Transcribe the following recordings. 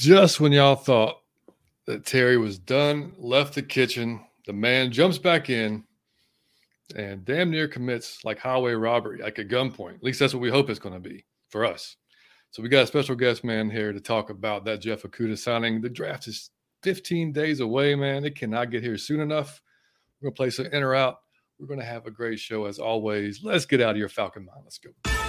Just when y'all thought that Terry was done, left the kitchen, the man jumps back in and damn near commits like highway robbery, like a gunpoint. At least that's what we hope it's going to be for us. So we got a special guest man here to talk about that Jeff Okudah signing. The draft is 15 days away, man. It cannot get here soon enough. We're going to play some in or out. We're going to have a great show as always. Let's get out of your Falcon mind. Let's go.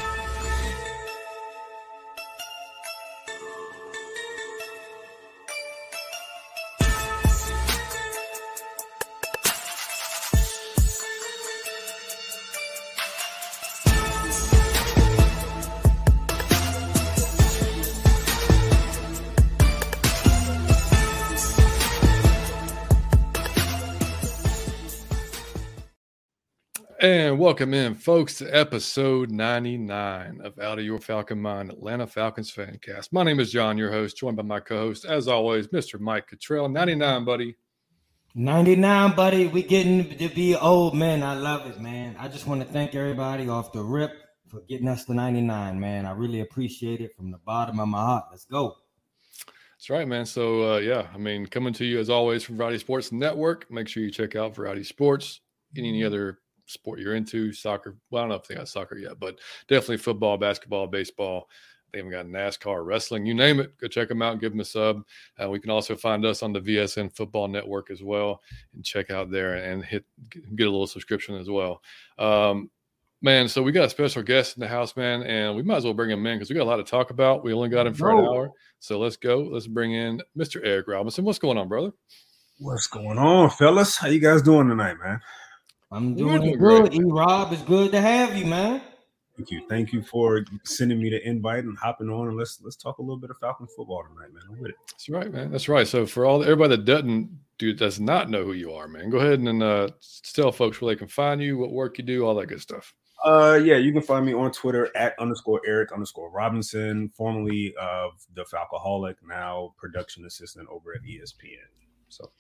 And welcome in, folks, to episode 99 of Out of Your Falcon Mind, Atlanta Falcons fan cast. My name is John, your host, joined by my co host, as always, Mr. Mike Cottrell. 99, buddy. 99, buddy. We getting to be old, man. I love it, man. I just want to thank everybody off the rip for getting us to 99, man. I really appreciate it from the bottom of my heart. Let's go. That's right, man. So, uh, yeah, I mean, coming to you as always from Variety Sports Network. Make sure you check out Variety Sports, any other sport you're into, soccer. Well, I don't know if they got soccer yet, but definitely football, basketball, baseball. They even got NASCAR, wrestling, you name it. Go check them out, give them a sub. Uh, we can also find us on the VSN Football Network as well, and check out there and hit get a little subscription as well. Um, man, so we got a special guest in the house, man, and we might as well bring him in because we got a lot to talk about. We only got him for an hour, so let's go. Let's bring in Mr. Eric Robinson. What's going on, brother? What's going on, fellas? How you guys doing tonight, man? I'm doing, doing good. E Rob, it's good to have you, man. Thank you. Thank you for sending me the invite and hopping on and let's let's talk a little bit of Falcon football tonight, man. I'm with it. That's right, man. That's right. So for all everybody that doesn't do does not know who you are, man, go ahead and uh, tell folks where they can find you, what work you do, all that good stuff. Uh yeah, you can find me on Twitter at underscore Eric underscore Robinson, formerly of the Falcoholic, now production assistant over at ESPN. So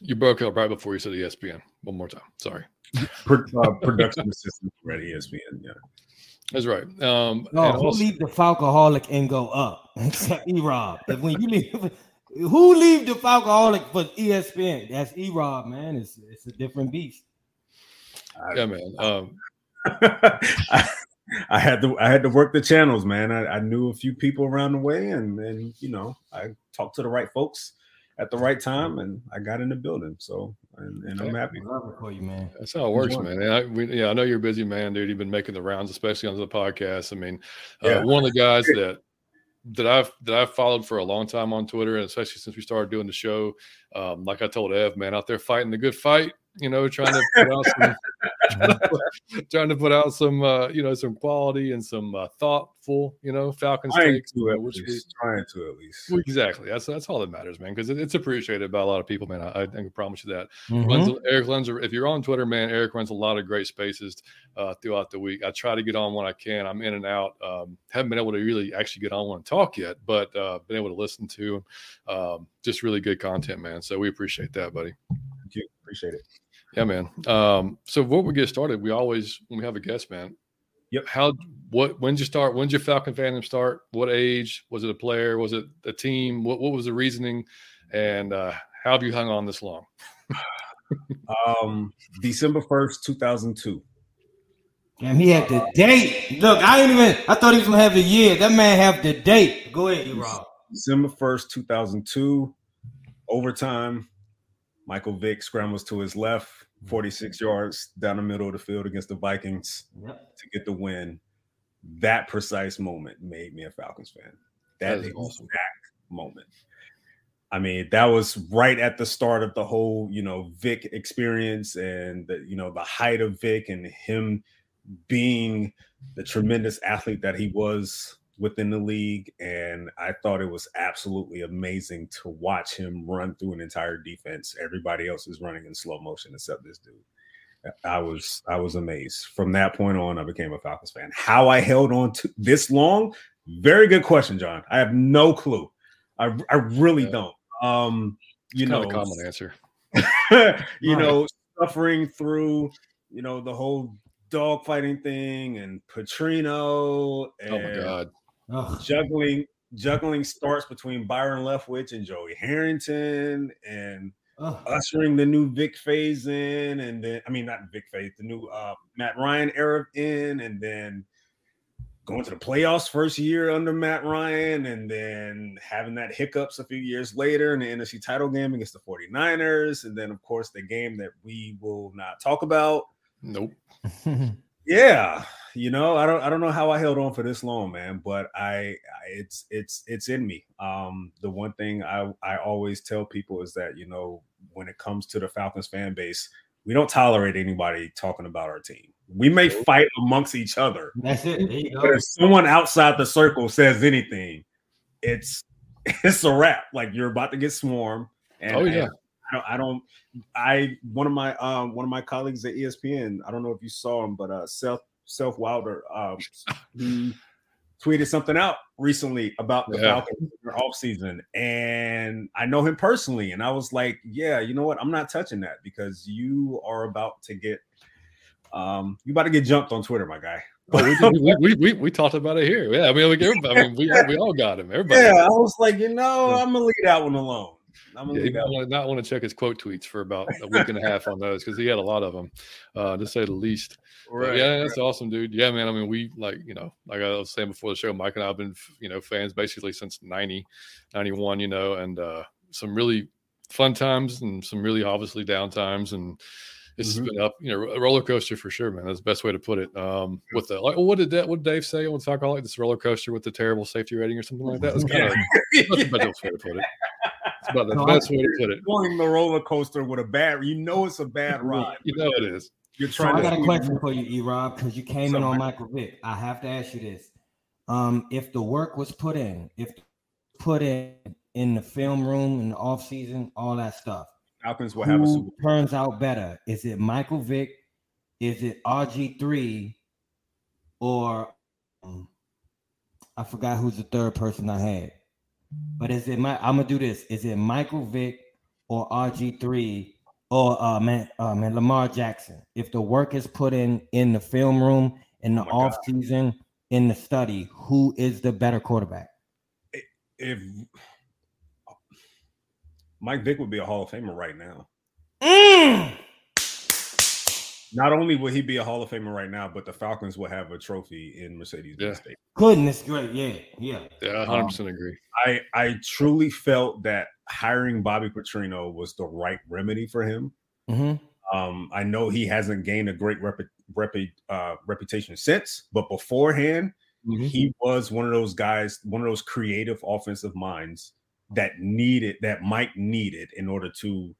you broke up right before you said ESPN. One more time. Sorry. Pro, uh, production assistant at ESPN. Yeah. That's right. Um, no, who also, leave the Falcoholic and go up? Except E Rob. When you leave, who leave the Falcoholic for ESPN? That's E Rob, man. It's it's a different beast. Yeah, man. Um, I, I, had to I had to work the channels, man. I, I knew a few people around the way, and and you know I talked to the right folks at the right time, and I got in the building. So, and, and I'm happy for you, man. That's how it works, man. And I, we, yeah, I know you're a busy man, dude. You've been making the rounds, especially on the podcast. I mean, uh, yeah. one of the guys that that I've that I've followed for a long time on Twitter, and especially since we started doing the show. Um, like I told Ev, man, out there fighting the good fight, you know, trying to put out some, trying to put out some, uh, you know, some quality and some uh, thoughtful, you know, Falcons trying takes. To at which least, we, trying to at least. Exactly. That's that's all that matters, man, because it, it's appreciated by a lot of people, man. I, I can promise you that. Mm-hmm. Runs, Eric Lenzer, if you're on Twitter, man, Eric runs a lot of great spaces uh, throughout the week. I try to get on when I can. I'm in and out. Um, haven't been able to really actually get on one and talk yet, but uh, been able to listen to um, just really good content, man. So we appreciate that, buddy. Thank you. Appreciate it. Yeah, man. Um, so what we get started, we always when we have a guest, man. Yep. How what when did you start? When did your Falcon fandom start? What age? Was it a player? Was it a team? What what was the reasoning? And uh, how have you hung on this long? um, December first, two thousand two. Damn, he had the date. Look, I didn't even. I thought he was gonna have the year. That man have the date. Go ahead, you Rob. December first, two thousand two. Overtime. Michael Vick scrambles to his left mm-hmm. 46 yards down the middle of the field against the Vikings yep. to get the win. That precise moment made me a Falcons fan. That, that exact awesome. moment. I mean, that was right at the start of the whole, you know, Vick experience and the, you know, the height of Vick and him being the tremendous athlete that he was within the league. And I thought it was absolutely amazing to watch him run through an entire defense. Everybody else is running in slow motion except this dude. I was I was amazed. From that point on, I became a Falcons fan. How I held on to this long, very good question, John. I have no clue. I I really yeah. don't. Um, you know, the common answer. you know, suffering through you know the whole dog fighting thing and Petrino. And oh my god! Juggling juggling starts between Byron Leftwich and Joey Harrington and uh, ushering the new Vick phase in, and then I mean not Vick phase, the new uh, Matt Ryan era in, and then going to the playoffs first year under Matt Ryan, and then having that hiccups a few years later in the NFC title game against the 49ers, and then of course the game that we will not talk about. Nope. yeah, you know, I don't I don't know how I held on for this long, man, but I, it's it's it's in me. Um the one thing I I always tell people is that, you know, when it comes to the Falcons fan base, we don't tolerate anybody talking about our team. We may fight amongst each other. That's it. But if someone outside the circle says anything, it's it's a wrap. Like you're about to get swarmed. And, oh yeah. And I don't, I don't. I one of my um one of my colleagues at ESPN. I don't know if you saw him, but uh, Seth Self Walder, um, he tweeted something out recently about the yeah. Falcons off season, and I know him personally, and I was like, yeah, you know what? I'm not touching that because you are about to get, um, you about to get jumped on Twitter, my guy. Oh, we, we, we, we, talked about it here. Yeah, I mean, like everybody, I mean, we, we all got him. Everybody. Yeah, I was like, you know, I'm gonna leave that one alone. I'm gonna yeah, want, not want to check his quote tweets for about a week and a half on those because he had a lot of them, uh, to say the least. Right, yeah, that's right. awesome, dude. Yeah, man. I mean, we like, you know, like I was saying before the show, Mike and I have been, you know, fans basically since 90, 91, you know, and uh, some really fun times and some really obviously down times. And it's mm-hmm. been up, you know, a roller coaster for sure, man. That's the best way to put it. Um, with the like, what did that, what did Dave say on talk about like this roller coaster with the terrible safety rating or something like that? That's kind of that's the best way to put it. It's about the no, best way to put it. Going the roller coaster with a bad, you know, it's a bad ride. You know it is. You're trying. So I got a question for you, E. Rob, because you came in on Michael Vick. I have to ask you this: um, if the work was put in, if put in in the film room in the off season, all that stuff, Falcons will have a Super turns out better. Is it Michael Vick? Is it RG three, or um, I forgot who's the third person I had? But is it my? I'm gonna do this. Is it Michael Vick or RG three or uh, man, uh, man, Lamar Jackson. If the work is put in in the film room, in the oh off God. season, in the study, who is the better quarterback? If Mike Vick would be a Hall of Famer right now. Mm. Not only would he be a Hall of Famer right now, but the Falcons will have a trophy in Mercedes yeah. Stadium. Goodness, great, yeah, yeah, yeah, hundred um, percent agree. I I truly felt that hiring Bobby Petrino was the right remedy for him. Mm-hmm. Um, I know he hasn't gained a great rep, rep, uh, reputation since, but beforehand, mm-hmm. he was one of those guys, one of those creative offensive minds that needed that Mike needed in order to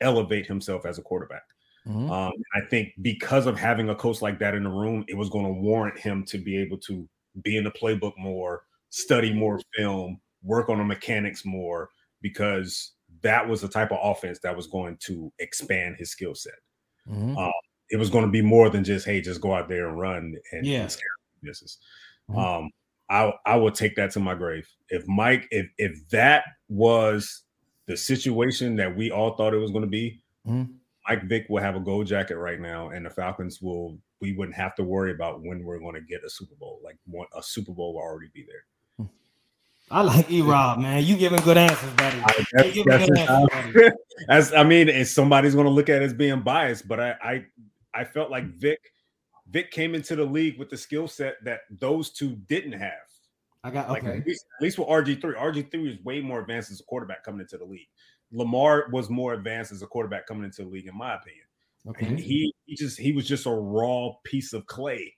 elevate himself as a quarterback. Mm-hmm. Um, I think because of having a coach like that in the room, it was going to warrant him to be able to be in the playbook more, study more film, work on the mechanics more, because that was the type of offense that was going to expand his skill set. Mm-hmm. Um, it was going to be more than just hey, just go out there and run and, yeah. and scare business. Mm-hmm. Um, I I would take that to my grave. If Mike, if if that was the situation that we all thought it was going to be, mm-hmm. Mike Vick will have a gold jacket right now, and the Falcons will. We wouldn't have to worry about when we're going to get a Super Bowl. Like one, a Super Bowl will already be there. I like E Rob, man. You giving good answers, buddy. I, that's, that's answers, As I mean, and somebody's going to look at it as being biased, but I, I, I felt like Vick, Vick came into the league with the skill set that those two didn't have. I got okay. Like at, least, at least with RG three, RG three was way more advanced as a quarterback coming into the league. Lamar was more advanced as a quarterback coming into the league, in my opinion. Okay. And he he just he was just a raw piece of clay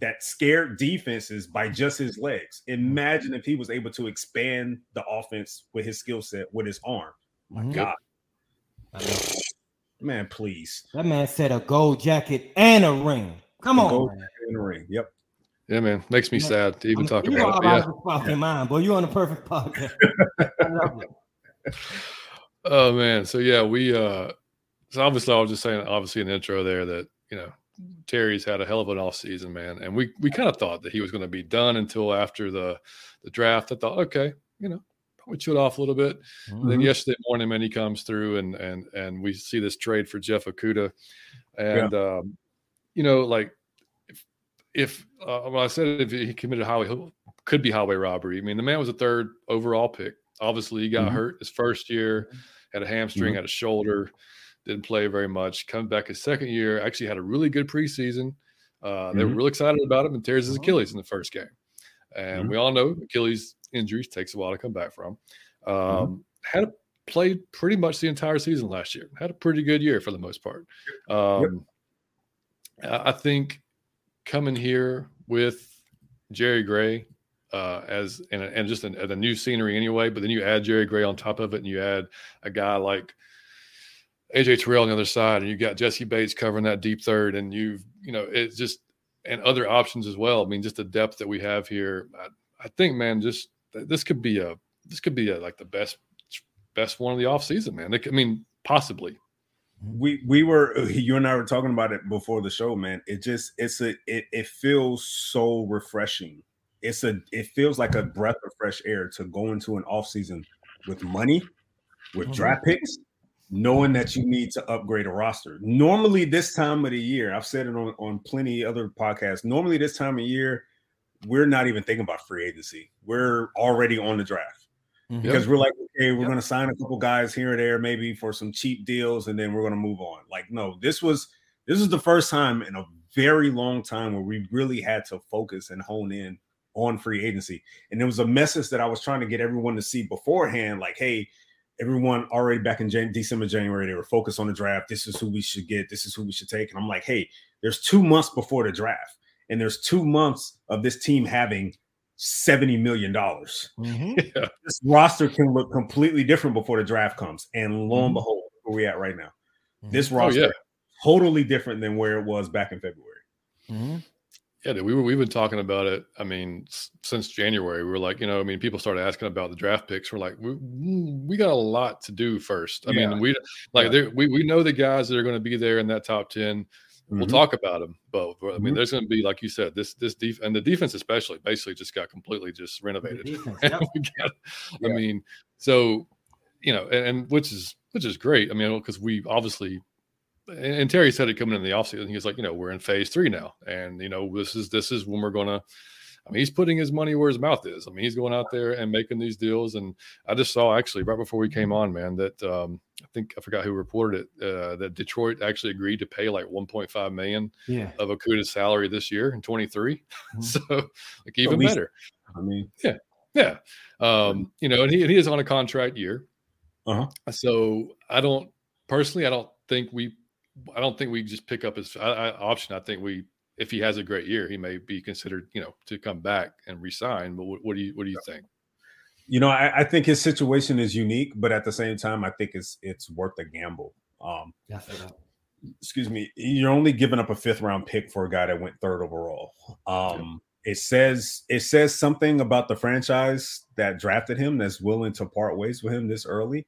that scared defenses by just his legs. Imagine if he was able to expand the offense with his skill set with his arm. My mm-hmm. God. Man, please. That man said a gold jacket and a ring. Come a on. Gold jacket and a ring. Yep. Yeah, man. Makes me man, sad to even I'm, talk about it. Yeah. Fucking mind, boy. You on the perfect podcast. oh man. So yeah, we uh so obviously I was just saying obviously an intro there that, you know, Terry's had a hell of an off season, man. And we we kind of thought that he was going to be done until after the the draft. I thought, okay, you know, probably chill off a little bit. Mm-hmm. Then yesterday morning, man, he comes through and and and we see this trade for Jeff Okudah, and yeah. um, you know, like if uh, well, I said if he committed highway could be highway robbery. I mean, the man was a third overall pick. Obviously, he got mm-hmm. hurt his first year, had a hamstring, mm-hmm. had a shoulder, didn't play very much. Comes back his second year, actually had a really good preseason. Uh. They were mm-hmm. really excited about him and tears his oh. Achilles in the first game. And mm-hmm. we all know Achilles injuries takes a while to come back from. Mm-hmm. Um, had a, played pretty much the entire season last year. Had a pretty good year for the most part. Um, I think coming here with Jerry Gray uh, as and, and just an, a new scenery anyway. But then you add Jerry Gray on top of it, and you add a guy like AJ Terrell on the other side, and you got Jessie Bates covering that deep third, and you've you know it's just and other options as well. I mean, just the depth that we have here. I, I think, man, just this could be a this could be a, like the best best one of the off season, man. I mean, possibly we we were you and I were talking about it before the show, man. It just it's a it it feels so refreshing. It's a it feels like a breath of fresh air to go into an off season with money, with mm-hmm. draft picks, knowing that you need to upgrade a roster. Normally, this time of the year, I've said it on on plenty other podcasts. Normally, this time of year, we're not even thinking about free agency. We're already on the draft mm-hmm. because we're like, okay, we're yep. going to sign a couple guys here and there, maybe for some cheap deals, and then we're going to move on. Like, no, this was this is the first time in a very long time where we really had to focus and hone in on free agency. And it was a message that I was trying to get everyone to see beforehand, like, hey, everyone already back in Jan- December, January, they were focused on the draft. This is who we should get. This is who we should take. And I'm like, hey, there's two months before the draft, and there's two months of this team having seventy million dollars. Mm-hmm. Yeah. This roster can look completely different before the draft comes, and lo and mm-hmm. behold, where we at right now. Mm-hmm. This roster oh, yeah. totally different than where it was back in February. Mm-hmm. Yeah, we were we've been talking about it. I mean, since January, we were like, you know, I mean, people started asking about the draft picks. We're like, we, we got a lot to do first. I yeah. mean, we like yeah. we we know the guys that are going to be there in that top ten. We'll mm-hmm. talk about them, but I mean, mm-hmm. there's going to be, like you said, this this def and the defense especially basically just got completely just renovated. Defense, yep. got, yeah. I mean, so you know, and, and, which is which is great. I mean, because we obviously, and, and Terry said it coming in the offseason. He was like, you know, we're in phase three now, and you know, this is this is when we're going to I mean, he's putting his money where his mouth is. I mean, he's going out there and making these deals. And I just saw actually right before we came on, man, that um, I think I forgot who reported it uh, that Detroit actually agreed to pay like 1.5 million yeah. of Okudah's salary this year in 23. Mm-hmm. so like even least, better. I mean, yeah, yeah. Um, you know, and he, he is on a contract year. Uh-huh. So I don't personally, I don't think we, I don't think we just pick up his I, I, option. I think we if he has a great year, he may be considered, you know, to come back and resign. But what, what do you what do you think? You know, I, I, think his situation is unique, but at the same time, I think it's it's worth a gamble. Um, excuse me, you're only giving up a fifth round pick for a guy that went third overall. Um, yeah. It says it says something about the franchise that drafted him that's willing to part ways with him this early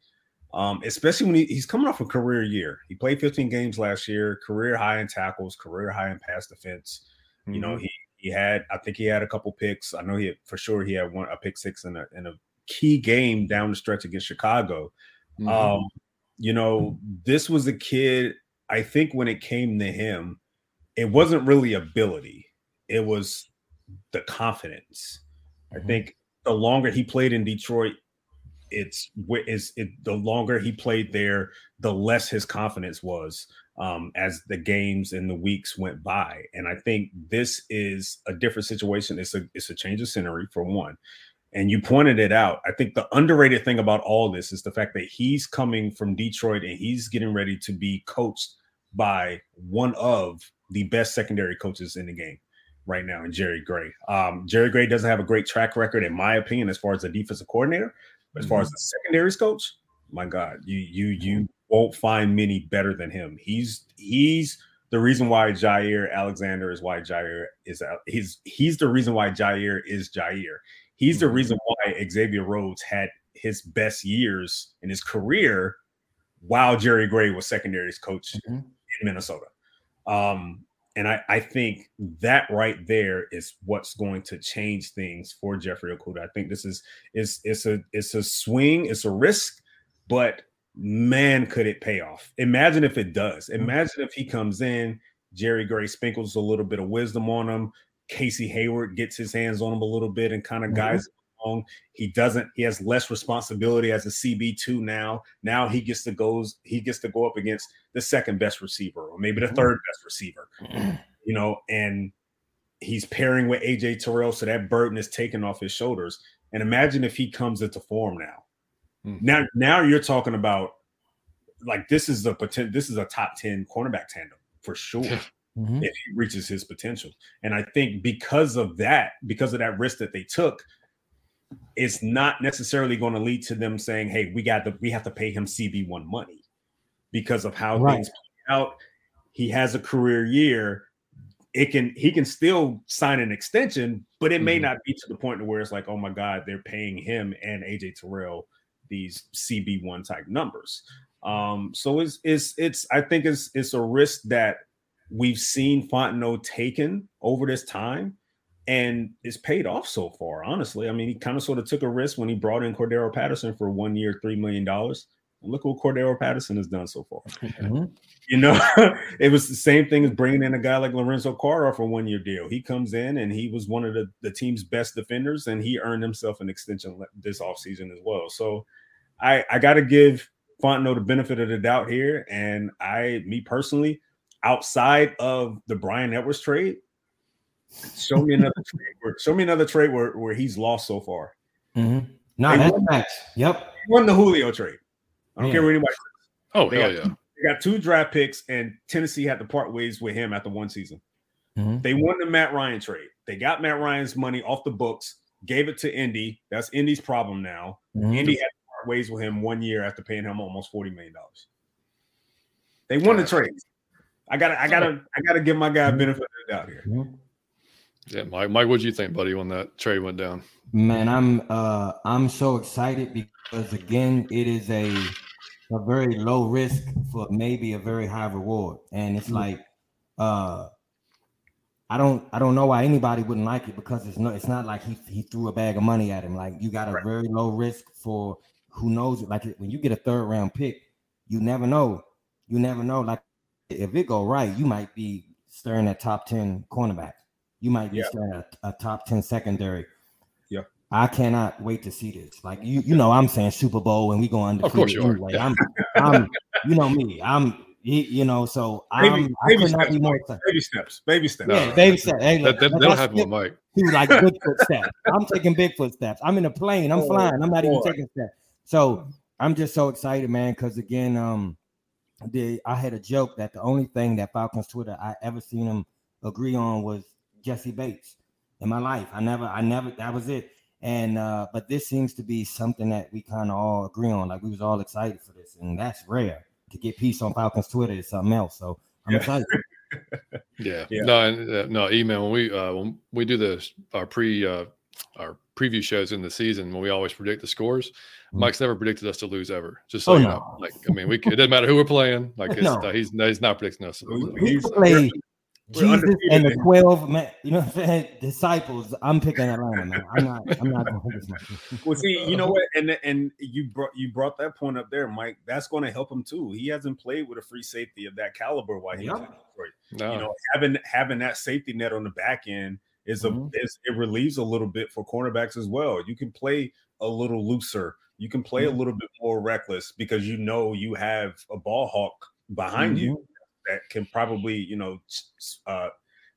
um, especially when he, he's coming off a career year. He played 15 games last year, career high in tackles, career high in pass defense. Mm-hmm. You know, mm-hmm. he he had, I think he had a couple picks. I know he had, for sure he had one a pick six in a in a key game down the stretch against Chicago. Mm-hmm. Um, you know, this was a kid. I think when it came to him, it wasn't really ability; it was the confidence. Mm-hmm. I think the longer he played in Detroit, it's is it the longer he played there, the less his confidence was um, as the games and the weeks went by. And I think this is a different situation. It's a it's a change of scenery for one. And you pointed it out. I think the underrated thing about all this is the fact that he's coming from Detroit and he's getting ready to be coached by one of the best secondary coaches in the game right now in Jerry Gray. Um, Jerry Gray doesn't have a great track record, in my opinion, as far as a defensive coordinator, as far as mm-hmm. the secondaries coach, my God, you you you won't find many better than him. He's he's the reason why Jaire Alexander is why Jaire is he's he's the reason why Jaire is Jaire. He's the mm-hmm. reason why Xavier Rhodes had his best years in his career while Jerry Gray was secondaries coach mm-hmm. in Minnesota. Um, and I, I think that right there is what's going to change things for Jeffrey Okudah. I think this is is it's a it's a swing, it's a risk, but man, could it pay off? Imagine if it does. Mm-hmm. Imagine if he comes in, Jerry Gray sprinkles a little bit of wisdom on him, Casey Hayward gets his hands on him a little bit and kind of mm-hmm. Along. He doesn't. He has less responsibility as a CB two now. Now he gets to goes. He gets to go up against the second best receiver or maybe the mm-hmm. third best receiver. You know, and he's pairing with AJ Terrell, so that burden is taken off his shoulders. And imagine if he comes into form now. Mm-hmm. Now, now you're talking about like this is a potential. This is a top ten cornerback tandem for sure. Mm-hmm. If he reaches his potential. And I think because of that, because of that risk that they took, it's not necessarily going to lead to them saying, "Hey, we got to we have to pay him CB one money," because of how right. things play out. He has a career year. It can he can still sign an extension, but it may mm-hmm. not be to the point where it's like, "Oh my God, they're paying him and AJ Terrell these CB one type numbers." Um, so it's it's it's I think it's it's a risk that we've seen Fontenot taken over this time and it's paid off so far. Honestly, I mean, he kind of sort of took a risk when he brought in Cordarrelle Patterson for one year, three million dollars. Look what Cordarrelle Patterson has done so far. Mm-hmm. You know, it was the same thing as bringing in a guy like Lorenzo Carter for a one year deal. He comes in and he was one of the, the team's best defenders, and he earned himself an extension this offseason as well. So I, I got to give Fontenot the benefit of the doubt here. And I, me personally, outside of the Bryan Edwards trade, show me another trade where show me another trade where, where he's lost so far. Mm-hmm. No, that's facts. Yep. He won the Julio trade. I don't yeah. care what anybody says. Oh, they hell got, yeah. They got two draft picks, and Tennessee had to part ways with him after one season. Mm-hmm. They won the Matt Ryan trade. They got Matt Ryan's money off the books, gave it to Indy. That's Indy's problem now. Mm-hmm. Indy had to part ways with him one year after paying him almost $40 million. They won the trade. I gotta, I gotta, I gotta give my guy a benefit of the doubt here. Yeah, Mike. Mike, what do you think, buddy, when that trade went down? Man, I'm uh I'm so excited because again, it is a a very low risk for maybe a very high reward. And it's mm-hmm. like uh I don't I don't know why anybody wouldn't like it because it's no it's not like he he threw a bag of money at him. Like you got a right. very low risk for who knows like when you get a third round pick, you never know. You never know. Like if it go right, you might be staring at top 10 cornerback. You might be yeah. staring at a top 10 secondary. Yeah. I cannot wait to see this. Like you, you know, I'm saying Super Bowl and we go under. Of course you are. Yeah. I'm, I'm, you know me. I'm, you know, so baby, I'm, baby, steps, baby steps, baby steps. Yeah, baby steps. Hey, that, that, that'll happen with Mike. Dude, like Bigfoot steps. I'm taking Bigfoot steps. I'm in a plane. I'm oh, flying. I'm not boy. even taking steps. So I'm just so excited, man. Because again, um, the I had a joke that the only thing that Falcons Twitter I ever seen them agree on was Jessie Bates in my life. I never, I never, that was it. And uh, but this seems to be something that we kind of all agree on. Like we was all excited for this, and that's rare to get peace on Falcons Twitter is something else. So I'm yeah. excited. yeah. yeah. No, uh, no, email when we uh when we do the our pre uh our preview shows in the season when we always predict the scores. Mm-hmm. Mike's never predicted us to lose ever. Just so oh, you no. know, like I mean, we it doesn't matter who we're playing. Like no. uh, he's he's not predicting us. He's, he's, Jesus and the twelve man, you know what I'm saying? Disciples. I'm picking Atlanta, man. I'm not. I'm not going to hold this. Well, see, you know what, and and you brought you brought that point up there, Mike. That's going to help him too. He hasn't played with a free safety of that caliber while he was in Detroit. No. You know, having having that safety net on the back end is a mm-hmm. is, it relieves a little bit for cornerbacks as well. You can play a little looser. You can play mm-hmm. a little bit more reckless because you know you have a ball hawk behind mm-hmm. you that can probably you know uh,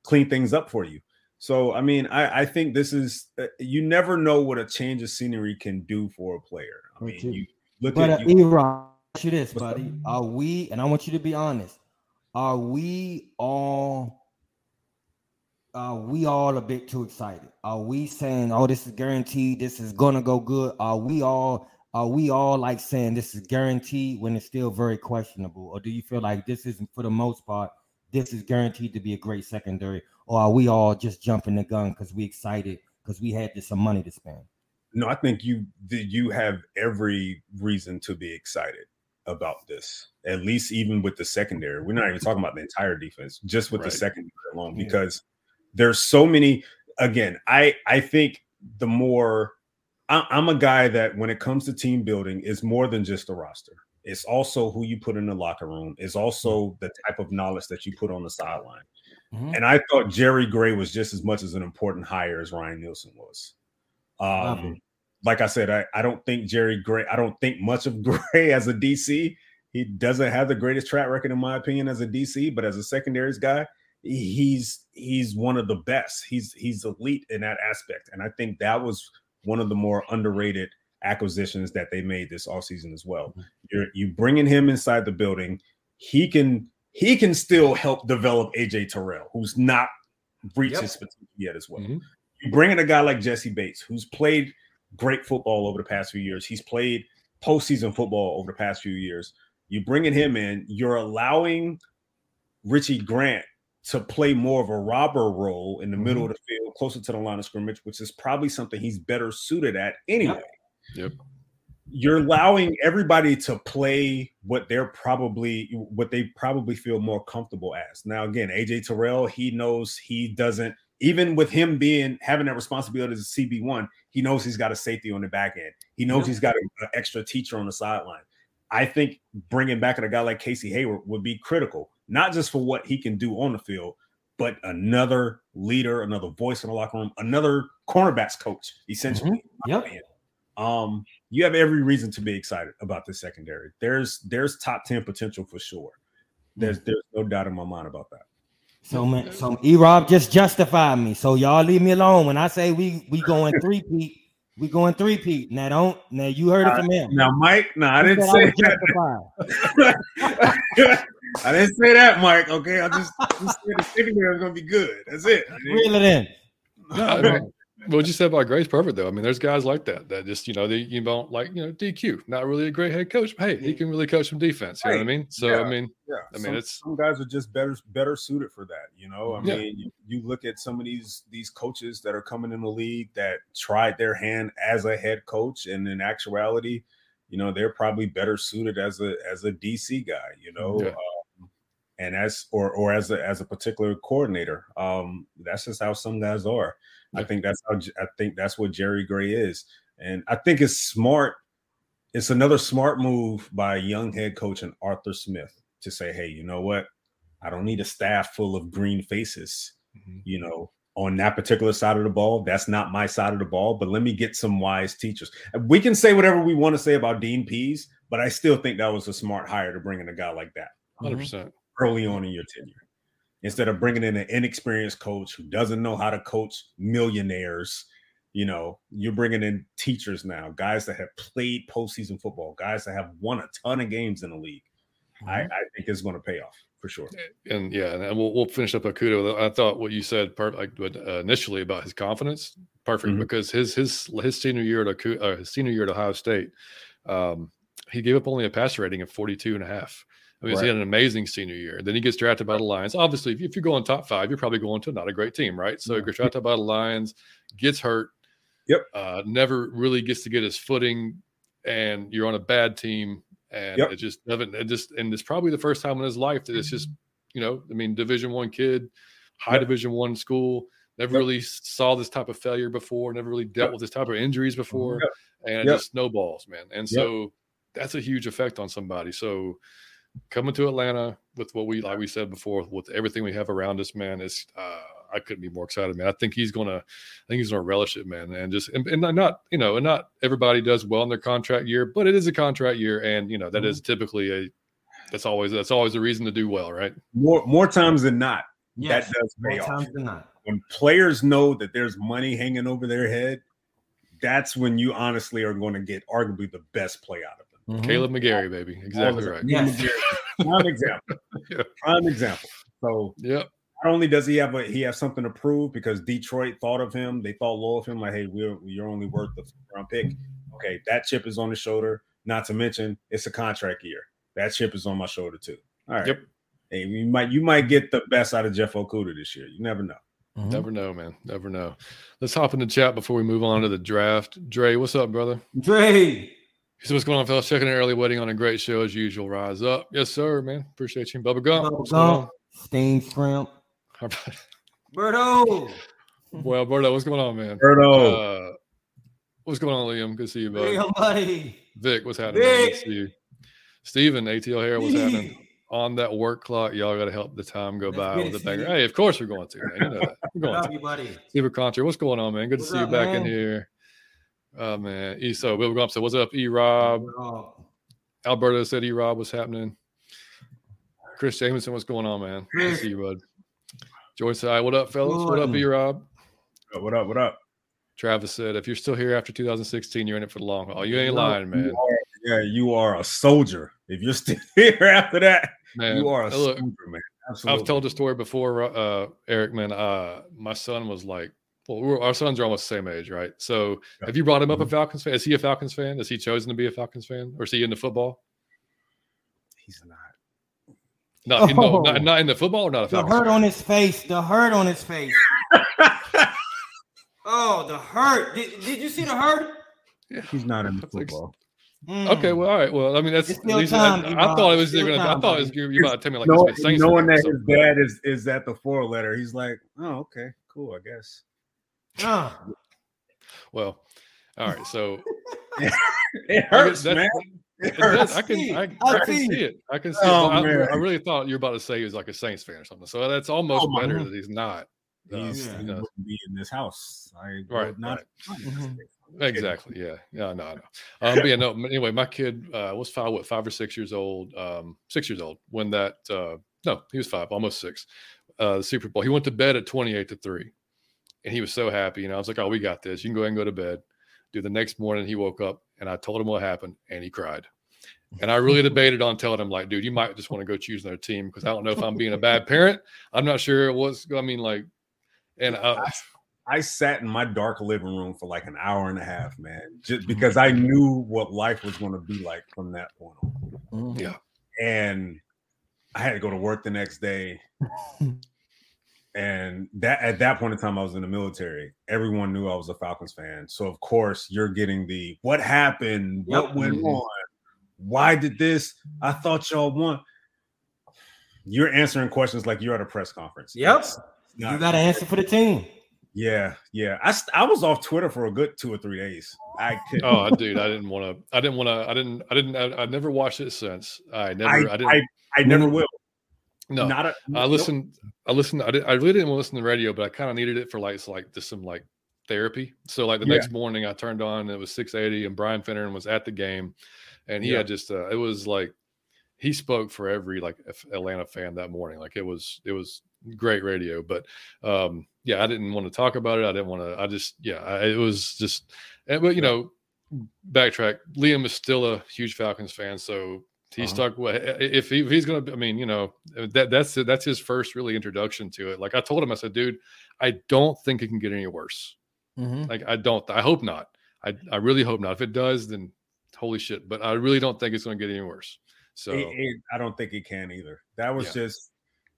clean things up for you. So I mean, I, I think this is uh, you never know what a change of scenery can do for a player. I mean, you look but, at uh, you. Iran, you this, buddy. Are we? And I want you to be honest. Are we all? Are we all a bit too excited? Are we saying, "Oh, this is guaranteed. This is gonna go good"? Are we all are we all like saying this is guaranteed when it's still very questionable? Or do you feel like this is for the most part, this is guaranteed to be a great secondary? Or are we all just jumping the gun because we excited because we had this some money to spend? No, I think you you have every reason to be excited about this. At least even with the secondary. We're not even talking about the entire defense, just with right. the secondary alone, because yeah. there's so many. Again, I I think the more I'm a guy that when it comes to team building, is more than just a roster. It's also who you put in the locker room. It's also the type of knowledge that you put on the sideline. Mm-hmm. And I thought Jerry Gray was just as much as an important hire as Ryan Nielsen was. Um, like I said, I, I don't think Jerry Gray, I don't think much of Gray as a DC. He doesn't have the greatest track record, in my opinion, as a DC, but as a secondaries guy, he's he's one of the best. He's he's elite in that aspect. And I think that was one of the more underrated acquisitions that they made this all season as well. Mm-hmm. You're you bringing him inside the building, he can he can still help develop AJ Terrell, who's not reached yep. his potential yet as well. Mm-hmm. You bring in a guy like Jessie Bates, who's played great football over the past few years. He's played postseason football over the past few years. You bringing him in, you're allowing Richie Grant to play more of a robber role in the mm-hmm. middle of the field, closer to the line of scrimmage, which is probably something he's better suited at anyway. Yep. You're allowing everybody to play what they're probably what they probably feel more comfortable as. Now, again, AJ Terrell, he knows he doesn't even with him being having that responsibility as a CB1, he knows he's got a safety on the back end. He knows yep. he's got an extra teacher on the sideline. I think bringing back a guy like Casey Hayward would be critical, not just for what he can do on the field, but another leader, another voice in the locker room, another cornerbacks coach, essentially. Mm-hmm. Yep. Um, you have every reason to be excited about this secondary. There's there's top 10 potential for sure. There's there's no doubt in my mind about that. So man, so E Rob just justified me. So y'all leave me alone. When I say we we going three Pete, we going three Pete. Now don't now you heard it from him. Now Mike, no, I didn't say that. I didn't say that, Mike. Okay, I just, just said the secondary was gonna be good. That's it. Reel it in. No, what you said about Gray's perfect though. I mean, there's guys like that that just you know they you don't like you know DQ, not really a great head coach. But hey, he can really coach some defense. You right. know what I mean? So yeah. I mean, yeah. I mean, some, it's some guys are just better better suited for that. You know, I yeah. mean, you, you, look at some of these these coaches that are coming in the league that tried their hand as a head coach, and in actuality, you know, they're probably better suited as a as a DC guy. You know. Yeah. Um, and as or or as a as a particular coordinator, um, that's just how some guys are. I think that's how I think that's what Jerry Gray is, and I think it's smart. It's another smart move by young head coach and Arthur Smith to say, "Hey, you know what? I don't need a staff full of green faces. Mm-hmm. You know, on that particular side of the ball. That's not my side of the ball, but let me get some wise teachers. We can say whatever we want to say about Dean Pees, but I still think that was a smart hire to bring in a guy like that 100% early on in your tenure instead of bringing in an inexperienced coach who doesn't know how to coach millionaires. You know, you're bringing in teachers now, guys that have played postseason football, guys that have won a ton of games in the league. Mm-hmm. I, I, think it's going to pay off for sure. And yeah, and we'll, we'll finish up Okudah. I thought what you said per- like, uh, initially about his confidence, perfect mm-hmm. because his his his senior year at uh, his senior year at Ohio State, um, he gave up only a passer rating of 42 and a half. I mean, right. he had an amazing senior year. Then he gets drafted by the Lions. Obviously, if, if you're going top five, you're probably going to not a great team, right? So yeah. he gets drafted by the Lions, gets hurt. Yep. Uh, never really gets to get his footing, and you're on a bad team, and yep. it just doesn't. It just and it's probably the first time in his life that it's just, you know, I mean, Division One kid, high yep. Division One school, never yep. really saw this type of failure before, never really dealt with this type of injuries before, and it just snowballs, man. And so that's a huge effect on somebody. So coming to Atlanta with what we like we said before, with everything we have around us, man, is uh, I couldn't be more excited, man. I think he's gonna, I think he's gonna relish it, man, and just and, and not you know, and not everybody does well in their contract year, but it is a contract year, and you know that mm-hmm. is typically a that's always that's always a reason to do well, right? More more times than not, yes, that does pay more off. Times than not. When players know that there's money hanging over their head, that's when you honestly are going to get arguably the best play out of it. Mm-hmm. Kaleb McGary, baby. Exactly right. Yes. Prime example. yeah. Prime example. So yep. Not only does he have a he has something to prove because Detroit thought of him, they thought low of him, like, hey, we're you're only worth the round pick. Okay, that chip is on the shoulder. Not to mention it's a contract year. That chip is on my shoulder too. All right. Yep. Hey, you might you might get the best out of Jeff Okudah this year. You never know. Mm-hmm. Never know, man. Never know. Let's hop in the chat before we move on to the draft. Dre, what's up, brother? Dre, so what's going on, fellas? Checking an early wedding on a great show as usual. Rise up. Yes, sir, man. Appreciate you. Bubba Gump. Bubba Gump. Steamed shrimp. Berto. well, Berto, what's going on, man? Berto. Uh, what's going on, Liam? Good to see you, buddy. Hey, buddy. Vic, what's happening? Vic. Good to see you. Steven, ATL Hair, what's happening? on that work clock. Y'all got to help the time go Let's by with the banger. Hey, of course we're going to, man. You know that. We're going to. you, buddy. Super Contra, what's going on, man? Good what's to see up, you back man? in here. Oh man, E so Bill Grump said, "What's up, E Rob?" Alberto said, "E Rob, what's happening?" Chris Jameson, what's going on, man? Good to see you, bud. Joyce, said, hi, what up, fellas? What up, E Rob? What up? What up? Travis said, "If you're still here after 2016, you're in it for the long haul. You ain't lying, man." You are, yeah, you are a soldier. If you're still here after that, man, you are a look, soldier, man. Absolutely. I've told the story before, uh, Eric. Man, uh, my son was like, well, we our sons are almost the same age, right? So, yeah. have you brought him up a mm-hmm. Falcons fan? Is he a Falcons fan? Has he chosen to be a Falcons fan, or is he into football? He's not. Not, oh. in, no, not, not in the football or not a Falcons The hurt fan? on his face. The hurt on his face. oh, the hurt. Did, did you see the hurt? Yeah. He's not in the football. Mm. Okay, well, all right. Well, I mean, that's at least time, I, I, thought it was gonna. I thought it was you about to tell me like no, knowing that his dad is is at the four letter. He's like, oh, okay, cool, I guess. Oh. Well, all right. So it hurts, man. It hurts. I can, I, I, I can see it. I can see oh, it. I, I, really thought you were about to say he was like a Saints fan or something. So that's almost oh, better that he's not. He's, uh, you know. be in this house. I right, not. Right. Mm-hmm. Exactly. Yeah. Yeah. No. No. Um, but yeah. No. Anyway, my kid uh, was five. What? Five or six years old. Um, six years old when that. Uh, no, he was five, almost six. Uh, the Super Bowl. He went to bed at twenty-eight to three and he was so happy. And I was like, "Oh, we got this. You can go ahead and go to bed." Dude, the next morning he woke up and I told him what happened, and he cried. And I really debated on telling him, like, dude, you might just want to go choose another team because I don't know if I'm being a bad parent. I'm not sure what's. I mean, like, and uh, I, I sat in my dark living room for like an hour and a half, man, just because I knew what life was going to be like from that point on. Mm-hmm. Yeah, and I had to go to work the next day. and that at that point in time, I was in the military. Everyone knew I was a Falcons fan, so of course you're getting the what happened, yep. what went mm-hmm. on, why did this? I thought y'all won. You're answering questions like you're at a press conference. Yep, not, you got to answer for the team. Yeah, yeah. I I was off Twitter for a good two or three days. I could. Oh, dude, I didn't want to. I didn't want to. I didn't. I didn't. I, I, never watched it since. I never. I, I didn't. I, I never will. No, not a, I listened. Nope. I listened. I, did, I really didn't want to listen to the radio, but I kind of needed it for like so like just some like therapy. So like the yeah. next morning, I turned on. it was six eighty, and Brian Finneran was at the game, and he yeah. had just. Uh, it was like he spoke for every like Atlanta fan that morning. Like it was it was great radio. But um yeah, I didn't want to talk about it. I didn't want to. I just yeah, I, it was just. But you know, backtrack. Liam is still a huge Falcons fan, so He's uh-huh. stuck with if, he, if he's gonna. I mean, you know, that that's that's his first really introduction to it. Like I told him, I said, dude, I don't think it can get any worse. Mm-hmm. Like I don't. I hope not. I I really hope not. If it does, then holy shit. But I really don't think it's gonna get any worse. So it, it, I don't think it can either. That was yeah. just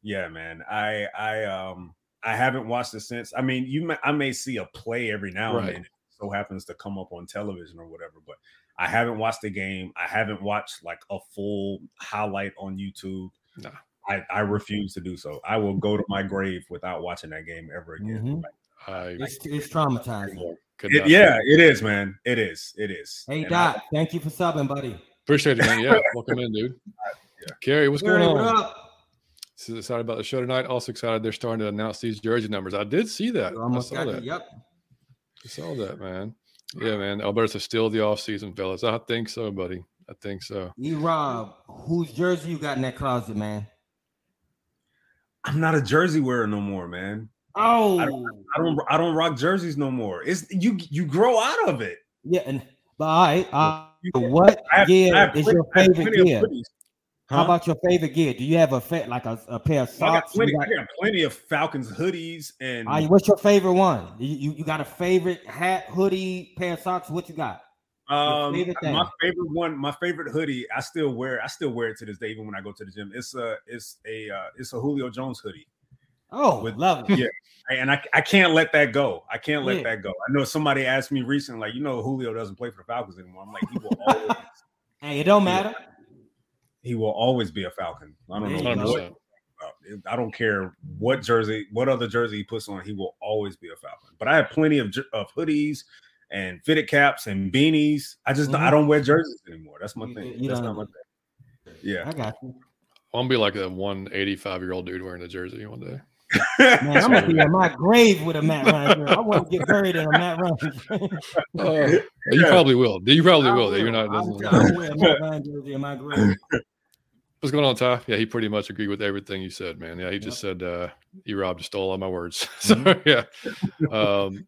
yeah, man. I I um I haven't watched it since. I mean, you may, I may see a play every now right. and then. so happens to come up on television or whatever, but I haven't watched the game. I haven't watched like a full highlight on YouTube. No. I, I refuse to do so. I will go to my grave without watching that game ever again. Mm-hmm. I, it's, it's traumatizing. It, yeah, it is, man. It is. It is. Hey, and Doc, I, thank you for subbing, buddy. Appreciate it, man. Yeah, welcome in, dude. Yeah. Carrie, what's Carrie, going on? What so excited about the show tonight. Also excited they're starting to announce these jersey numbers. I did see that. I saw that. It, yep. I saw that, man. Yeah, man. Alberta's still the off season, fellas. I think so, buddy. I think so. You Rob, whose jersey you got in that closet, man? I'm not a jersey wearer no more, man. Oh, I don't, I don't, I don't rock jerseys no more. It's you, you grow out of it. Yeah, and but all right, uh, what gear is your favorite gear? Huh? How about your favorite gear? Do you have a fa- like a, a pair of socks? I got, plenty, got... I got plenty of Falcons hoodies and. Right, what's your favorite one? You, you, you got a favorite hat, hoodie, pair of socks? What you got? Um, favorite my favorite one, my favorite hoodie, I still wear. I still wear it to this day, even when I go to the gym. It's a, it's a, uh, it's a Julio Jones hoodie. Oh, with, love it. Yeah, and I, I can't let that go. I can't let yeah. that go. I know somebody asked me recently, like, you know, Julio doesn't play for the Falcons anymore. I'm like, he will always. hey, it don't matter he will always be a Falcon. I don't know what. I don't care what jersey, what other jersey he puts on, he will always be a Falcon. But I have plenty of, of hoodies and fitted caps and beanies. I just mm-hmm. I don't wear jerseys anymore. That's my thing. You, you That's not my thing. Yeah, I got you. I'm gonna be like a one 85 year old dude wearing a jersey one day. Man, I'm gonna be in my grave with a Matt Ryan. I want to get buried in a Matt Ryan. uh, you probably will. You probably will. will. You're not. I'll, I'll wear a Matt Ryan jersey in my grave. What's going on, Ty? Yeah, he pretty much agreed with everything you said, man. Yeah, he just yep. said uh E Rob just stole all my words. so mm-hmm. yeah. Um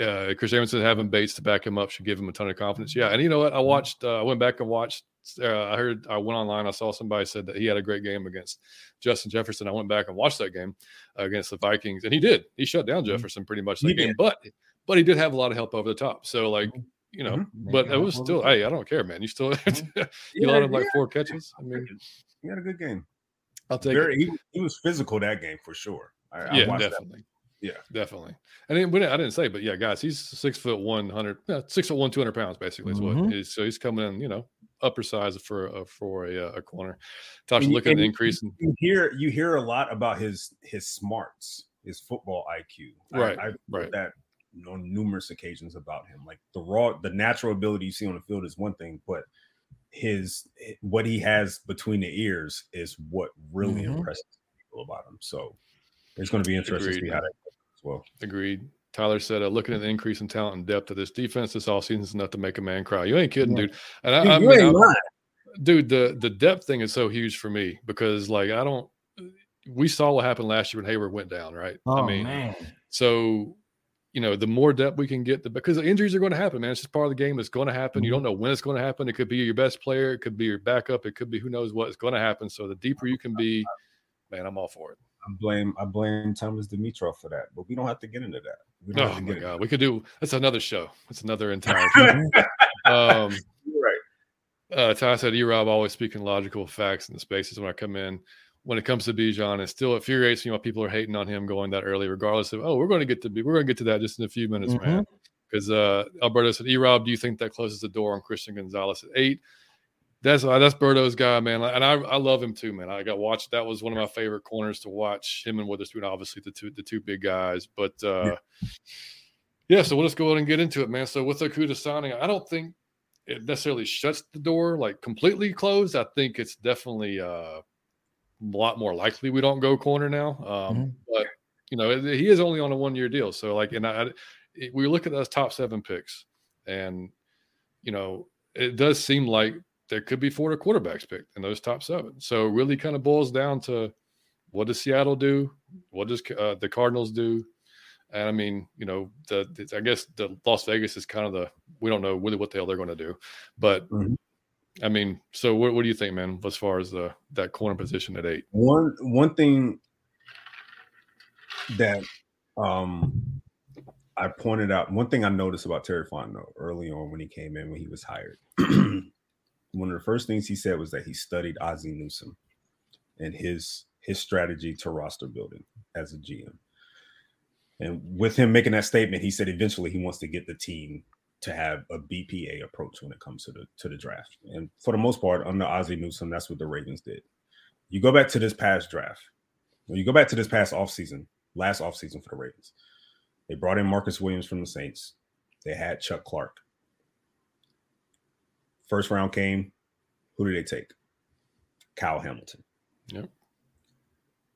uh Chris Emerson having Bates to back him up should give him a ton of confidence. Yeah, and you know what? I mm-hmm. watched uh, I went back and watched uh, I heard I went online. I saw somebody said that he had a great game against Justin Jefferson. I went back and watched that game uh, against the Vikings, and he did. He shut down mm-hmm. Jefferson pretty much that he game, did. but but he did have a lot of help over the top. So like mm-hmm. you know, mm-hmm. but it was still. Hey, I don't care, man. You still you yeah, him like yeah. four catches. I mean, he had a good game. I'll take Very, it. He, he, was physical that game for sure. I, yeah, I definitely. Yeah, definitely. And I didn't, I didn't say, but yeah, guys, he's six foot one hundred, yeah, six foot one, two hundred pounds, basically is mm-hmm. what. So he's coming in, you know, upper size for a, for a, uh, a corner. Talk look at the increase. In, you hear you hear a lot about his his smarts, his football IQ. Right, I, I've right. that on numerous occasions about him. Like the raw, the natural ability you see on the field is one thing, but his what he has between the ears is what really mm-hmm. impresses people about him. So it's going to be interesting Agreed. to see how that well. Agreed. Tyler said, uh, looking at the increase in talent and depth of this defense this offseason is enough to make a man cry. You ain't kidding, yeah. dude. And I, dude, I mean, dude, the the depth thing is so huge for me because like I don't we saw what happened last year when Hayward went down, right? Oh I mean, man. So you know, the more depth we can get, the, because the injuries are going to happen, man. It's just part of the game. It's going to happen. Mm-hmm. You don't know when it's going to happen. It could be your best player. It could be your backup. It could be who knows what is going to happen. So the deeper you can be, man, I'm all for it. I blame I blame Thomas Dimitroff for that, but we don't have to get into that. We don't oh my god, we could do that's another show. It's another entire. um, right. Uh, Ty said, "E Rob always speaking logical facts in the spaces when I come in." When it comes to Bijan, it still infuriates me why people are hating on him going that early, regardless of oh, we're going to get to be, we're going to get to that just in a few minutes, mm-hmm. man. Because uh, Alberto said, "E Rob, do you think that closes the door on Christian Gonzalez at eight? That's uh, that's Berto's guy, man, and I, I love him too, man. I got watched. That was one of my favorite corners to watch. Him and Witherspoon, obviously the two the two big guys. But uh, yeah. yeah, so we'll just go ahead and get into it, man. So with Okudah signing, I don't think it necessarily shuts the door like completely closed. I think it's definitely uh, a lot more likely we don't go corner now. Um, mm-hmm. But you know, he is only on a one year deal, so like, and I, we look at those top seven picks, and you know, it does seem like there could be four quarterbacks picked in those top seven. So it really kind of boils down to what does Seattle do? What does uh, the Cardinals do? And I mean, you know, the, the, I guess the Las Vegas is kind of the we don't know really what the hell they're going to do, but mm-hmm. I mean, so what, what do you think, man, as far as the that corner position at eight? One one thing that um I pointed out, one thing I noticed about Terry Fontenot early on when he came in when he was hired. one of the first things he said was that he studied Ozzie Newsome and his his strategy to roster building as a GM. And with him making that statement, he said eventually he wants to get the team to have a BPA approach when it comes to the to the draft. And for the most part, under Ozzie Newsome, that's what the Ravens did. You go back to this past draft, when you go back to this past offseason, last offseason for the Ravens, they brought in Marcus Williams from the Saints. They had Chuck Clark. First round came. Who did they take? Kyle Hamilton. Yep.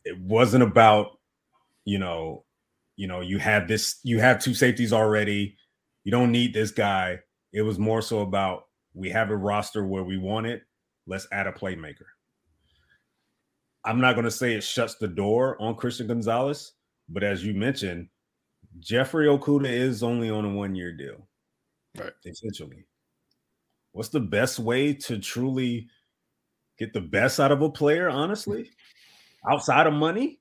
It wasn't about, you know, you know, you have this, you have two safeties already. You don't need this guy. It was more so about we have a roster where we want it. Let's add a playmaker. I'm not going to say it shuts the door on Christian Gonzalez, but as you mentioned, Jeffrey Okudah is only on a one year deal. Right. Essentially what's the best way to truly get the best out of a player, honestly, outside of money?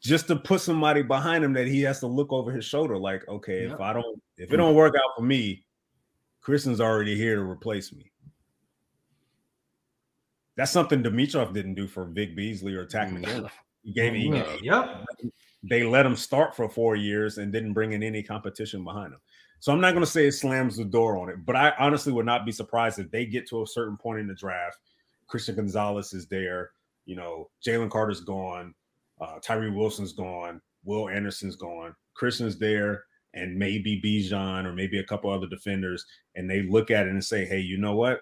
Just to put somebody behind him that he has to look over his shoulder, like, okay, yep. if I don't, if it don't work out for me, Kristen's already here to replace me. That's something Dimitroff didn't do for Vic Beasley or Takk McKinley. He gave him, yep. They let him start for four years and didn't bring in any competition behind him. So I'm not going to say it slams the door on it, but I honestly would not be surprised if they get to a certain point in the draft. Christian Gonzalez is there. You know, Jalen Carter's gone. Uh, Tyree Wilson's gone. Will Anderson's gone. Christian's there, and maybe Bijan or maybe a couple other defenders. And they look at it and say, hey, you know what?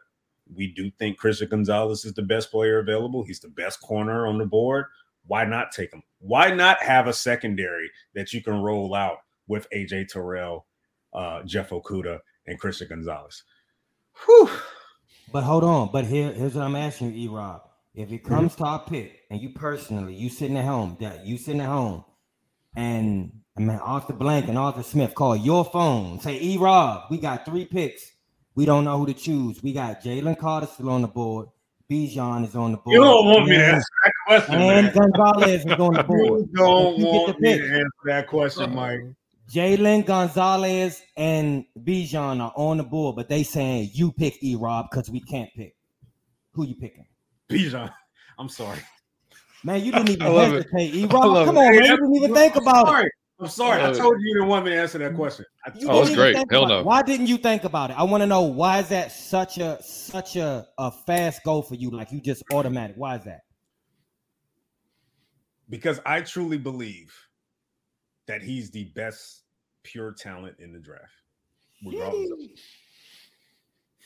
We do think Christian Gonzalez is the best player available. He's the best corner on the board. Why not take him? Why not have a secondary that you can roll out with AJ Terrell, uh, Jeff Okudah and Christian Gonzalez? Whew. But hold on. But here, here's what I'm asking you, E Rob. If it comes mm-hmm. to our pick, and you personally, you sitting at home, that you sitting at home, and I mean Arthur Blank and Arthur Smith call your phone, say, E Rob, we got three picks. We don't know who to choose. We got Jalen Carter still on the board. Bijan is on the board. You don't want me to answer that question. And man. Gonzalez is on the board. You don't you want me to answer that question, Mike. Jalen Gonzalez and Bijan are on the board, but they saying you pick E Rob because we can't pick. Who you picking? Bijan. I'm sorry. Man, you didn't even hesitate. E Rob, come on, man. You didn't even think about sorry. it. I'm sorry. I, I told you you didn't want me to answer that question. oh, that's great. Hell no. It. Why didn't you think about it? I want to know why is that such a such a, a fast go for you? Like you just automatic. Why is that? Because I truly believe that he's the best pure talent in the draft.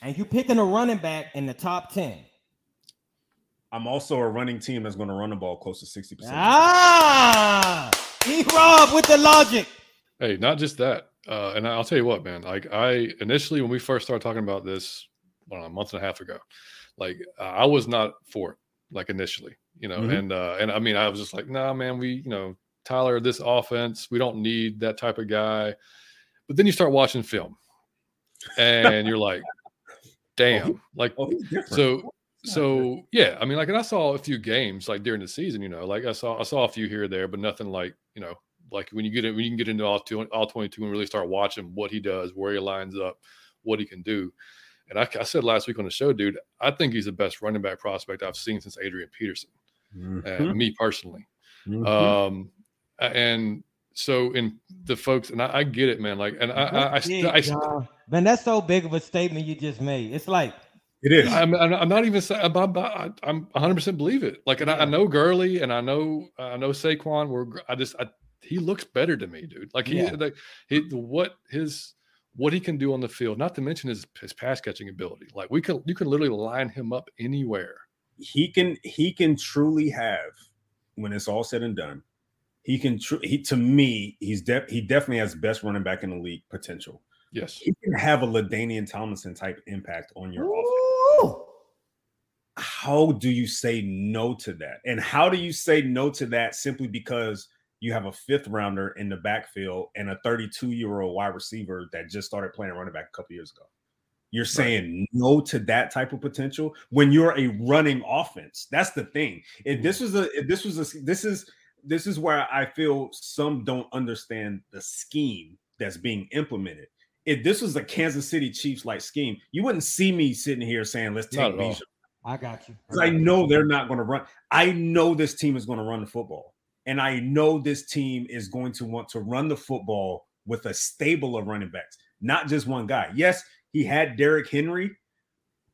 And you picking a running back in the top 10. I'm also a running team that's going to run the ball close to 60%. Ah, E Rob with the logic. Hey, not just that. Uh, and I'll tell you what, man. Like I initially, when we first started talking about this, well, a month and a half ago, like uh, I was not for it. Like initially, you know, mm-hmm. and uh, and I mean, I was just like, nah, man. We, you know, Tyler, this offense, we don't need that type of guy. But then you start watching film, and you're like, damn, oh, like oh, so so yeah, I mean, like, and I saw a few games like during the season, you know, like I saw I saw a few here or there, but nothing like you know, like when you get in, when you can get into all two, all twenty two and really start watching what he does, where he lines up, what he can do. And I, I, said last week on the show, dude, I think he's the best running back prospect I've seen since Adrian Peterson, mm-hmm. and me personally. Mm-hmm. Um, Uh, and so in the folks, and I, I get it, man. Like, and I, I, I, st- I, man, that's so big of a statement you just made. It's like it is. I'm, I'm not even saying I'm, I'm 100 percent believe it. Like, and I, I, know Gurley and I know I know Saquon. Were I just I, he looks better to me, dude. Like he yeah. like he what his what he can do on the field. Not to mention his his pass catching ability. Like we can you can literally line him up anywhere. He can he can truly have when it's all said and done. He can tr- he to me he's de- he definitely has best running back in the league potential. Yes, he can have a LaDainian Tomlinson type impact on your Ooh. offense. How do you say no to that? And how do you say no to that simply because you have a fifth rounder in the backfield and a 32 year old wide receiver that just started playing running back a couple years ago? You're saying right. no to that type of potential when you're a running offense. That's the thing. If mm. this was a, if this was a, this is, this is where I feel some don't understand the scheme that's being implemented if this was a Kansas City Chiefs like scheme, you wouldn't see me sitting here saying, let's take Bijan. I got you. Because I, I know they're not going to run. I know this team is going to run the football. And I know this team is going to want to run the football with a stable of running backs, not just one guy. Yes, he had Derrick Henry,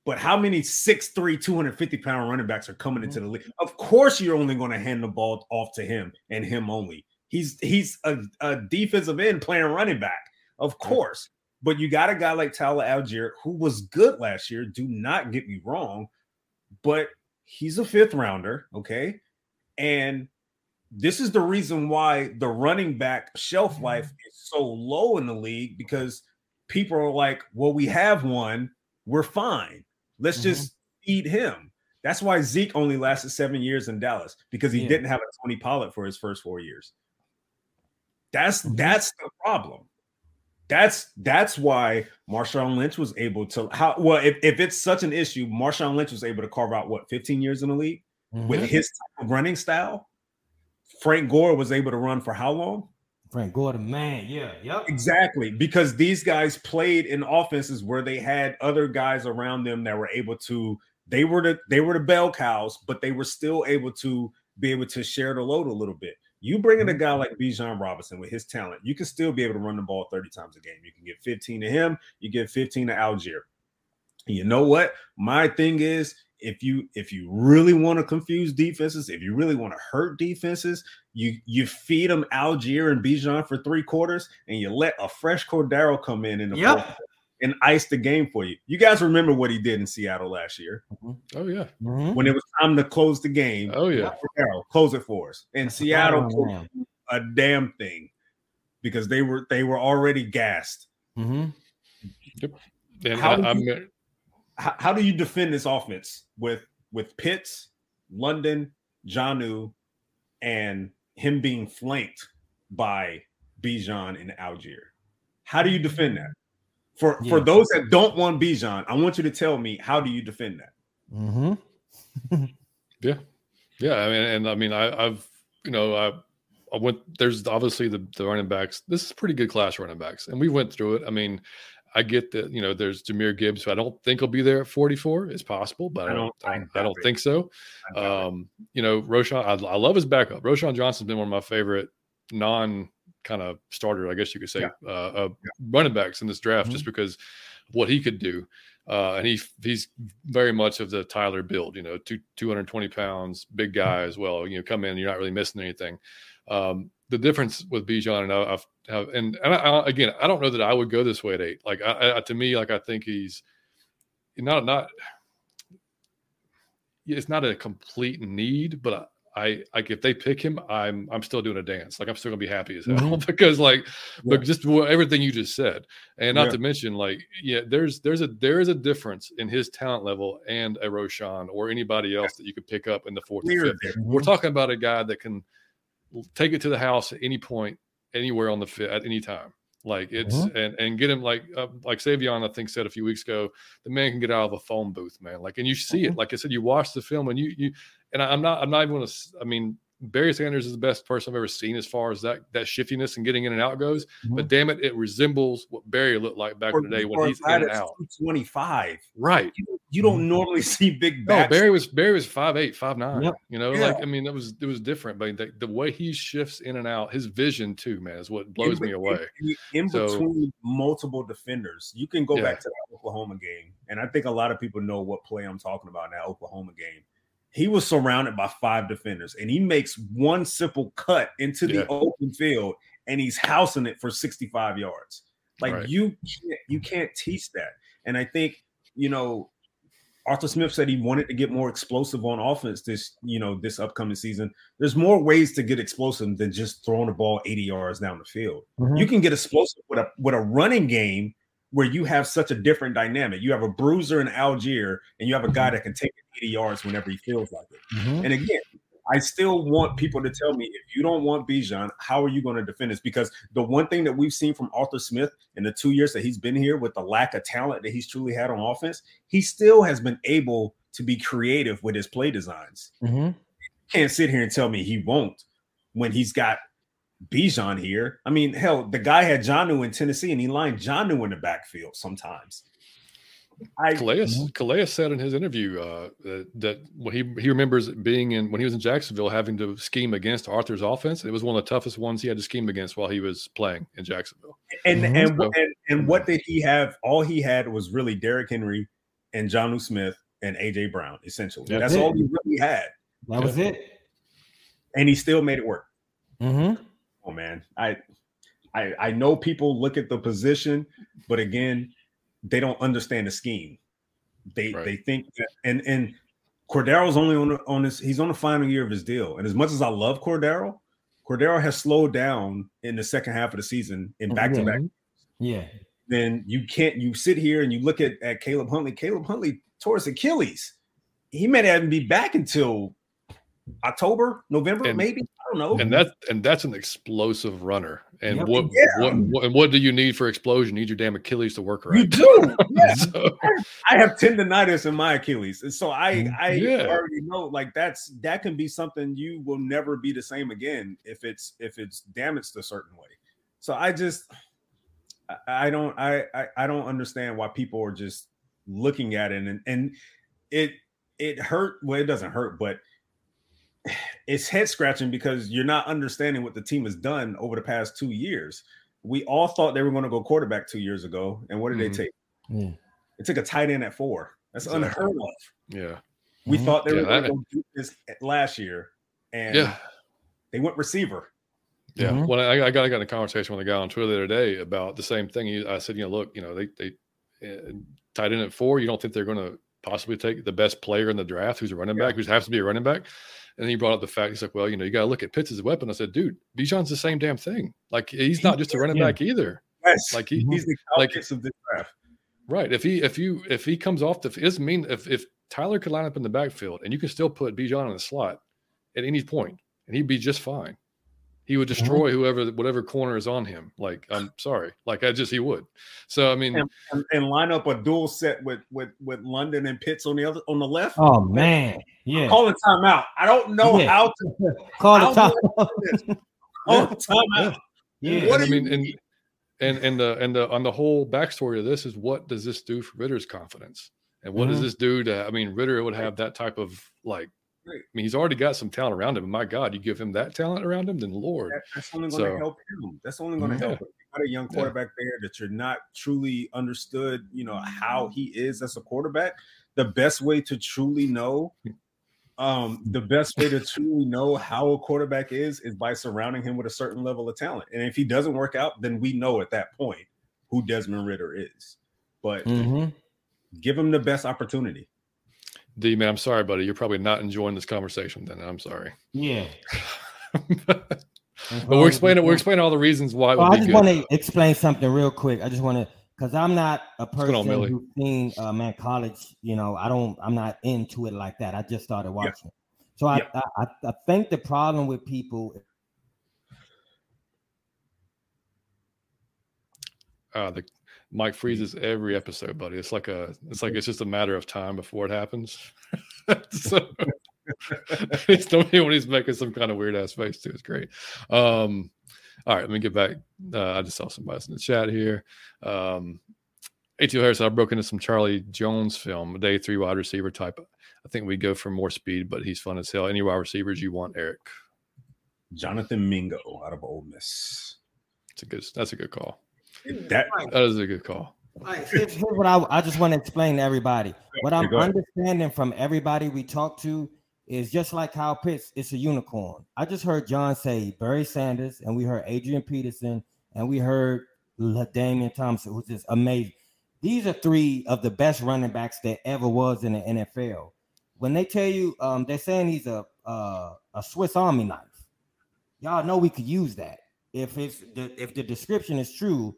but how many 6'3, 250 pound running backs are coming into the league? Of course, you're only going to hand the ball off to him and him only. He's he's a, a defensive end playing running back, of course. But you got a guy like Tyler Allgeier who was good last year. Do not get me wrong, but he's a fifth rounder. Okay. And this is the reason why the running back shelf mm-hmm. life is so low in the league because people are like, well, we have one. We're fine. Let's mm-hmm. just feed him. That's why Zeke only lasted seven years in Dallas because he yeah. didn't have a Tony Pollard for his first four years. That's mm-hmm. that's the problem that's that's why Marshawn Lynch was able to how well if, if it's such an issue, Marshawn Lynch was able to carve out what 15 years in the league mm-hmm. with his type of running style. Frank Gore was able to run for how long? Frank the man, yeah, yep. Exactly, because these guys played in offenses where they had other guys around them that were able to. They were the they were the bell cows, but they were still able to be able to share the load a little bit. You bring in a mm-hmm. guy like Bijan Robinson with his talent, you can still be able to run the ball 30 times a game. You can get 15 to him, you get 15 to Allgeier. And you know what? My thing is if you if you really want to confuse defenses, if you really want to hurt defenses, you you feed them Allgeier and Bijan for three quarters, and you let a fresh Cordarrelle come in in the yep. fourth and ice the game for you. You guys remember what he did in Seattle last year? Mm-hmm. Oh yeah, mm-hmm. when it was time to close the game. Oh yeah, close it for us. And Seattle oh, a damn thing because they were they were already gassed. Mm-hmm. Yep. And how, I, do you, how, how, do you defend this offense with with Pitts, London, Jonnu, and him being flanked by Bijan and Allgeier? How do you defend that? For yeah. for those that don't want Bijan, I want you to tell me how do you defend that? Mm-hmm. yeah, yeah. I mean, and I mean, I, I've you know, I I went. There's obviously the the running backs. This is pretty good class running backs, and we went through it. I mean, I get that you know there's Jahmyr Gibbs, who I don't think he'll be there at 44. It's possible, but I don't. I don't, I don't think so. Um, you know, Roschon. I, I, love his backup. Roschon Johnson's been one of my favorite non kind of starter, I guess you could say, yeah. uh, uh, yeah. running backs in this draft, mm-hmm. just because what he could do. Uh, and he he's very much of the Tyler build, you know, two, 220 pounds, big mm-hmm. guy as well. You know, come in, you're not really missing anything. Um, the difference with Bijan and I've, have, and, and I, again, I don't know that I would go this way at eight. Like I, I, to me, like I think he's not not. It's not a complete need, but I like if they pick him, I'm I'm still doing a dance. Like I'm still gonna be happy as hell mm-hmm. because like, yeah. but just everything you just said, and not yeah. to mention like, yeah, there's there's a there is a difference in his talent level and a Roschon or anybody else that you could pick up in the fourth fifth. We're talking about a guy that can take it to the house at any point, anywhere on the fit at any time. Like it's mm-hmm. and and get him like uh, like Savion I think said a few weeks ago, the man can get out of a phone booth, man. Like and you see mm-hmm. it. Like I said, you watch the film and you you and I, am not I'm not even to. I mean, Barry Sanders is the best person I've ever seen as far as that that shiftiness and getting in and out goes. Mm-hmm. But damn it, it resembles what Barry looked like back or, in the day when he's in and out. Twenty five, right? You, you, don't normally see big. No, Barry was Barry was five eight, five nine. Yep. You know, yeah. like I mean, it was it was different, but the, the, way he shifts in and out, his vision too, man, is what blows in, me away. In, in so, between multiple defenders, you can go yeah. back to the Oklahoma game, and I think a lot of people know what play I'm talking about in that Oklahoma game he was surrounded by five defenders and he makes one simple cut into the yeah. open field and he's housing it for 65 yards like right. you can't you can't teach that and i think you know arthur smith said he wanted to get more explosive on offense this you know this upcoming season there's more ways to get explosive than just throwing the ball 80 yards down the field mm-hmm. you can get explosive with a with a running game where you have such a different dynamic. You have a bruiser in Allgeier, and you have a guy mm-hmm. that can take it 80 yards whenever he feels like it. Mm-hmm. And again, I still want people to tell me if you don't want Bijan, how are you going to defend this? Because the one thing that we've seen from Arthur Smith in the two years that he's been here, with the lack of talent that he's truly had on offense, he still has been able to be creative with his play designs. Mm-hmm. Can't sit here and tell me he won't when he's got Bijan here. I mean, hell, the guy had Jonnu in Tennessee and he lined Jonnu in the backfield sometimes. I, Calais, Calais said in his interview uh, that, that he he remembers being in when he was in Jacksonville having to scheme against Arthur's offense. It was one of the toughest ones he had to scheme against while he was playing in Jacksonville. And mm-hmm. and, so, and, and what did he have? All he had was really Derrick Henry and Jonnu Smith and AJ Brown. Essentially, that's, that's all he really had. That was it. And he still made it work. Mm-hmm oh man, I, I I know people look at the position, but again, they don't understand the scheme. They right. they think that, and and Cordarrelle's only on on this. He's on the final year of his deal, and as much as I love Cordarrelle, Cordero has slowed down in the second half of the season in oh, back to back. Yeah. Then you can't. You sit here and you look at at Caleb Huntley. Caleb Huntley tore his Achilles. He may not even be back until October, November, and, maybe I don't know. And that and that's an explosive runner. And what, yeah. what, what and what do you need for explosion? You need your damn Achilles to work right. You do. Yeah. so, I have tendonitis in my Achilles, and so I mm, I yeah. already know like that's that can be something you will never be the same again if it's if it's damaged a certain way. So I just I, I don't I, I I don't understand why people are just looking at it and and it it hurt. Well, it doesn't hurt, but it's head scratching because you're not understanding what the team has done over the past two years. We all thought they were going to go quarterback two years ago, and what did mm-hmm. they take? Mm. They took a tight end at four. That's exactly. unheard of. Yeah, we mm-hmm. thought they yeah, were going to do this last year, and yeah, they went receiver. Yeah, mm-hmm. well, I, I, got I got a conversation with a guy on Twitter the other day about the same thing. He, I said, you know, look, you know, they they uh, tight end at four. You don't think they're going to possibly take the best player in the draft, who's a running back, who has to be a running back. And he brought up the fact he's like, well, you know, you got to look at Pitts as a weapon. I said, dude, Bijan's the same damn thing. Like he's not just a running yeah. back either. Yes. Like he, he's the like of this draft. Right. If he if you if he comes off the it doesn't mean if if Tyler could line up in the backfield and you can still put Bijan in the slot at any point and he'd be just fine. He would mm-hmm. destroy whoever whatever corner is on him. Like I'm sorry, like I just he would. So I mean, and, and, and, line up a dual set with with with London and Pitts on the other on the left. Oh man, yeah. Call the timeout. I don't know yeah. how to call the timeout. Call the timeout. Yeah. What I mean, and and and the and the on the whole backstory of this is what does this do for Ridder's confidence? And what mm-hmm. does this do to? I mean, Ritter would have that type of like I mean, he's already got some talent around him. My God, you give him that talent around him, then Lord, that, that's only going to so, help him. That's only going to yeah. help him. You got a young quarterback yeah. there that you're not truly understood. You know how he is as a quarterback. The best way to truly know, um, the best way to truly know how a quarterback is is by surrounding him with a certain level of talent. And if he doesn't work out, then we know at that point who Desmond Ridder is. But mm-hmm. give him the best opportunity. D man, I'm sorry, buddy. You're probably not enjoying this conversation. Then I'm sorry. Yeah. but we're explaining we're explaining all the reasons why. Well, I just want to explain something real quick. I just want to because I'm not a person on, who's seen uh, man college. You know, I don't. I'm not into it like that. I just started watching. Yeah. So I, yeah. I, I I think the problem with people. Uh, the Mike freezes every episode, buddy. It's like a, it's like it's just a matter of time before it happens. so he's when he's making some kind of weird ass face too. It's great. Um, all right, let me get back. Uh, I just saw somebody else in the chat here. Um, Harris, I broke into some Charlie Jones film, day three wide receiver type. I think we go for more speed, but he's fun as hell. Any wide receivers you want, Eric? Jonathan Mingo out of Ole Miss. That's a good. That's a good call. That, that was a good call. here's, here's what I, I just want to explain to everybody. What I'm understanding from everybody we talk to is just like Kyle Pitts, it's a unicorn. I just heard John say Barry Sanders, and we heard Adrian Peterson, and we heard Damian Thompson, who's just amazing. These are three of the best running backs that ever was in the NFL. When they tell you, um, they're saying he's a uh, a Swiss Army knife. Y'all know we could use that if it's the, if the description is true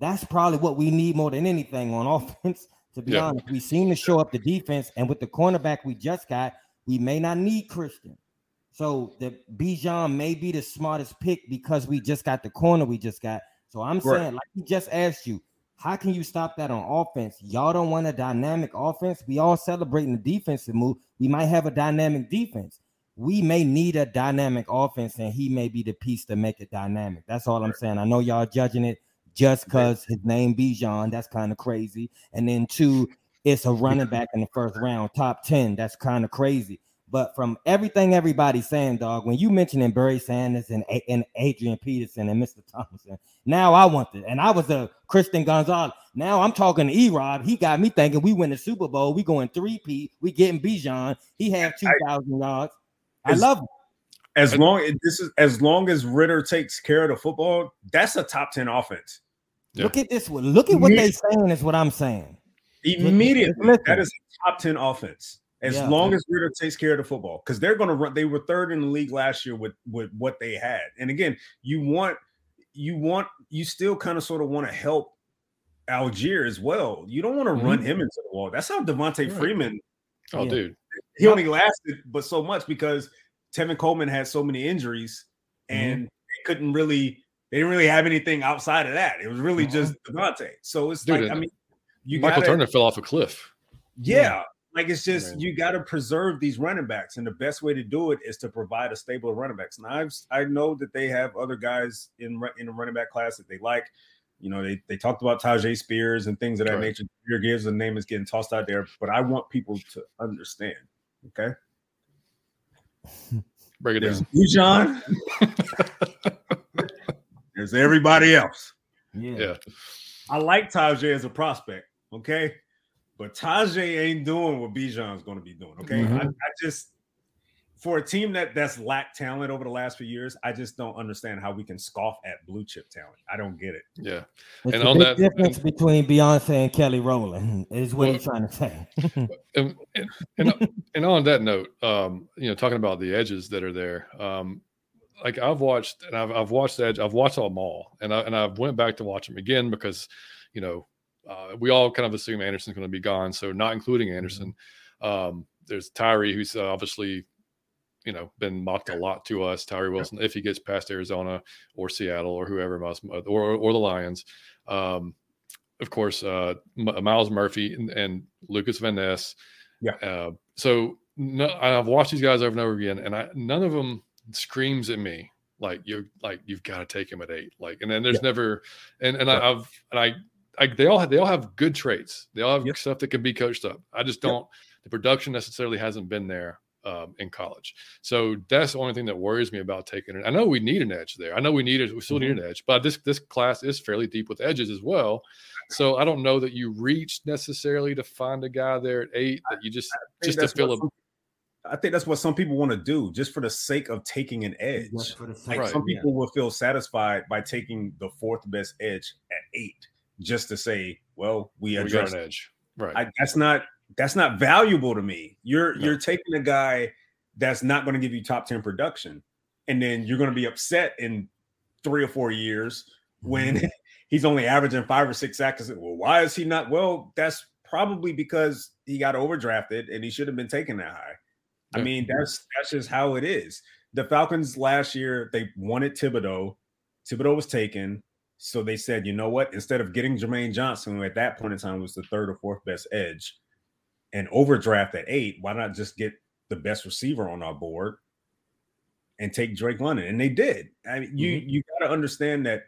that's probably what we need more than anything on offense. To be yeah. honest, we seem to show up the defense, and with the cornerback we just got, we may not need Christian. So the Bijan may be the smartest pick because we just got the corner we just got. So I'm right. saying, like he just asked you, how can you stop that on offense? Y'all don't want a dynamic offense. We all celebrating the defensive move. We might have a dynamic defense. We may need a dynamic offense, and he may be the piece to make it dynamic. That's all I'm saying. I know y'all judging it just because his name Bijan, that's kind of crazy. And then two, it's a running back in the first round, top 10. That's kind of crazy. But from everything everybody's saying, dog, when you mentioning Barry Sanders and, and Adrian Peterson and Mr. Thompson, now I want it. And I was a Christian Gonzalez. Now I'm talking to E-Rob. He got me thinking we win the Super Bowl. We going 3P. We getting Bijan. He have 2,000 yards. I love him as long as this is as long as Ridder takes care of the football, that's a top 10 offense. Yeah. Look at this one. Look at what they're saying is what I'm saying. Immediately, that is a top 10 offense. As yeah. long as Ridder takes care of the football, because they're gonna run, they were third in the league last year with with what they had. And again, you want you want you still kind of sort of want to help Allgeier as well. You don't want to mm-hmm. run him into the wall. That's how Devonta right. Freeman. Oh, yeah. dude. He only lasted but so much because Tevin Coleman had so many injuries mm-hmm. and they couldn't really they didn't really have anything outside of that. It was really mm-hmm. just Devonta. So it's Dude, like I mean, you Michael gotta, Turner fell off a cliff. Yeah, yeah. like it's just Man. you got to preserve these running backs, and the best way to do it is to provide a stable of running backs. And I've I know that they have other guys in in the running back class that they like. You know, they, they talked about Tyjae Spears and things of that right. nature. Spear gives the name is getting tossed out there, but I want people to understand. Okay. Break it There's down. You, John. There's everybody else. Yeah. yeah. I like Tyjae as a prospect. Okay. But Tyjae ain't doing what Bijan's going to be doing. Okay. Mm-hmm. I, I, just, for a team that that's lacked talent over the last few years, I just don't understand how we can scoff at blue chip talent. I don't get it. Yeah, it's and on that difference and, between Beyonce and Kelly Rowland is what well, he's trying to say. and, and, and, on that note, um, you know, talking about the edges that are there, um, like I've watched and I've I've watched Edge, I've watched them all, and I and I went back to watch them again because, you know, uh, we all kind of assume Anderson's going to be gone, so not including mm-hmm. Anderson. Um, there's Tyree, who's uh, obviously you know been mocked a lot to us. Tyree Wilson, yeah. if he gets past Arizona or Seattle or whoever must or or the Lions. Um, of course, uh, Myles Murphy and, and, Lucas Van Ness. Yeah. Uh, so no, I've watched these guys over and over again, and I none of them screams at me like you like you've got to take him at eight. Like, and then there's yeah. never and and yeah. I, have and I. I, they all have, they all have good traits. They all have stuff that can be coached up. I just don't. The production necessarily hasn't been there um, in college. So that's the only thing that worries me about taking it. I know we need an edge there. I know we need it. We still mm-hmm. need an edge, but this this class is fairly deep with edges as well. So I don't know that you reach necessarily to find a guy there at eight that you just just to fill a. I think that's what some people want to do just for the sake of taking an edge. Like right, some people yeah. will feel satisfied by taking the fourth best edge at eight, just to say, "Well, we, we got an edge." Right. I, that's not that's not valuable to me. You're no. you're taking a guy that's not going to give you top 10 production and then you're going to be upset in 3 or 4 years when mm-hmm. he's only averaging 5 or 6 sacks. Well, why is he not? Well, that's probably because he got overdrafted and he should have been taken that high. I mean, that's that's just how it is. The Falcons last year they wanted Thibodeaux. Thibodeaux was taken. So they said, you know what? Instead of getting Jermaine Johnson, who at that point in time was the third or fourth best edge, and overdraft at eight, why not just get the best receiver on our board and take Drake London? And they did. I mean, you mm-hmm. you got to understand that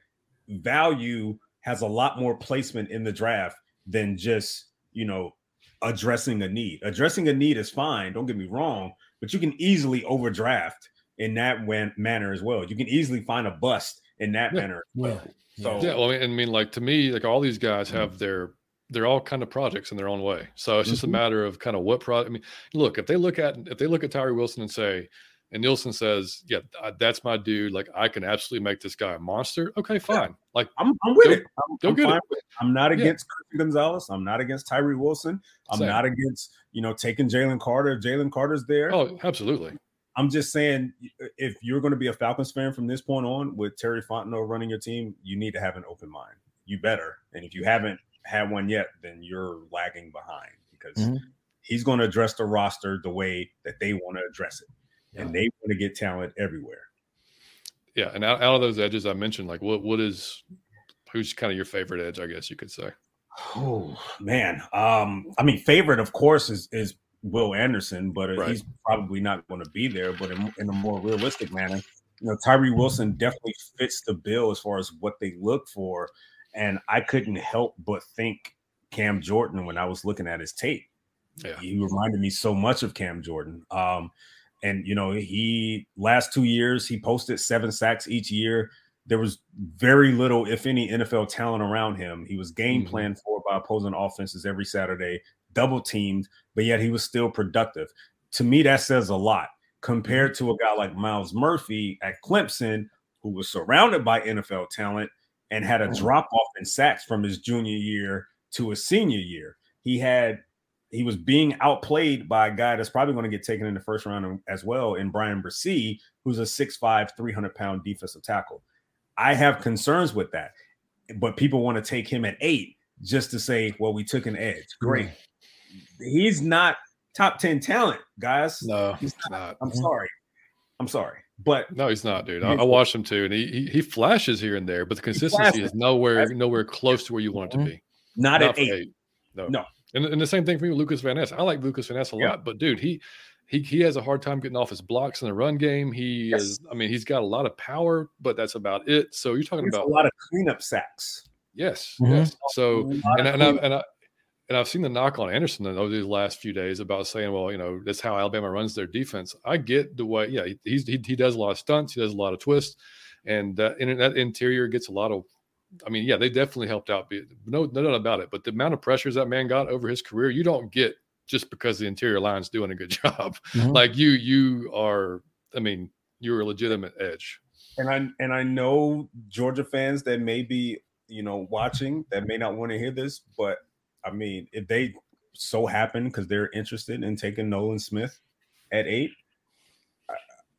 value has a lot more placement in the draft than just you know addressing a need. Addressing a need is fine. Don't get me wrong, but you can easily overdraft in that when, manner as well. You can easily find a bust in that yeah. manner. Well. Yeah. So yeah, well, I mean, like to me, like all these guys mm-hmm. have their they're all kind of projects in their own way. So it's just mm-hmm. a matter of kind of what project. I mean, look, if they look at if they look at Tyree Wilson and say, and Nielsen says, "Yeah, that's my dude. Like, I can absolutely make this guy a monster." Okay, fine. Yeah. Like, I'm, I'm with it. I'm, I'm, fine with it. I'm not against yeah. Gonzalez. I'm not against Tyree Wilson. I'm Same. not against you know taking Jalen Carter. Jalen Carter's there. Oh, absolutely. I'm just saying, if you're going to be a Falcons fan from this point on, with Terry Fontenot running your team, you need to have an open mind. You better. And if you haven't had one yet, then you're lagging behind because mm-hmm. he's going to address the roster the way that they want to address it, yeah. and they want to get talent everywhere. Yeah, and out, out of those edges I mentioned, like what what is who's kind of your favorite edge? I guess you could say. Oh man, um, I mean, favorite of course is is Will Anderson, but uh, right. he's probably not going to be there. But in, in, a more realistic manner, you know, Tyree Wilson definitely fits the bill as far as what they look for and I couldn't help but think Cam Jordan when I was looking at his tape. Yeah. He reminded me so much of Cam Jordan. Um, and you know, he last two years he posted seven sacks each year. There was very little, if any, NFL talent around him. He was game mm-hmm. planned for by opposing offenses every Saturday, double teamed, but yet he was still productive. To me, that says a lot compared mm-hmm. to a guy like Myles Murphy at Clemson, who was surrounded by NFL talent and had a mm. drop off in sacks from his junior year to his senior year. He had he was being outplayed by a guy that's probably going to get taken in the first round as well in Bryan Bresee, who's a 6'5, 300 pound defensive tackle. I have concerns with that, but people want to take him at eight just to say, well, we took an edge. Great. Mm. He's not top 10 talent, guys. No, he's not. not. I'm sorry. I'm sorry. But no, he's not, dude. I, I watched him too, and he, he, he flashes here and there, but the consistency is nowhere nowhere close to where you want it to be. Not, not at eight. eight. No, no. And, and the same thing for me with Lucas Van Ness. I like Lucas Van Ness a yeah. lot, but dude, he he he has a hard time getting off his blocks in the run game. He yes. is, I mean, he's got a lot of power, but that's about it. So you're talking about a lot of cleanup sacks. Yes, mm-hmm. yes. So and, and I, and I and I've seen the knock on Anderson over these last few days about saying, well, you know, that's how Alabama runs their defense. I get the way, yeah, he's, he, he does a lot of stunts, he does a lot of twists, and that, and that interior gets a lot of. I mean, yeah, they definitely helped out. No, no doubt about it. But the amount of pressures that man got over his career, you don't get just because the interior line's doing a good job. Mm-hmm. Like you, you are. I mean, you're a legitimate edge. And I and I know Georgia fans that may be you know watching that may not want to hear this, but I mean, if they so happen because they're interested in taking Nolan Smith at eight,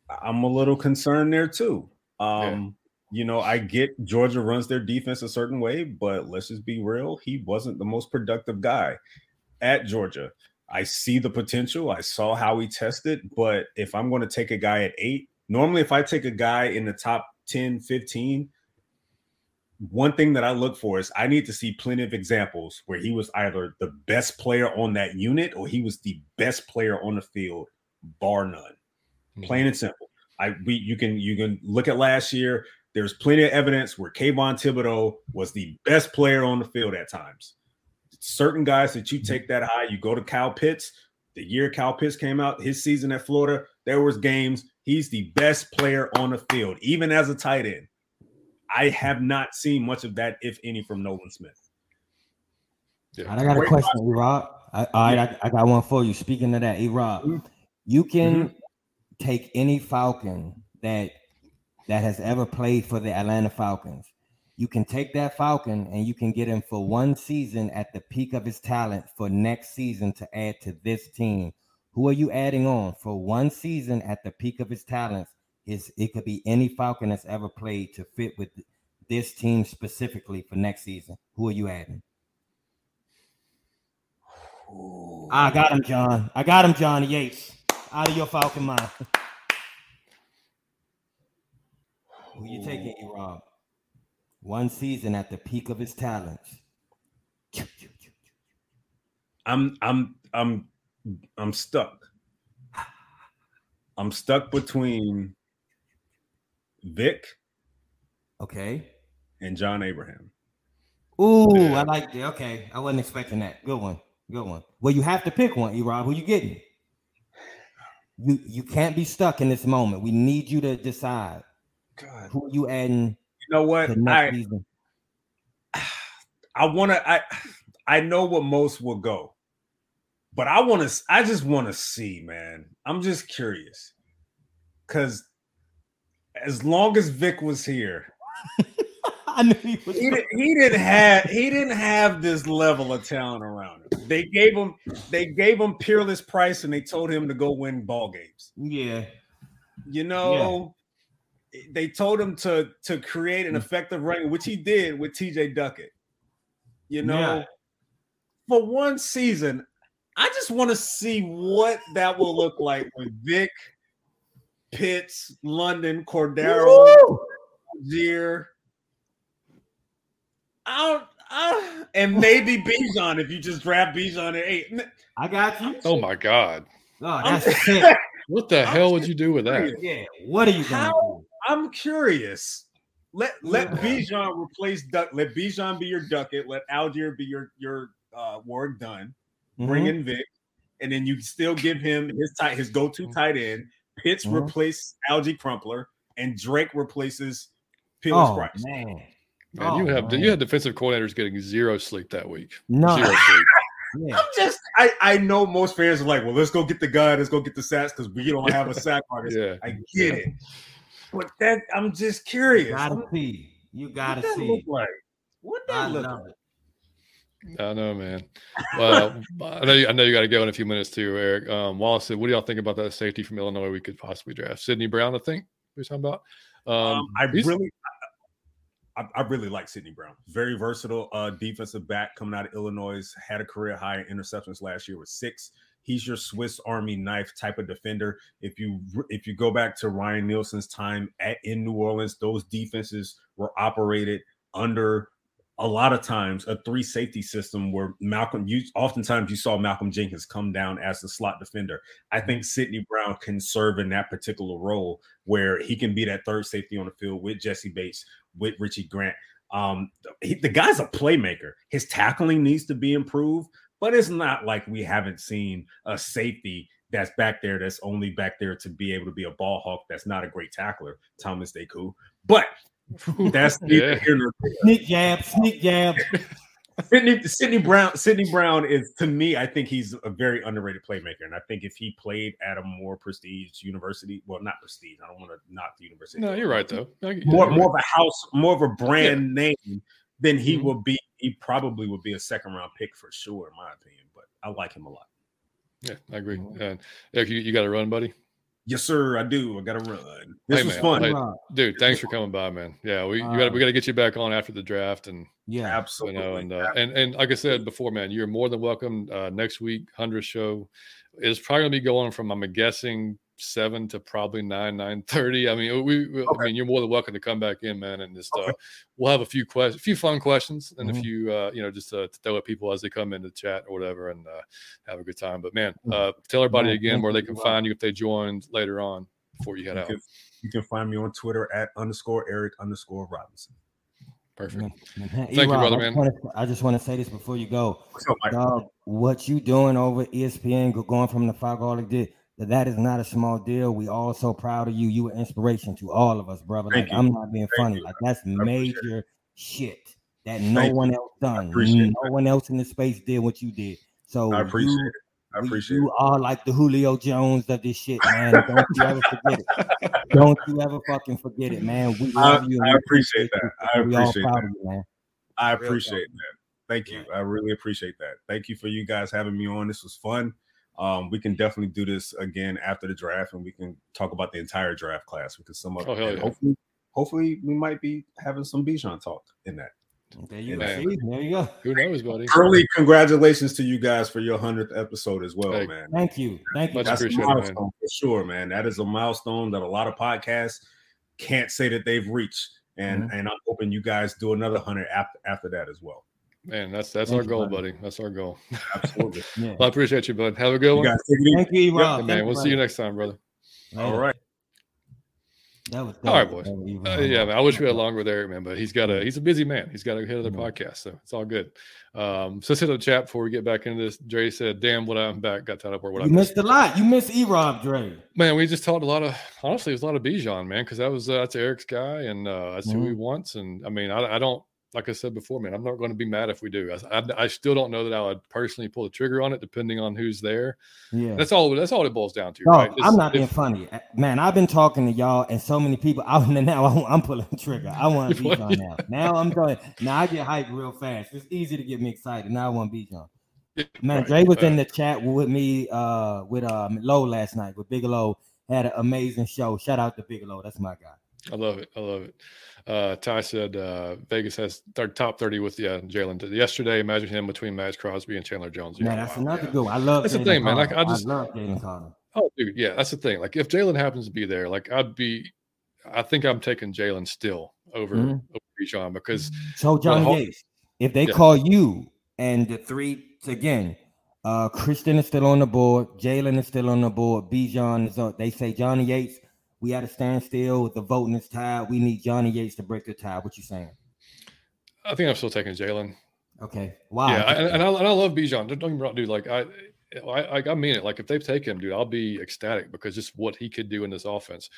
I, am a little concerned there too. Um, yeah. You know, I get Georgia runs their defense a certain way, but let's just be real. He wasn't the most productive guy at Georgia. I see the potential. I saw how he tested, but if I'm going to take a guy at eight, normally if I take a guy in the top 10, 15, one thing that I look for is I need to see plenty of examples where he was either the best player on that unit or he was the best player on the field, bar none. Mm-hmm. Plain and simple. I we you can you can look at last year. There's plenty of evidence where Kayvon Thibodeaux was the best player on the field at times. Certain guys that you take that high, you go to Cal Pitts. The year Cal Pitts came out, his season at Florida, there was games. He's the best player on the field, even as a tight end. I have not seen much of that, if any, from Nolan Smith. Yeah. I got a question, E Rob. All right, yeah. I, I, got one for you. Speaking of that, E Rob, mm-hmm. you can mm-hmm. take any Falcon that that has ever played for the Atlanta Falcons. You can take that Falcon and you can get him for one season at the peak of his talent for next season to add to this team. Who are you adding on for one season at the peak of his talents is it could be any Falcon that's ever played to fit with this team specifically for next season. Who are you adding? Ooh. I got him, John. I got him, John Yates. Out of your Falcon mind. Who you taking, E Rob? One season at the peak of his talents. I'm I'm I'm I'm stuck. I'm stuck between Vic. Okay. And John Abraham. Ooh, yeah. I like that. Okay. I wasn't expecting that. Good one. Good one. Well, you have to pick one, E-Rob. Who you getting? You you can't be stuck in this moment. We need you to decide. God. Who you adding? You know what? I, season? I want to. I I know what most will go, but I want to. I just want to see, man. I'm just curious because as long as Vic was here, I knew he was. He, did, he didn't have he didn't have this level of talent around him. They gave him they gave him peerless price and they told him to go win ball games. Yeah, you know, yeah. they told him to to create an effective running, which he did with T.J. Duckett. You know, yeah. for one season, I just want to see what that will look like with Vic Pitts, London, Cordarrelle, Zier. Out, uh, and maybe Bijan if you just draft Bijan at eight. I got you. Oh my god! Oh, that's what the hell would you do with that? Yeah, what are you gonna How, do? I'm curious. Let let yeah. Bijan replace Duck. Let Bijan be your Duckett. Let Allgeier be your your uh, Warrick Dunn. Mm-hmm. Bring in Vic, and then you still give him his tight his go to mm-hmm. tight end. Pitts mm-hmm. replaces Alge Crumpler, and Drake replaces Peerless oh, Price. Man. Man, oh, you have man. you had defensive coordinators getting zero sleep that week. No, zero sleep. Yeah. I'm just I, I know most fans are like, well, let's go get the guy, let's go get the sacks because we don't have a sack artist. yeah, I get it. But that I'm just curious. You gotta see. You gotta see. Look like? What that I look like? I know, man. Well, I know you, I know you got to go in a few minutes too, Eric. Um, Wallace said, "What do y'all think about that safety from Illinois? We could possibly draft Sydney Brown. I think we're talking about. Um, um, I really, I, I, really like Sydney Brown. Very versatile uh, defensive back coming out of Illinois. Had a career high in interceptions last year with six. He's your Swiss Army knife type of defender. If you if you go back to Ryan Nielsen's time at in New Orleans, those defenses were operated under a lot of times a three safety system where Malcolm you oftentimes you saw Malcolm Jenkins come down as the slot defender. I think mm-hmm. Sydney Brown can serve in that particular role where he can be that third safety on the field with Jesse Bates, with Richie Grant. Um, he, the guy's a playmaker. His tackling needs to be improved, but it's not like we haven't seen a safety that's back there that's only back there to be able to be a ball hawk that's not a great tackler, Thomas Decoud. But that's yeah. sneak jab, sneak jab. Sydney, Sydney Brown. Sydney Brown is to me. I think he's a very underrated playmaker, and I think if he played at a more prestige university, well, not prestige. I don't want to knock the university. No, you're right though. More, more of a house, more of a brand yeah. name. Then he mm-hmm. will be. He probably would be a second round pick for sure, in my opinion. But I like him a lot. Yeah, I agree. Mm-hmm. And Eric, you, you got to run, buddy. Yes, sir. I do. I got to run. This hey, was man. fun, hey, dude. Thanks for coming by, man. Yeah, we uh, got we got to get you back on after the draft, and yeah, absolutely. You know, and uh, and and like I said before, man, you're more than welcome. Uh, next week, hundred show is probably gonna be going from I'm guessing seven to probably nine nine thirty. I mean, we, we okay. I mean, you're more than welcome to come back in, man, and just okay. uh, we'll have a few questions, a few fun questions, and mm-hmm. a few uh, you know just uh, to throw at people as they come into the chat or whatever, and uh, have a good time. But man, mm. uh, tell everybody again where they can find you if they joined later on before you head you out. Can, you can find me on Twitter at underscore Eric underscore Robinson. Perfect. Thank you, brother, man. I just want to say this before you go. Up, Dog, what you doing over ESPN, going from the five garlic did that that is not a small deal. We all so proud of you. You were inspiration to all of us, brother. Like, I'm not being Thank funny. You. Like that's major shit that no Thank one you. else done. Mm, no one else in the space did what you did. So I appreciate you, it. I appreciate you it. are like the Julio Jones of this shit, man. Don't you ever forget it. Don't you ever fucking forget it, man. We love I, you. I appreciate that. I appreciate that. You, man. I appreciate that. Thank you. I really appreciate that. Thank you for you guys having me on. This was fun um, we can definitely do this again after the draft, and we can talk about the entire draft class. We can sum up. Oh, yeah. Hopefully, hopefully, we might be having some Bijan talk in that. There you go. There you go. Who knows, buddy? Early congratulations to you guys for your hundredth episode as well, hey, man. Thank you. Thank you. That's appreciated, a milestone man. for sure, man. That is a milestone that a lot of podcasts can't say that they've reached, and mm-hmm. and I'm hoping you guys do another hundred after after that as well. Man, that's that's Thank our goal, buddy. buddy. That's our goal. Absolutely. yeah. Well, I appreciate you, bud. Have a good one. Thank you, Rob. Yep, man. we'll see you next time, brother. All right. That was all right, boys. Uh, yeah, man. I wish we had longer with Eric, man, but he's got a he's a busy man. He's got to hit other mm-hmm. podcasts, so it's all good. Um, so let's hit the chat before we get back into this. Dre said, "Damn, what I'm back." Got tied up where what you I missed, missed a lot. You missed E Rob, Dre. Man, we just talked a lot of honestly, it was a lot of Bijan, man, because that was uh, that's Eric's guy, and uh, that's mm-hmm. who he mm-hmm. wants. And I mean, I, I don't like I said before, man, I'm not going to be mad if we do. I, I, I, still don't know that I would personally pull the trigger on it, depending on who's there. Yeah, that's all. That's all it boils down to. No, right? I'm not if, being funny, uh, man. I've been talking to y'all and so many people. I now I'm pulling the trigger. I want to Bijan now. Now I'm going. Now I get hyped real fast. It's easy to get me excited. Now I want to Bijan. Man, right. Dre was in the chat with me uh with uh Low last night with Bigelow. Had an amazing show. Shout out to Bigelow. That's my guy. I love it. I love it. Uh, Ty said uh, Vegas has their top 30 with yeah, Jalen. Yesterday, imagine him between Maxx Crosby and Chandler Jones. Man, that's wow, another yeah. good one. I love That's Jalen the thing, Carter. man. Like, I just I love Jalen Carter. Oh, dude, yeah, that's the thing. Like, if Jalen happens to be there, like, I'd be, I think I'm taking Jalen still over, mm-hmm. over Bijan because. So, John whole, Yates, if they yeah. call you and the three again, uh, Christian is still on the board, Jalen is still on the board, Bijan is on, they say Johnny Yates we at a standstill. With the voting is tied. We need Johnny Yates to break the tie. What you saying? I think I'm still taking Jalen. Okay. Wow. Yeah, and, and, I, and I love Bijan. Don't get me wrong, dude. Like I, I, I mean it. Like if they take him, dude, I'll be ecstatic because just what he could do in this offense.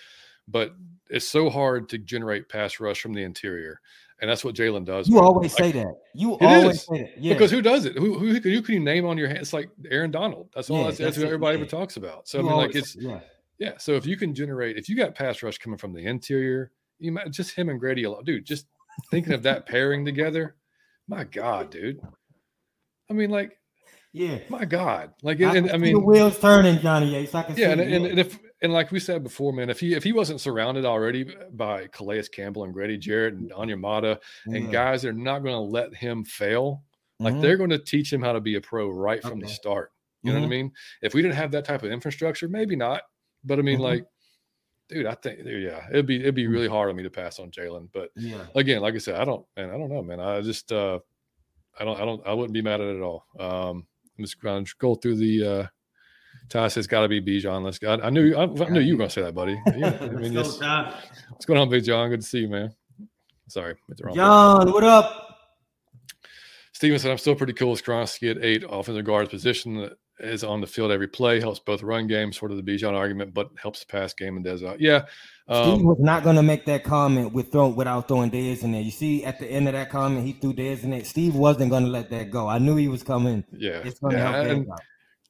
But it's so hard to generate pass rush from the interior, and that's what Jalen does. You always like, say that. You always is. say that. Yeah. Because who does it? Who, who who can you name on your hand? It's like Aaron Donald. That's all. Yeah, that's, that's, that's, who everybody ever talks about. So you I mean, like it's yeah. Yeah. So if you can generate, if you got pass rush coming from the interior, you might just him and Grady alone, dude. Just thinking of that pairing together, my God, dude. I mean, like, yeah, my God, like, I, and, I mean, the wheels turning, Johnny Yates. I can yeah, and, and, and, if and like we said before, man, if he if he wasn't surrounded already by Calais Campbell and Grady Jarrett and Onyemata yeah. and guys they're not going to let him fail, like mm-hmm. they're going to teach him how to be a pro right from okay. the start. You mm-hmm. know what I mm-hmm. mean? If we didn't have that type of infrastructure, maybe not. But I mean, mm-hmm. like, dude, I think yeah, it'd be it'd be really hard on me to pass on Jalen. But yeah, again, like I said, I don't man, I don't know, man. I just uh I don't I don't I wouldn't be mad at it at all. Um I'm just going to go through the uh Ty says got to be Bijan. Let's go. I knew I, I knew you were going to say that, buddy. Yeah, I mean, what's going on, Big John? Good to see you, man. Sorry, it's wrong. John, what up? Steven said, I'm still pretty cool with Skoronski at eight offensive guard position is on the field every play, helps both run game, sort of the Bijan argument, but helps the pass game and does out. Yeah. Um, Steve was not going to make that comment with throw, without throwing Dez in there. You see, at the end of that comment, he threw Dez in there. Steve wasn't going to let that go. I knew he was coming. Yeah. It's going to yeah, help and,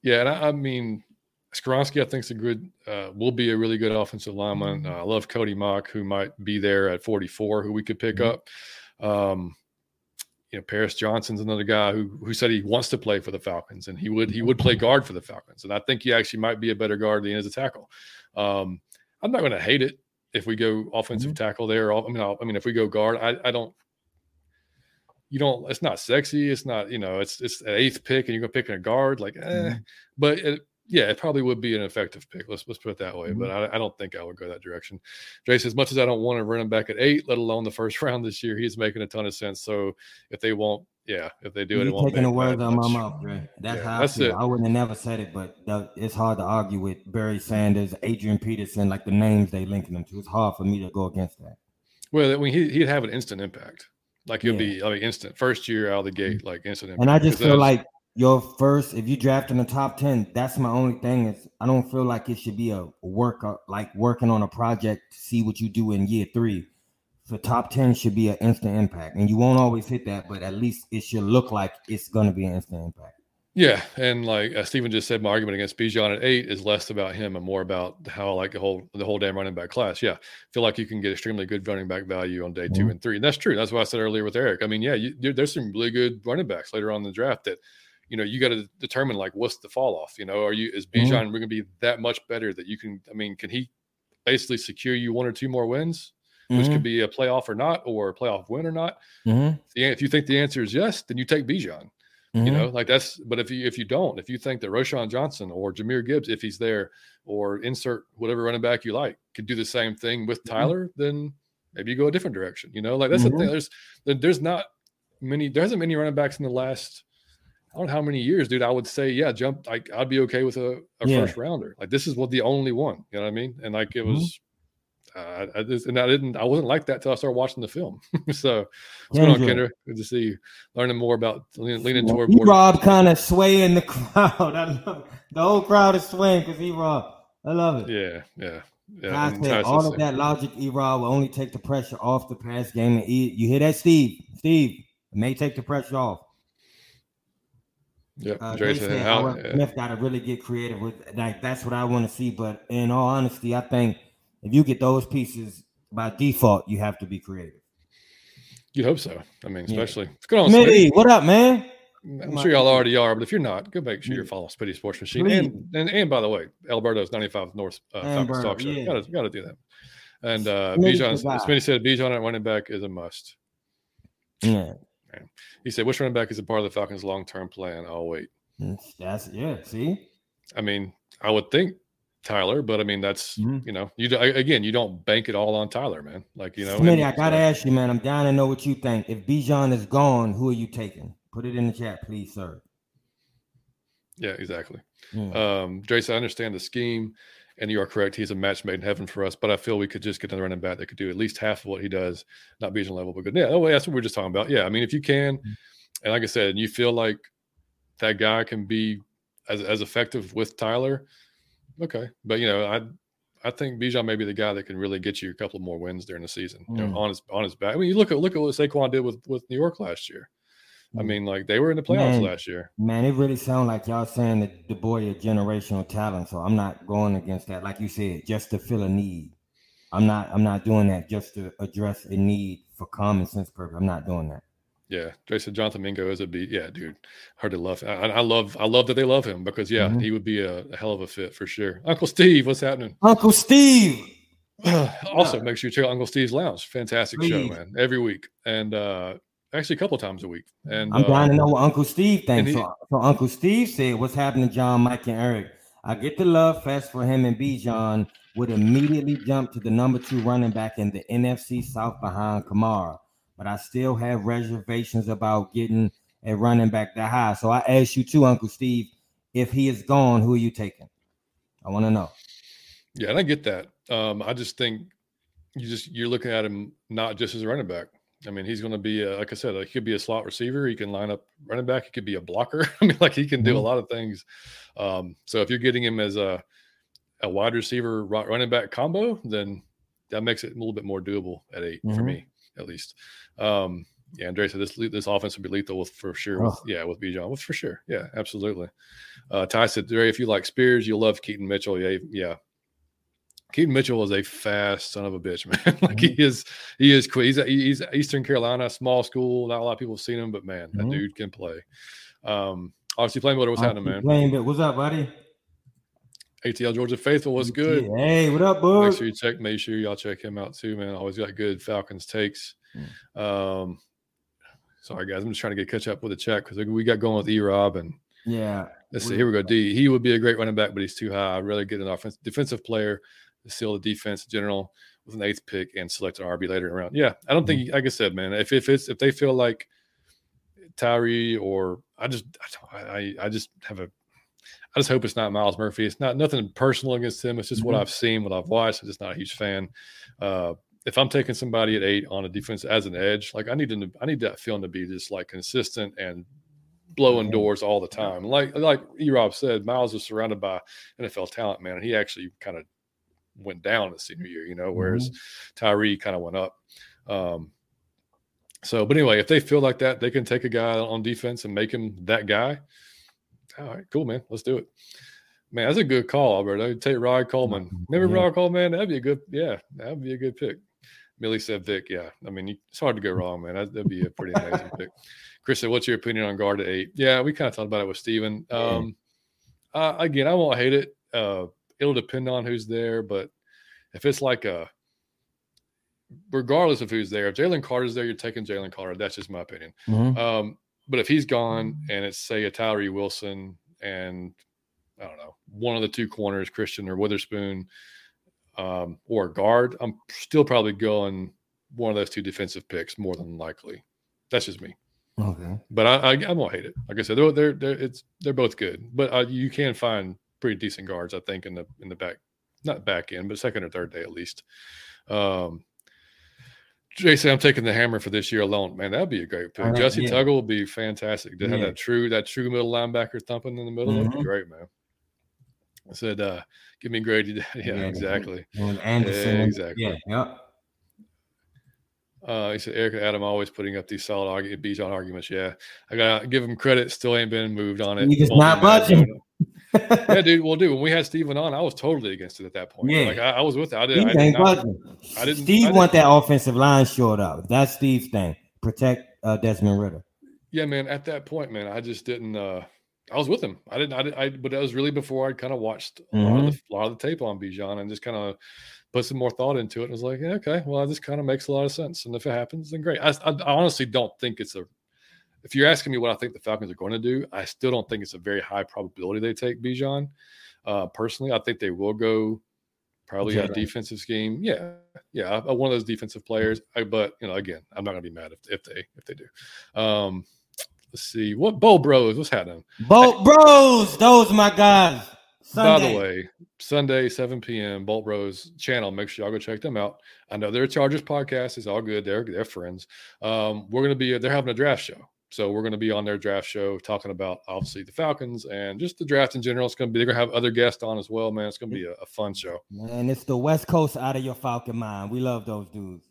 Yeah. And I, I mean, Skoronski, I think, is a good, uh, will be a really good offensive lineman. Mm-hmm. Uh, I love Cody Mauch, who might be there at 44, who we could pick mm-hmm. up. Um, you know, Paris Johnson's another guy who who said he wants to play for the Falcons and he would he would play guard for the Falcons. And I think he actually might be a better guard than as a tackle. Um, I'm not going to hate it if we go offensive mm-hmm. tackle there. I mean, I mean, if we go guard, I, I don't. You don't. It's not sexy. It's not. You know. It's it's an eighth pick, and you're gonna pick a guard. Like, eh. Mm-hmm. But it, yeah, it probably would be an effective pick. Let's let's put it that way. Mm-hmm. But I, I, don't think I would go that direction. Jason, as much as I don't want to run him back at eight, let alone the first round this year, he's making a ton of sense. So if they won't, yeah, if they do it, it won't taking the words out of my mouth, Dre. That's yeah, how that's I feel. It. I wouldn't have never said it, but it's hard to argue with Barry Sanders, Adrian Peterson, like the names they linking them to. It's hard for me to go against that. Well, I mean, he, he'd have an instant impact. Like he'll yeah. be, I mean, instant first year out of the gate, like instant. Impact. And I just feel like your first, if you draft in the top 10, that's my only thing is I don't feel like it should be a work like working on a project to see what you do in year three. so top 10 should be an instant impact. And you won't always hit that, but at least it should look like it's going to be an instant impact. Yeah, and like uh, Stephen just said, my argument against Bijan at eight is less about him and more about how I like the whole the whole damn running back class. Yeah, feel like you can get extremely good running back value on day mm-hmm. two and three, and that's true. That's what I said earlier with Eric. I mean, yeah, you, there's some really good running backs later on in the draft that you know, you got to determine like what's the fall off. You know, are you is Bijan mm-hmm. going to be that much better that you can? I mean, can he basically secure you one or two more wins, mm-hmm. which could mm-hmm. be a playoff or not, or a playoff win or not? Mm-hmm. If you think the answer is yes, then you take Bijan. You mm-hmm. know, like that's. But if you if you don't, if you think that Roschon Johnson or Jahmyr Gibbs, if he's there, or insert whatever running back you like, could do the same thing with mm-hmm. Tyler, then maybe you go a different direction. You know, like that's the thing. There's there's not many. There hasn't many running backs in the last I don't know how many years, dude. I would say, yeah, jump. Like I'd be okay with a, a yeah. first rounder. Like this is what the only one. You know what I mean? And like it mm-hmm. was, uh, I just, and I didn't. I wasn't like that till I started watching the film. so what's going on, Kendra? Good to see you. Learning more about leaning, leaning toward. More Rob kind of swaying the crowd. I love the whole crowd is swaying because he Rob. I love it. Yeah, yeah. Yeah, I said all of that logic, Erod will only take the pressure off the pass game. And you hear that, Steve? Steve may take the pressure off. Yeah, uh, Jason how, yeah. Smith got to really get creative with like that's what I want to see. But in all honesty, I think if you get those pieces by default, you have to be creative. You'd hope so. I mean, especially yeah. it's on. Smitty, what up, man? I'm sure y'all already are, but if you're not, go make sure you're following Spitty Sports Machine. And, and and by the way, Alberto's 95 North uh, Falcons Talk Show. Yeah. Gotta, gotta do that. And uh Bijan, Smitty said Bijan at running back is a must. Yeah. He said, "Which running back is a part of the Falcons' long-term plan?" Oh, wait. Mm, that's yeah. See, I mean, I would think Tyler, but I mean, that's mm-hmm. you know, you again, you don't bank it all on Tyler, man. Like you know, Smitty, I gotta ask you, man. I'm down to know what you think. If Bijan is gone, who are you taking? Put it in the chat, please, sir. Yeah, exactly. Mm. Um, Jace, I understand the scheme. And you are correct. He's a match made in heaven for us. But I feel we could just get another running back that could do at least half of what he does, not Bijan level, but good. Yeah, oh, that's what we are just talking about. Yeah, I mean, if you can, mm-hmm. and like I said, and you feel like that guy can be as, as effective with Tyler, okay. But you know, I I think Bijan may be the guy that can really get you a couple more wins during the season. Mm. You know, mm. on his on his back. I mean, you look at look at what Saquon did with with New York last year. I mm. mean, like they were in the playoffs man, last year. Man, it really sounds like y'all saying that the boy is generational talent. So I'm not going against that. Like you said, just to fill a need. I'm not. I'm not doing that just to address a need for common sense purpose. I'm not doing that. Yeah, Jason Jonathan Mingo is a beat. Yeah, dude, hard to love. I, I, love. I love that they love him because yeah, mm-hmm. he would be a, a, hell of a fit for sure. Uncle Steve, what's happening? Uncle Steve. also, make sure you check out Uncle Steve's Lounge. Fantastic Please. show, man. Every week, and uh actually a couple times a week. And I'm uh, dying to know what Uncle Steve thinks. He, so, so, Uncle Steve said, "What's happening, John, Mike, and Eric? I get the love fest for him and Bijan. Would immediately jump to the number two running back in the NFC South behind Kamara, but I still have reservations about getting a running back that high. So I ask you too, Uncle Steve, if he is gone, who are you taking? I want to know. Yeah, and I get that. Um, I just think you just you're looking at him not just as a running back I mean, he's going to be, a, like I said, he could be a slot receiver. He can line up running back. He could be a blocker. I mean, like he can do mm-hmm. a lot of things. Um, so if you're getting him as a a wide receiver running back combo, then that makes it a little bit more doable at 8 mm-hmm. for me, at least. Um, yeah, Andre said this this offense would be lethal with for sure. With, oh. Yeah, with Bijan, well, for sure. Yeah, absolutely. Uh, Ty said, Dre, if you like Spears, you'll love Keaton Mitchell. Yeah, yeah. Keaton Mitchell is a fast son of a bitch, man. like mm-hmm. he is, he is quick. He's, he's Eastern Carolina, small school. Not a lot of people have seen him, but man, mm-hmm. that dude can play. Um, obviously, playing what was happening, man. Playing, but what's up, buddy? ATL Georgia Faithful was good. Hey, what up, bud? Make sure you check. Make sure y'all check him out too, man. Always got good Falcons takes. Mm. Um, sorry guys, I'm just trying to get catch up with the check because we got going with E Rob and yeah. Let's see. Here we go. D. He would be a great running back, but he's too high. I'd rather get an offensive defensive player seal the defense in general with an eighth pick and select an RB later in round. Yeah, I don't think, mm. like I said, man, if if it's if they feel like Tyree or I just I I just have a I just hope it's not Myles Murphy. It's not nothing personal against him. It's just mm-hmm. what I've seen, what I've watched. I'm just not a huge fan. Uh, if I'm taking somebody at eight on a defense as an edge, like I need to, I need that feeling to be just like consistent and blowing mm-hmm. doors all the time. Like like E Rob said, Myles was surrounded by NFL talent, man, and he actually kind of went down the senior year, you know, whereas mm-hmm. Tyree kind of went up. Um, so, but anyway, if they feel like that, they can take a guy on defense and make him that guy all right, cool, man. Let's do it. Man, that's a good call, Alberto. Take Rod Coleman. Remember yeah. Rod Coleman? That'd be a good, yeah, that'd be a good pick. Millie said Vic. Yeah, I mean, it's hard to go wrong, man. That'd be a pretty amazing pick. Chris said, "What's your opinion on guard at eight? Yeah, we kind of talked about it with Steven. Um, uh, again, I won't hate it. Uh, it'll depend on who's there, but if it's like a, regardless of who's there, if Jalen Carter's there, you're taking Jalen Carter. That's just my opinion. Mm-hmm. Um, but if he's gone and it's say a Tyree Wilson and I don't know one of the two corners, Christian or Witherspoon, um, or guard, I'm still probably going one of those two defensive picks more than likely. That's just me. Okay. But I, I, I won't hate it. Like I said, they're they're, they're it's they're both good. But uh, you can find pretty decent guards, I think, in the in the back, not back end, but second or third day at least. Um, Jason, I'm taking the hammer for this year alone. Man, that'd be a great pick. Jesse yeah. Tuggle would be fantastic. To yeah. have that true, that true middle linebacker thumping in the middle, mm-hmm. that'd be great, man. I said, uh, give me Grady. yeah, yeah, exactly. And Anderson. Yeah, exactly. Yeah, yep. Uh, he said Eric and Adam always putting up these solid arguments, Bijan arguments. Yeah, I gotta give him credit. Still ain't been moved on it. He's not budging yeah, dude. Well, dude, when we had Steven on, I was totally against it at that point. Yeah, like I, I was with it. I didn't. I, did not, I didn't. Steve I didn't, want that offensive line short up. That's Steve's thing. Protect uh, Desmond Ridder. Yeah, man. At that point, man, I just didn't. uh I was with him. I didn't. I, did, I but that was really before I'd kind of watched a, mm-hmm. lot of the, mm-hmm. a lot of the tape on Bijan and just kind of put some more thought into it. And was like, yeah, okay, well, this kind of makes a lot of sense. And if it happens, then great. I, I, I honestly don't think it's a if you're asking me what I think the Falcons are going to do, I still don't think it's a very high probability they take Bijan. Uh, personally, I think they will go probably a defensive scheme. Yeah, yeah, one of those defensive players. I, but you know, again, I'm not going to be mad if, if they if they do. Um, let's see what Bolt Bros. What's happening? Bolt Bros. Those my guys. Sunday. By the way, Sunday, 7 p.m., Bolt Bros channel. Make sure y'all go check them out. I know they're Chargers podcast. is all good. They're they're friends. Um, we're gonna be they're having a draft show. So we're going to be on their draft show talking about obviously the Falcons and just the draft in general. It's going to be they're going to have other guests on as well, man. It's going to be a, a fun show. And it's the West Coast out of your Falcon mind. We love those dudes.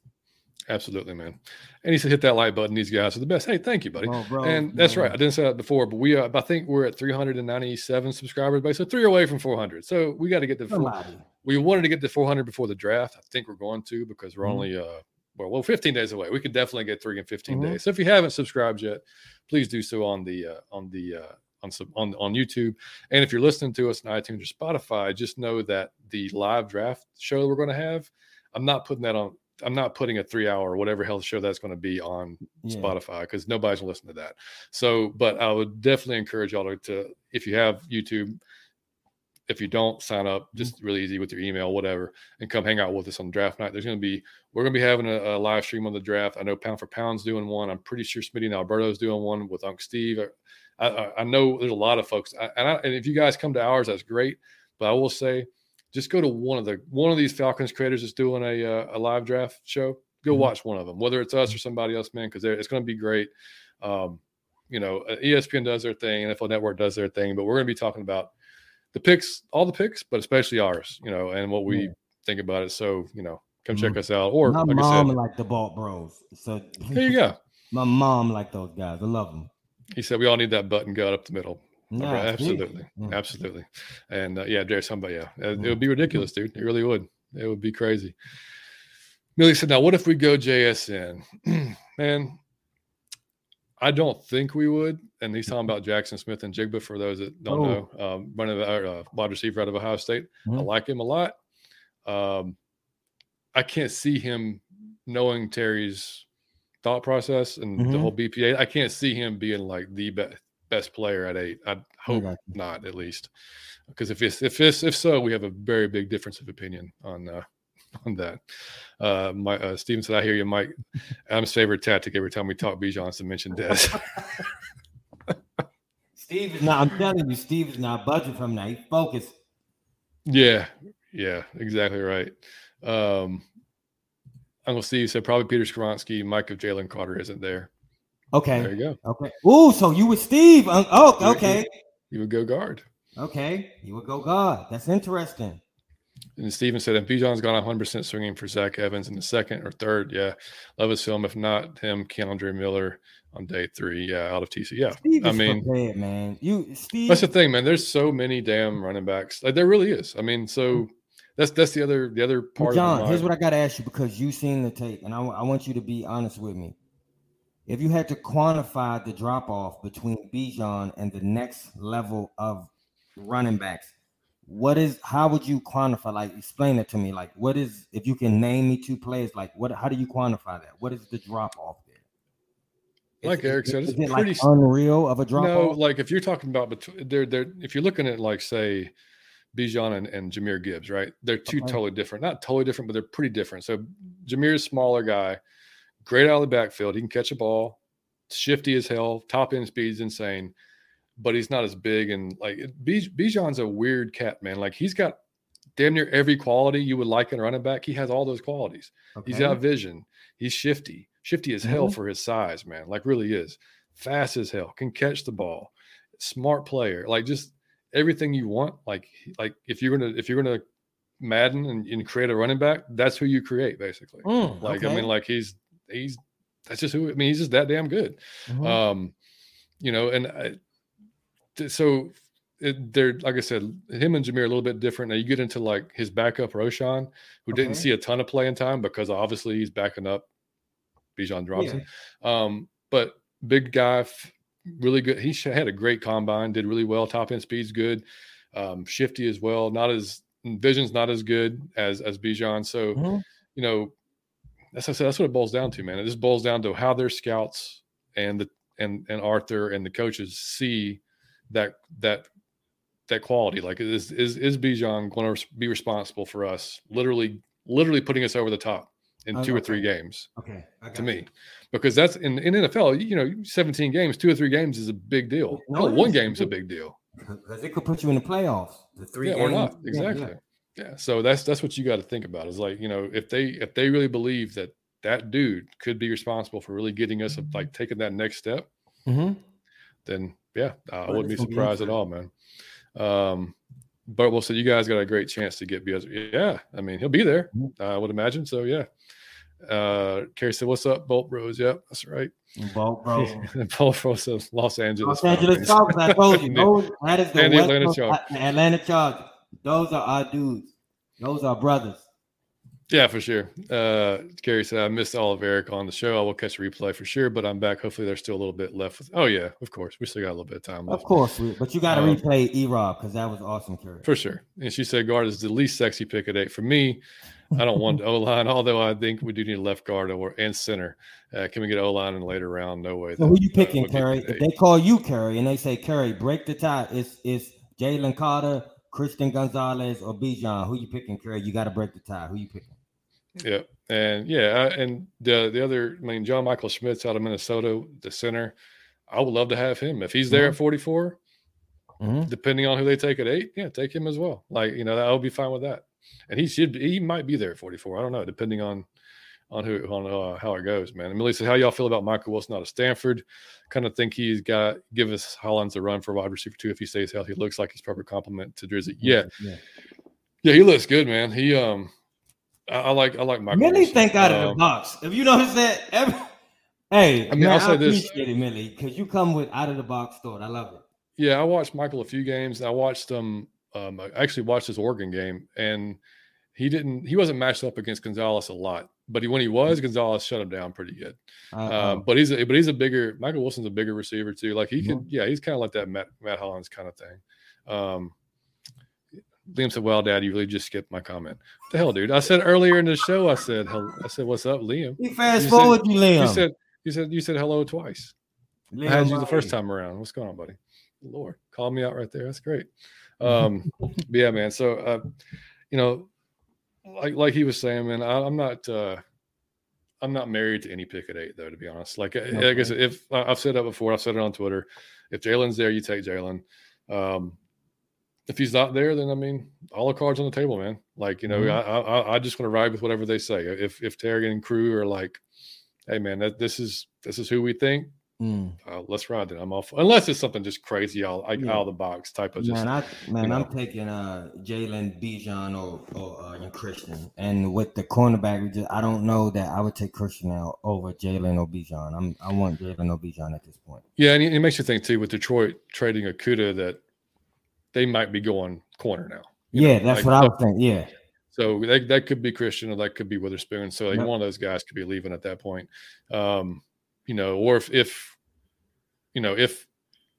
Absolutely, man. And he said, hit that like button. These guys are the best. Hey, thank you, buddy. Oh, bro, and that's right. I didn't say that before, but we, uh, I think we're at 397 subscribers, but so three away from 400. So we got to get the, we wanted to get to 400 before the draft. I think we're going to because we're mm-hmm. only, uh, well, well, 15 days away. We could definitely get three in 15 mm-hmm. days. So if you haven't subscribed yet, please do so on the uh, on the uh, on on on YouTube. And if you're listening to us on iTunes or Spotify, just know that the live draft show we're going to have, I'm not putting that on. I'm not putting a three hour or whatever health show that's going to be on yeah. Spotify because nobody's going to listen to that. So, but I would definitely encourage y'all to, to if you have YouTube, if you don't sign up, mm-hmm. just really easy with your email, whatever, and come hang out with us on draft night. There's going to be we're going to be having a, a, live stream on the draft. I know Pound for Pound's doing one. I'm pretty sure Smitty and Alberto's doing one with Unc Steve. I, I, I know there's a lot of folks, I, and, and if you guys come to ours, that's great. But I will say, just go to one of the one of these Falcons creators that's doing a uh, a live draft show. go mm-hmm. watch one of them, whether it's us or somebody else, man, because it's going to be great. Um, you know, ESPN does their thing, NFL Network does their thing, but we're going to be talking about the picks, all the picks, but especially ours, you know, and what we yeah. think about it. So, you know, come check mm-hmm. us out. Or my like mom said, like the Bolt Bros. So there you go. my mom like those guys. I love them. He said we all need that button gut up the middle. Yeah, absolutely, mm. absolutely, and uh, yeah, Jared, somebody, yeah, it, mm. it would be ridiculous, dude. It really would. It would be crazy. Millie said, "Now, what if we go JSN, man? I don't think we would." And he's talking about Jaxon Smith-Njigba For those that don't oh. know, um, running uh, wide receiver out of Ohio State, mm-hmm. I like him a lot. Um, I can't see him knowing Terry's thought process and mm-hmm. the whole BPA. I can't see him being like the best best player at eight. I hope not, at least, because if it's if it's if so, we have a very big difference of opinion on uh, on that. Uh, my uh, Steven said, "I hear you, Mike." Adam's favorite tactic every time we talk Bijan to mention Dez. Steve is not. I'm telling you, Steve is not budging from that. He's focused. Yeah, yeah, exactly right. Um, Uncle Steve said probably Peter Skoronski, Mike of Jalen Carter isn't there. Okay. There you go. Okay. Ooh, so you with Steve. Oh, okay. You would go guard. Okay. You would go guard. That's interesting. And Steven said, if Bijan's gone 100% swinging for Zach Evans in the second or third, yeah, love his film. If not him, Kendre Miller on day three, yeah, out of TC. Yeah. Steve I mean, prepared, man. You, Steve. That's the thing, man. There's so many damn running backs. Like, there really is. I mean, so mm-hmm. that's that's the other the other part. John, here's what I got to ask you because you've seen the tape, and I, I want you to be honest with me. If you had to quantify the drop off between Bijan and the next level of running backs, what is how would you quantify? Like, explain it to me. Like, what is if you can name me two players? Like, what? How do you quantify that? What is the drop off there? Like Eric said, it's is it pretty like unreal of a drop. No, like if you're talking about between, they're they're if you're looking at like say Bijan and, and Jahmyr Gibbs, right? They're two okay. totally different. Not totally different, but they're pretty different. So Jahmyr's smaller guy, great out of the backfield. He can catch a ball, shifty as hell, top end speed's insane, but he's not as big. And like Bijan's a weird cat, man. Like he's got damn near every quality you would like in a running back. He has all those qualities. Okay. He's got vision. He's shifty, shifty as hell mm-hmm. for his size, man. Like really is fast as hell, can catch the ball, smart player. Like just everything you want. Like like if you're gonna if you're gonna Madden and, and create a running back, that's who you create basically. Mm, like okay. I mean, like he's he's that's just who I mean. He's just that damn good. Mm-hmm. Um, you know, and I, so it, they're like I said, him and Jahmyr are a little bit different. Now you get into like his backup Roschon, who okay. didn't see a ton of playing time because obviously he's backing up Bijan Robinson. Yeah. Um, but big guy, really good. He had a great combine, did really well. Top end speed's good, um, shifty as well. Not as vision's not as good as as Bijan. So, mm-hmm. you know, that's I said. That's what it boils down to, man. It just boils down to how their scouts and the and and Arthur and the coaches see that that that quality. Like, is is is Bijan going to be responsible for us? Literally, literally putting us over the top in two or three games. Okay, to you. me, because that's in in NFL. You know, seventeen games, two or three games is a big deal. No, one game is a big deal because it could put you in the playoffs. The three yeah, games, or not exactly. Yeah, yeah. yeah, so that's that's what you got to think about. Is like you know if they if they really believe that that dude could be responsible for really getting us like taking that next step, mm-hmm. Then yeah, uh, I wouldn't be surprised at all, man. Um, but we'll say you guys got a great chance to get Biaz. Yeah, I mean he'll be there. Mm-hmm. I would imagine. So yeah. Uh, Carrie said, "What's up, Bolt Bros?" Yep, that's right. Bolt Bros. Bolt Bros says Los Angeles. Los Angeles Chargers. I told you. Those, that is the and Atlanta Chargers. Atlanta Chargers. Those are our dudes. Those are brothers. Yeah, for sure. Uh, Gary said, I missed all of Eric on the show. I will catch a replay for sure, but I'm back. Hopefully, there's still a little bit left. With, oh, yeah, of course. We still got a little bit of time left. Of course. but you got to um, replay E Rob because that was awesome, Kerry. For sure. And she said, guard is the least sexy pick at eight. For me, I don't want O line, although I think we do need a left guard or and center. Uh, can we get O line in the later round? No way. So, who you picking, uh, Kerry? If they call you Kerry and they say, Kerry, break the tie, it's, it's Jalen Carter, Christian Gonzalez, or Bijan. Who you picking, Kerry? You got to break the tie. Who you picking? Yeah, and yeah, and the the other, I mean, John Michael Schmitz out of Minnesota, the center. I would love to have him if he's there mm-hmm. at 44. Mm-hmm. Depending on who they take at eight, yeah, take him as well. Like you know, I'll be fine with that. And he should, he might be there at 44. I don't know, depending on on who on uh, how it goes, man. And Melissa, how y'all feel about Michael Wilson out of Stanford? Kind of think he's got give us Hollins a run for wide receiver too if he stays healthy. Looks like he's probably complement to Drizzy. Yeah. yeah, yeah, he looks good, man. He um, I, I like I like Michael. Millie Wilson. think out um, of the um, box. If you notice that, every, hey, I mean, man, I'll say I this, it, Millie, because you come with out of the box thought. I love it. Yeah, I watched Michael a few games. I watched um, um I actually watched his Oregon game and he didn't he wasn't matched up against Gonzalez a lot, but he, when he was, Gonzalez shut him down pretty good. Uh-huh. Um, but he's a, but he's a bigger Michael Wilson's a bigger receiver too. Like he mm-hmm. can, yeah, he's kind of like that Mack Mack Hollins kind of thing. Um, Liam said, "Well, Dad, you really just skipped my comment. What the hell, dude? I said earlier in the show, I said, I said, what's up, Liam? You fast you forward, said, you Liam. You said, you said, you said hello twice. Liam, I had you the first time around. What's going on, buddy? Lord, call me out right there. That's great. Um, yeah, man. So, uh, you know, like like he was saying, man, I, am not uh I'm not married to any pick at eight though, to be honest. Like okay. I guess if I've said that before, I've said it on Twitter. If Jalen's there, you take Jalen. Um, if he's not there, then I mean, all the cards on the table, man. Like you know, mm-hmm. I, I, I just want to ride with whatever they say. If if Terry and crew are like, hey man, that this is this is who we think. Mm. Uh, let's ride it. I'm off unless it's something just crazy out like yeah. out of the box type of just. Man, I, man, I'm taking uh Jalen Bijan or or uh, Christian, and with the cornerback, just, I don't know that I would take Christian out over Jalen or Bijan. I'm I want Jalen or Bijan at this point. Yeah, and it makes you think too with Detroit trading Okudah that they might be going corner now. Yeah, know? that's like, what I was thinking. Yeah. So that, that could be Christian or that could be Witherspoon. So like one of those guys could be leaving at that point. Um, you know, or if, if you know, if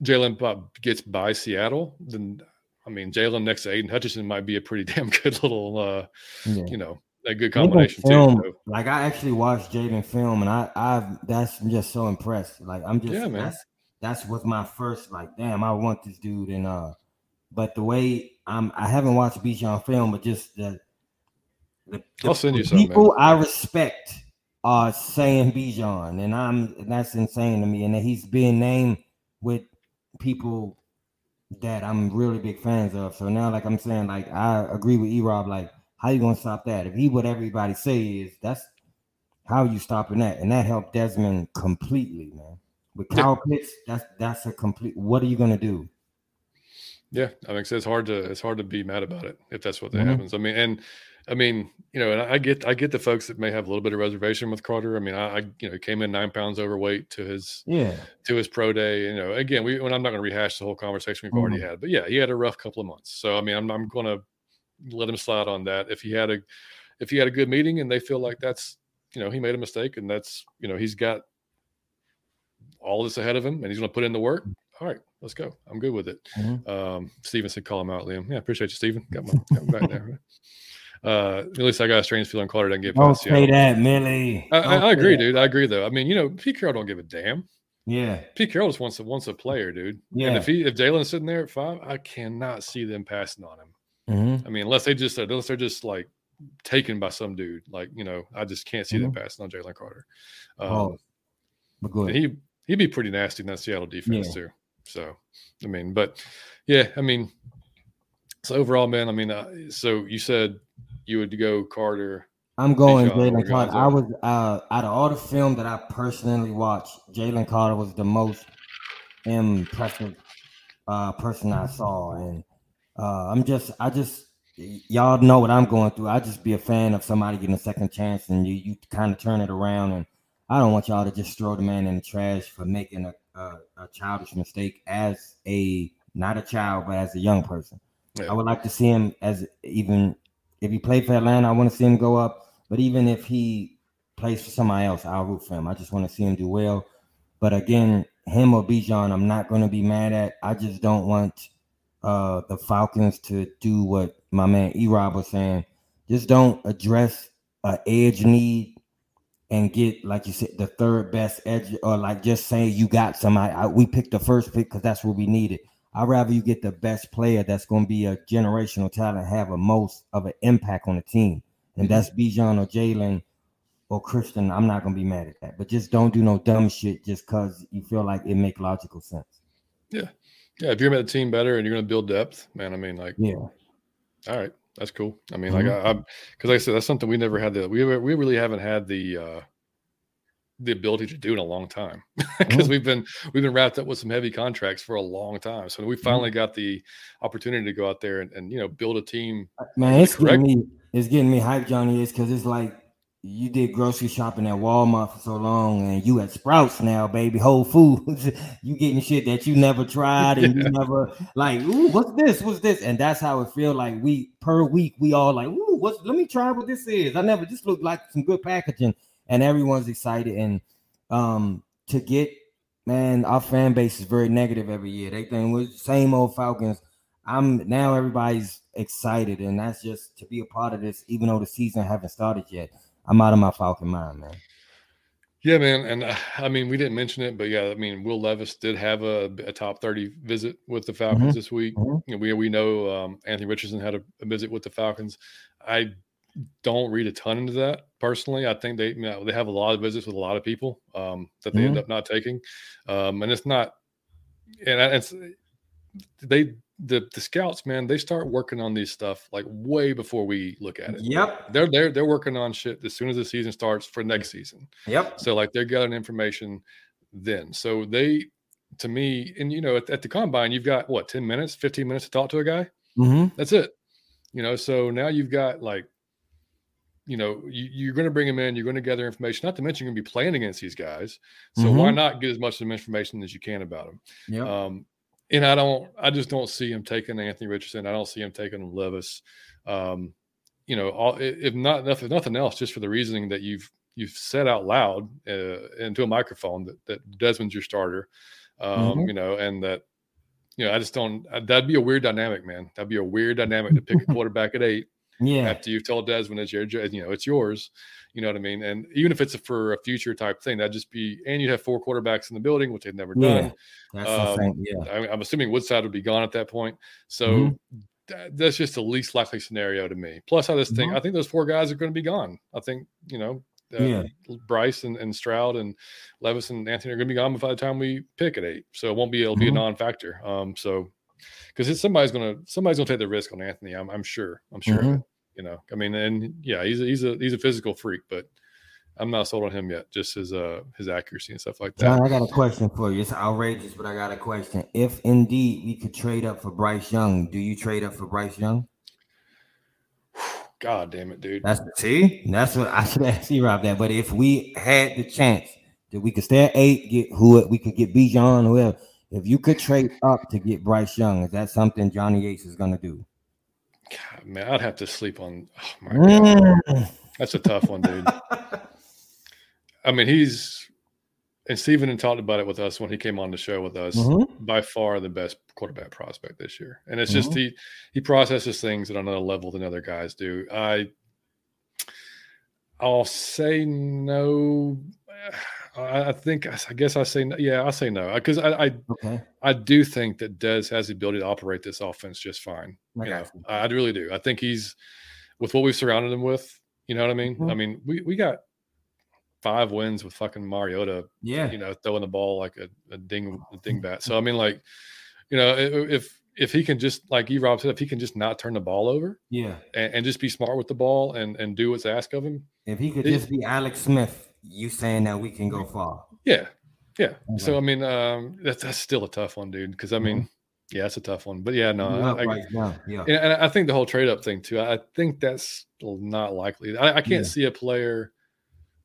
Jalen gets by Seattle, then I mean, Jalen next to Aidan Hutchinson might be a pretty damn good little, uh, yeah. you know, a good combination film, too. So. Like I actually watched Jalen film, and I, I, that's I'm just so impressed. Like I'm just, yeah, man. That's, that's was my first like, damn, I want this dude. And uh, but the way I'm, I haven't watched Bijan film, but just the, the, the I'll send you some people I respect are saying Bijan, and I'm that's insane to me. And that he's being named with people that I'm really big fans of. So now, like I'm saying, like I agree with E Rob. Like, how you gonna stop that? If he what everybody say is that's how you stopping that, and that helped Desmond completely, man. With Kyle Pitts, that's that's a complete. What are you gonna do? Yeah, I mean, it's hard to it's hard to be mad about it if that's what that mm-hmm. happens. I mean, and I mean, you know, and I get I get the folks that may have a little bit of reservation with Carter. I mean, I, I you know he came in nine pounds overweight to his yeah to his pro day. You know, again, we when I'm not going to rehash the whole conversation we've mm-hmm. already had, but yeah, he had a rough couple of months. So I mean, I'm I'm going to let him slide on that. If he had a if he had a good meeting and they feel like that's you know he made a mistake and that's you know he's got all this ahead of him and he's going to put in the work. All right, let's go. I'm good with it. Mm-hmm. Um, Steven said, call him out, Liam. Yeah, appreciate you, Steven. Got my, got my back there. Uh, at least I got a strange feeling Carter doesn't get past. Don't say that, Millie. I, I, I agree, dude. I agree, though. I mean, you know, Pete Carroll don't give a damn. Yeah, Pete Carroll just wants a wants a player, dude. Yeah. And if he if Jalen's sitting there at five, I cannot see them passing on him. Mm-hmm. I mean, unless they just unless they're just like taken by some dude, like you know, I just can't see mm-hmm. them passing on Jalen Carter. Um, oh, but good. He he'd be pretty nasty in that Seattle defense yeah. too. So, I mean, but yeah, I mean, so overall, man, I mean, uh, so you said you would go Carter. I'm going Jalen Carter. I was uh, out of all the film that I personally watched, Jalen Carter was the most impressive uh, person I saw, and uh, I'm just, I just, y'all know what I'm going through. I just be a fan of somebody getting a second chance, and you, you kind of turn it around. And I don't want y'all to just throw the man in the trash for making a, a, a childish mistake as a not a child, but as a young person. Yeah. I would like to see him as even if he played for Atlanta, I want to see him go up. But even if he plays for somebody else, I'll root for him. I just want to see him do well. But again, him or Bijan, I'm not going to be mad at. I just don't want uh, the Falcons to do what my man E Rob was saying. Just don't address a edge need and get, like you said, the third best edge, or like just saying you got somebody. I, we picked the first pick because that's what we needed. I'd rather you get the best player that's going to be a generational talent, have a most of an impact on the team, and that's Bijan or Jalen or Christian. I'm not going to be mad at that, but just don't do no dumb shit just because you feel like it make logical sense. Yeah, yeah. If you're going to make the team better and you're going to build depth, man, I mean, like, yeah. All right, That's cool. I mean, mm-hmm. like I, because like I said, that's something we never had. The we we really haven't had the uh the ability to do in a long time because mm-hmm. we've been we've been wrapped up with some heavy contracts for a long time. So we mm-hmm. finally got the opportunity to go out there and, and you know build a team. Uh, man, it's correct. getting me it's getting me hyped, Johnny. Is because it's like you did grocery shopping at Walmart for so long, and you at Sprouts now, baby. Whole Foods, you getting shit that you never tried, and you never like. Ooh, what's this? What's this? And that's how it feel like we per week. We all like, ooh, what's? Let me try what this is. I never just looked like some good packaging and everyone's excited. And um, to get man, our fan base is very negative every year. They think we're same old Falcons. I'm now everybody's excited, and that's just to be a part of this, even though the season haven't started yet. I'm out of my Falcon mind, man. Yeah, man, and uh, I mean we didn't mention it, but yeah, I mean Will Levis did have a, a top thirty visit with the Falcons mm-hmm. this week. Mm-hmm. We we know um, Anthony Richardson had a, a, visit with the Falcons. I don't read a ton into that personally. I think they you know, they have a lot of visits with a lot of people um, that they mm-hmm. end up not taking, um, and it's not. And it's they the the scouts, man. They start working on these stuff like way before we look at it. Yep, they're they're they're working on shit as soon as the season starts for next season. Yep. So like they're getting information then. So they, to me, and you know, at, at the combine, you've got what ten minutes, fifteen minutes to talk to a guy. Mm-hmm. That's it. You know, so now you've got like you know, you, are going to bring them in, you're going to gather information, not to mention you're going to be playing against these guys. So mm-hmm. why not get as much of information as you can about them? Yeah. Um, and I don't, I just don't see him taking Anthony Richardson. I don't see him taking Levis. Um, you know, all, if not, if nothing else, just for the reasoning that you've, you've said out loud uh, into a microphone that, that Desmond's your starter, um, mm-hmm. you know, and that, you know, I just don't, that'd be a weird dynamic, man. That'd be a weird dynamic to pick a quarterback at eight yeah. After you've told Desmond it's your, you know, it's yours. You know what I mean? And even if it's a, for a future type thing, that'd just be, and you'd have four quarterbacks in the building, which they've never done. Yeah. Um, yeah. I, am assuming Woodside would be gone at that point. So mm-hmm. that, that's just the least likely scenario to me. Plus, I just think, mm-hmm. I think those four guys are going to be gone. I think, you know, uh, yeah. Bryce and, and Stroud and Levis and Anthony are going to be gone by the time we pick at eight. So it won't be, it'll mm-hmm. be a mm-hmm. non factor. Um, so, because somebody's gonna somebody's gonna take the risk on Anthony. I'm, I'm sure. I'm sure. Mm-hmm. You know, I mean, and yeah, he's a, he's a he's a physical freak, but I'm not sold on him yet. Just his uh his accuracy and stuff like that. John, I got a question for you. It's outrageous, but I got a question. If indeed we could trade up for Bryce Young, do you trade up for Bryce Young? God damn it, dude. That's see, that's what I should ask you about that. But if we had the chance that we could stay at eight, get who we could get Bijan, whoever. If you could trade up to get Bryce Young, is that something Johnny Yates is gonna do? God, man, I'd have to sleep on. Oh my god, mm. that's a tough one, dude. I mean, he's and Steven talked about it with us when he came on the show with us. Mm-hmm. By far the best quarterback prospect this year, and it's mm-hmm. just he he processes things at another level than other guys do. I I'll say no. I, think I guess I say no. Yeah, I say no because I I, okay. I do think that Dez has the ability to operate this offense just fine. Okay. You know, I really do. I think he's with what we've surrounded him with. You know what I mean? Mm-hmm. I mean, we we got five wins with fucking Mariota. Yeah, you know, throwing the ball like a, a ding a ding bat. So I mean, like, you know, if if he can just like E Rob said, if he can just not turn the ball over, yeah, and, and just be smart with the ball and and do what's asked of him. If he could just be Alex Smith you saying that we can go far. Yeah. Yeah. Okay. So I mean, um, that's that's still a tough one, dude. Because I mean, mm-hmm. yeah, it's a tough one. But yeah, no, I, right yeah. And I think the whole trade up thing too. I think that's not likely. I, I can't yeah. see a player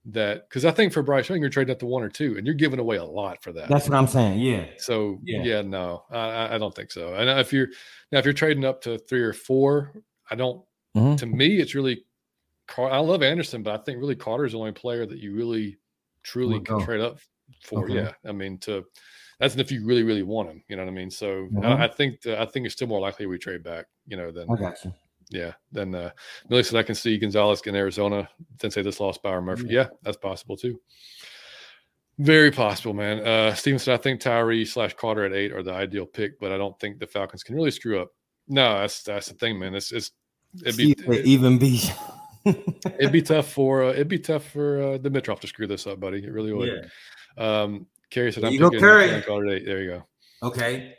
that because I think for Bryce Young, you're trading up to one or two, and you're giving away a lot for that. That's what I'm saying. Yeah. So yeah, yeah no, I, I don't think so. And if you're now if you're trading up to three or four, I don't. Mm-hmm. To me, it's really I love Anderson, but I think really Carter is the only player that you really truly can trade up for. Okay. Yeah, I mean to that's if you really really want him. You know what I mean? So mm-hmm. I, I, think the, I think it's still more likely we trade back. You know than I got you. Yeah, then uh, Millie said I can see Gonzalez in Arizona. Then say this lost Byron Murphy. Yeah. yeah, that's possible too. Very possible, man. Uh, Steven said I think Tyree slash Carter at eight are the ideal pick, but I don't think the Falcons can really screw up. No, that's that's the thing, man. It's it's it'd be it, even be it'd be tough for uh, it'd be tough for uh, Dimitroff to screw this up, buddy. It really would. Yeah. Um, Kerry said, "I'm you go, Kerry. There you go. Okay.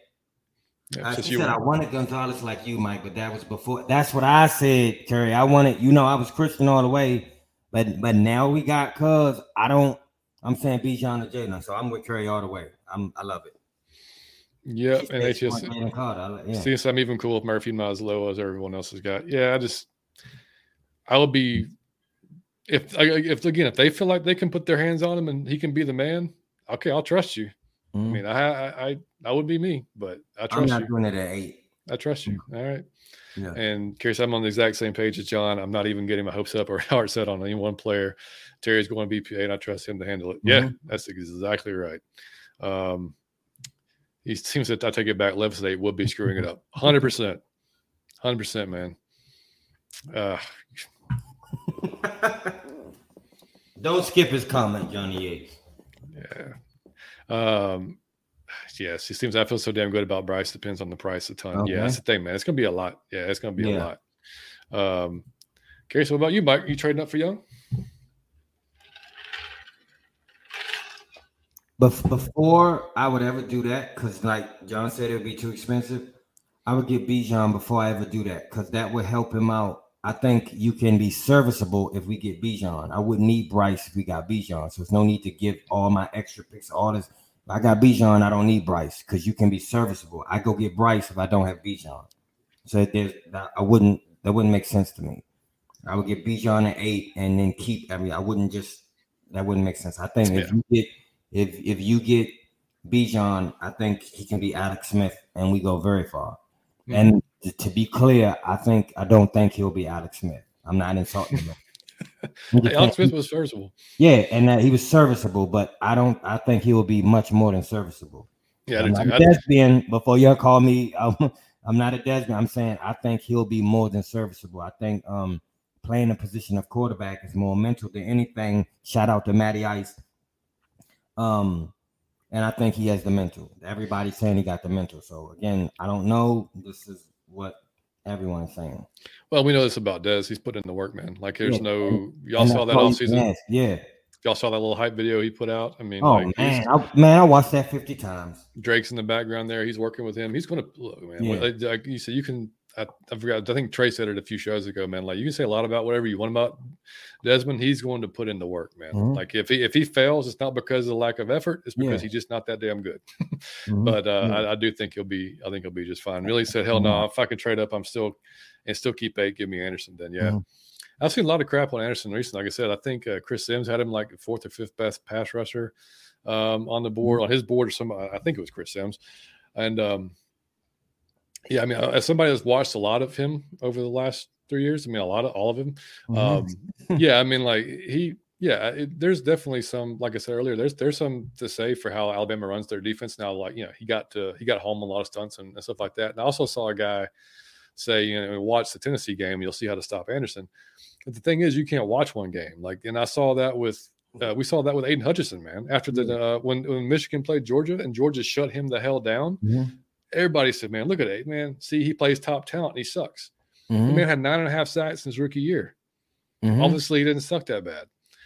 Yeah, I said I wanted Gonzalez like you, Mike, but that was before. That's what I said, Curry. I wanted, you know, I was Christian all the way, but but now we got Cuz. I don't. I'm saying Bijan or Jalen, so I'm with Curry all the way. I'm. I love it. Yep, and just yeah. since I'm even cool with Murphy not as low as everyone else has got. Yeah, I just I would be if if again if they feel like they can put their hands on him and he can be the man. Okay, I'll trust you. Mm-hmm. I mean, I, I I would be me, but I trust I'm not you. doing it at eight. I trust you. Mm. All right. Yeah. And curious, I'm on the exact same page as John. I'm not even getting my hopes up or heart set on any one player. Terry's going to BPA, and I trust him to handle it. Mm-hmm. Yeah, that's exactly right. Um, he seems that I take it back. Levis State would be screwing it up. Hundred percent, hundred percent, man. Uh, Don't skip his comment, Johnny Yates. Yeah. Um, yes, he seems I feel so damn good about Bryce. Depends on the price a ton. Okay. Yeah, that's the thing, man. It's gonna be a lot. Yeah, it's gonna be yeah. a lot. Um, curious, what about you, Mike? You trading up for Young? But before I would ever do that, because like John said, it would be too expensive. I would get Bijan before I ever do that, because that would help him out. I think you can be serviceable if we get Bijan. I wouldn't need Bryce if we got Bijan. So there's no need to give all my extra picks, all this. If I got Bijan, I don't need Bryce because you can be serviceable. I go get Bryce if I don't have Bijan. So there's I wouldn't that wouldn't make sense to me. I would get Bijan at eight and then keep. I mean, I wouldn't just that wouldn't make sense. I think yeah. if you get if if you get Bijan, I think he can be Alex Smith, and we go very far. Mm-hmm. And to, be clear, I think I don't think he'll be Alex Smith. I'm not insulting him. hey, Alex Smith was serviceable. Yeah, and uh, he was serviceable, but I don't. I think he will be much more than serviceable. Yeah, I'm not a Desbian. Before y'all call me, I'm, I'm not a Desbian. I'm saying I think he'll be more than serviceable. I think um, playing a position of quarterback is more mental than anything. Shout out to Matty Ice um, and I think he has the mental. Everybody's saying he got the mental. So again, I don't know. This is what everyone's saying. Well, we know this about Dez. He's put in the work, man. Like there's yeah. no y'all saw that all season. Yes, yeah. Y'all saw that little hype video he put out. I mean, oh like, man, I, man, I watched that fifty times. Drake's in the background there. He's working with him. He's going to look, man. Yeah. Like you said, you can I, I, forgot. I think Trey said it a few shows ago, man. Like you can say a lot about whatever you want about Desmond. He's going to put in the work, man. Mm-hmm. Like if he if he fails, it's not because of the lack of effort. It's because yeah. he's just not that damn good. mm-hmm. But uh, yeah. I, I, do think he'll be. I think he'll be just fine. Really said, hell no. Mm-hmm. If I can trade up, I'm still and still keep eight. Give me Anderson. Then yeah. Mm-hmm. I've seen a lot of crap on Anderson recently. Like I said, I think uh, Chris Simms had him like fourth or fifth best pass rusher um, on the board mm-hmm. on his board or some. I think it was Chris Simms, and um, yeah, I mean, as somebody that's watched a lot of him over the last three years, I mean, a lot of all of him. Mm-hmm. Um, yeah, I mean, like he, yeah, it, there's definitely some, like I said earlier, there's there's some to say for how Alabama runs their defense now. Like, you know, he got to he got home a lot of stunts and, and stuff like that. And I also saw a guy say, you know, watch the Tennessee game, you'll see how to stop Anderson. But the thing is, you can't watch one game. Like, and I saw that with uh, we saw that with Aidan Hutchinson, man. After the uh, when when Michigan played Georgia and Georgia shut him the hell down, everybody said, "Man, look at it, man. See, he plays top talent. and he sucks." Mm-hmm. The man had nine and a half sacks in his rookie year. Mm-hmm. Obviously, he didn't suck that bad.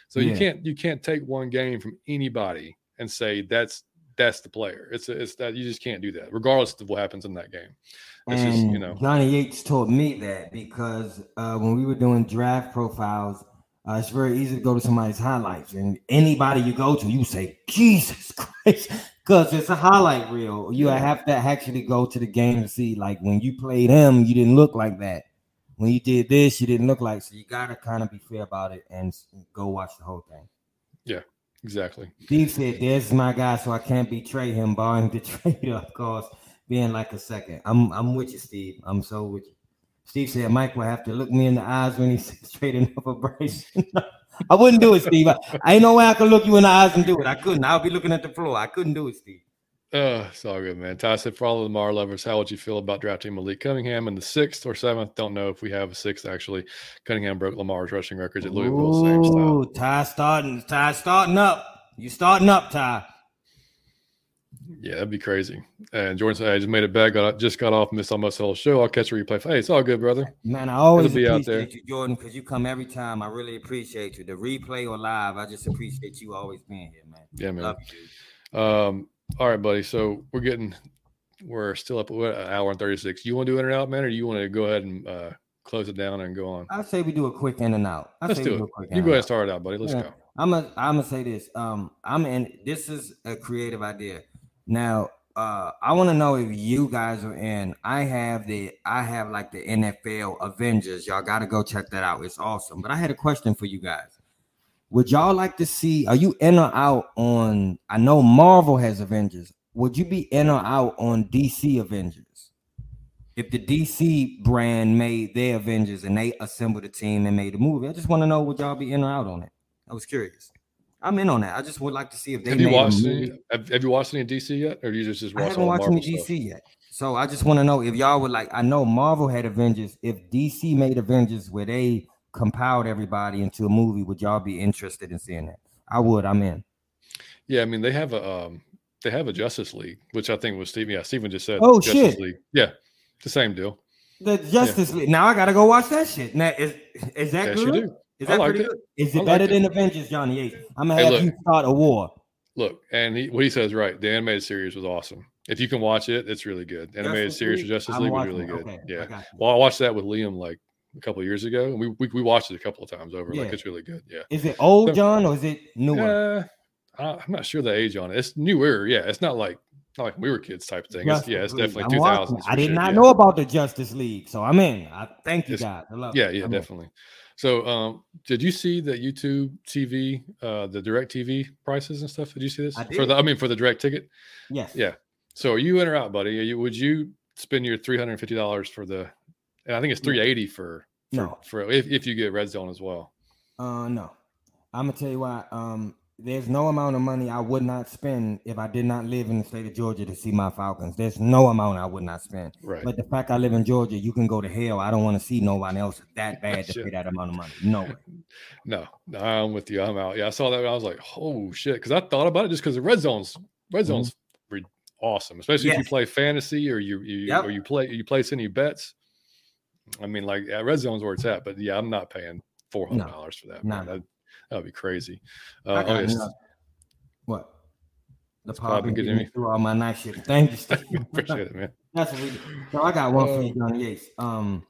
So yeah. you can't you can't take one game from anybody and say that's that's the player. It's it's that you just can't do that, regardless of what happens in that game. It's and just, you know, Johnny Yates told me that because uh, when we were doing draft profiles, uh, it's very easy to go to somebody's highlights, and anybody you go to, you say, "Jesus Christ," because it's a highlight reel. You have to actually go to the game and see, like when you played him, you didn't look like that. When you did this, you didn't look like. So you gotta kind of be fair about it and go watch the whole thing. Yeah, exactly. Steve said, "There's my guy, so I can't betray him, barring the trade, of course, being like a second. I'm I'm with you, Steve. I'm so with you." Steve said Mike will have to look me in the eyes when he's straight up a brace. I wouldn't do it, Steve. I, I ain't no way I could look you in the eyes and do it. I couldn't. I'll be looking at the floor. I couldn't do it, Steve. Uh, it's all good, man. Ty said, for all of the Mar lovers, how would you feel about drafting Malik Cunningham in the sixth or seventh? Don't know if we have a sixth actually. Cunningham broke Lamar's rushing records at Louisville. Ooh, same style. Ty starting, Ty starting up. You starting up, Ty. Yeah, that'd be crazy. And Jordan said, "I just made it back. Got just got off, missed almost the whole show. I'll catch a replay. Hey, it's all good, brother. Man, I always be appreciate out there. you, Jordan, because you come every time. I really appreciate you. The replay or live, I just appreciate you always being here, man. Yeah, man. Um, all right, buddy. So we're getting we're still up what, an hour and 36. You want to do in and out, man, or you want to go ahead and uh, close it down and go on? I say we do a quick in and out. I Let's do it. You go ahead and start it out, buddy. Let's yeah. go. I'm gonna I'm gonna say this. Um, I'm in. This is a creative idea. Now, uh, I want to know if you guys are in. I have the I have like the NFL Avengers. Y'all got to go check that out. It's awesome. But I had a question for you guys. Would y'all like to see? Are you in or out on? I know Marvel has Avengers. Would you be in or out on DC Avengers? If the DC brand made their Avengers and they assembled a team and made a movie, I just want to know would y'all be in or out on it? I was curious. I'm in on that. I just would like to see if they have you watched any, have, have, you watched any DC yet, or do you just just watch I haven't watched any DC stuff? yet. So I just want to know if y'all would like. I know Marvel had Avengers. If DC made Avengers where they compiled everybody into a movie, would y'all be interested in seeing that? I would. I'm in. Yeah, I mean they have a um they have a Justice League, which I think was Steven. Yeah, Steven just said. Oh Justice shit! League. Yeah, the same deal. The Justice yeah. League. Now I gotta go watch that shit. Now is is that yes, good? Is that pretty it. good? Is it better than Avengers, Johnny Ace? I'm gonna have look, you start a war. Look, and he, what he says right. The animated series was awesome. If you can watch it, it's really good. Animated Justice series of Justice League was really good. Okay, yeah. Well, I watched that with Liam like a couple years ago, and we, we, we watched it a couple of times over. Yeah. Like it's really good. Yeah. Is it old, so, John, or is it newer? Uh, I'm not sure the age on it. It's newer. Yeah, it's not like not like we were kids type thing. It's, yeah, it's definitely 2000s. I did sure. not yeah. know about the Justice League, so I'm in. I thank you, God. I love yeah, it. yeah, I'm definitely. In. So, um, did you see the YouTube TV, uh, the DirecTV prices and stuff? Did you see this I for the? I mean, for the Direct ticket. Yes. Yeah. So, are you in or out, buddy? Are you? Would you spend your three hundred fifty dollars for the? And I think it's three eighty for, for no for if, if you get Red Zone as well. Uh, no. I'm gonna tell you why. Um, there's no amount of money I would not spend if I did not live in the state of Georgia to see my Falcons. There's no amount I would not spend. Right. But the fact I live in Georgia, you can go to hell. I don't want to see no one else that bad to pay that amount of money. No way. No, no, I'm with you. I'm out. Yeah, I saw that. I was like, oh shit, because I thought about it just because the red zones, red zones, mm-hmm. awesome. Especially yes. if you play fantasy or you you yep. or you play you place any bets. I mean, like yeah, red zones where it's at. But yeah, I'm not paying four hundred dollars no. for that. No. That, would be crazy. Uh, oh, yes. What? The power been getting me through all my night shit. Thank you, Steve. Appreciate it, man. That's what we do. So I got one for you, uh, Johnny Yates. Um,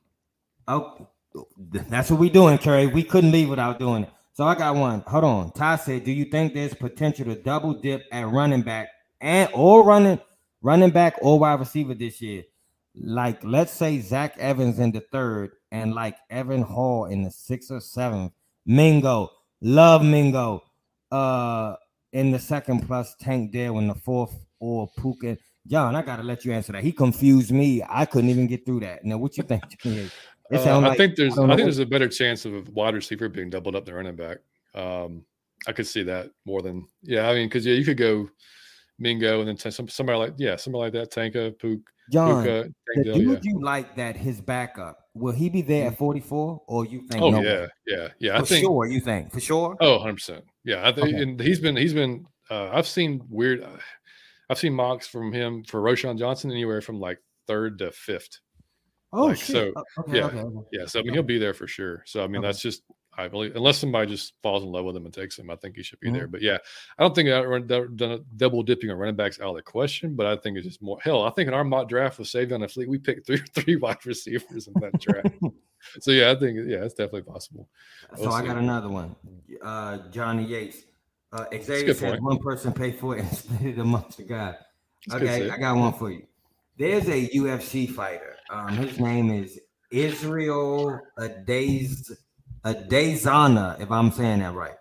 oh, that's what we doing, Curry. We couldn't leave without doing it. So I got one. Hold on. Ty said, "Do you think there's potential to double dip at running back and or running running back or wide receiver this year? Like, let's say Zach Evans in the third and like Evan Hull in the sixth or seventh. Mingo, love Mingo. Uh, in the second plus Tank Dell in the fourth or Puka. John, I gotta let you answer that. He confused me. I couldn't even get through that. Now, what you think? Uh, I like, think there's I, I think there's a better chance of a wide receiver being doubled up the running back. Um, I could see that more than yeah. I mean, because yeah, you could go Mingo and then some, somebody like yeah, somebody like that, Tanka, Pook, John. Puka, the dude yeah. you like that his backup will he be there at mm. 44 or you think? Oh no yeah, yeah, yeah. For I think sure. You think for sure? Oh, 100 percent. Yeah, I think okay. and he's been he's been. Uh, I've seen weird. Uh, I've seen mocks from him for Roschon Johnson anywhere from like third to fifth. Oh, like, so okay, yeah, okay, okay. yeah. So I mean, he'll be there for sure. So I mean, that's just I believe unless somebody just falls in love with him and takes him, I think he should be mm-hmm. there. But yeah, I don't think that double dipping on running backs out of the question. But I think it's just more hell. I think in our mock draft with Savion and Fleek, we picked three three wide receivers in that draft. so yeah, I think yeah, it's definitely possible. We'll so see. I got another one. Uh, Johnny Yates. Uh, Xavier says one person pay for it and split it amongst the guys. Okay, I got one for you. There's a UFC fighter. Um, his name is Israel Adesanya a Dayzana, if I'm saying that right.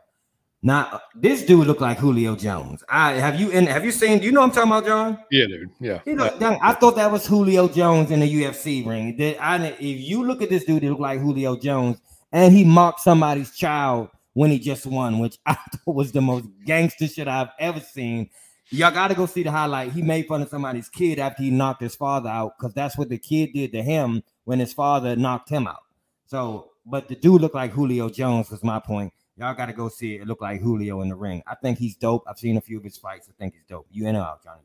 Now, this dude look like Julio Jones. I have you in have you seen Do you know I'm talking about, John? Yeah, dude. Yeah. You know, I thought that was Julio Jones in the UFC ring. I, if you look at this dude, he look like Julio Jones, and he mocked somebody's child when he just won, which I thought was the most gangster shit I've ever seen. Y'all got to go see the highlight. He made fun of somebody's kid after he knocked his father out because that's what the kid did to him when his father knocked him out. So but the dude looked like Julio Jones was my point. Y'all got to go see it. It looked like Julio in the ring. I think he's dope. I've seen a few of his fights. I think he's dope. You in or out, Johnny?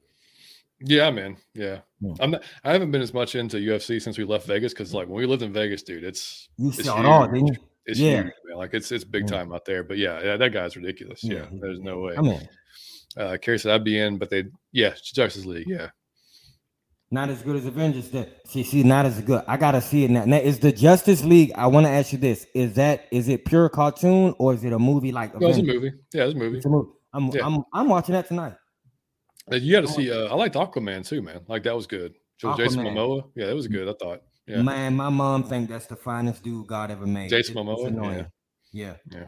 Yeah, man. Yeah, yeah. I'm not. I haven't been as much into UFC since we left Vegas because, like, when we lived in Vegas, dude, it's you it's saw it all, didn't you? It's yeah. huge, man. Like, it's it's big yeah. time out there. But yeah, yeah, that guy's ridiculous. Yeah, yeah there's no way. I mean, uh, Kerry said I'd be in, but they, yeah, Justice League. Yeah, Not as good as Avengers. That see, see, not as good. I gotta see it now. Now, is the Justice League? I want to ask you this: Is that is it pure cartoon or is it a movie like? No, it's a movie. Yeah, it's a movie. It's a movie. I'm, yeah. I'm, I'm watching that tonight. You got to see. Uh, I liked Aquaman too, man. Like that was good. So Jason Momoa. Yeah, that was good. I thought. Yeah. Man, my mom think that's the finest dude God ever made. Jason it, Momoa. Yeah. yeah. Yeah.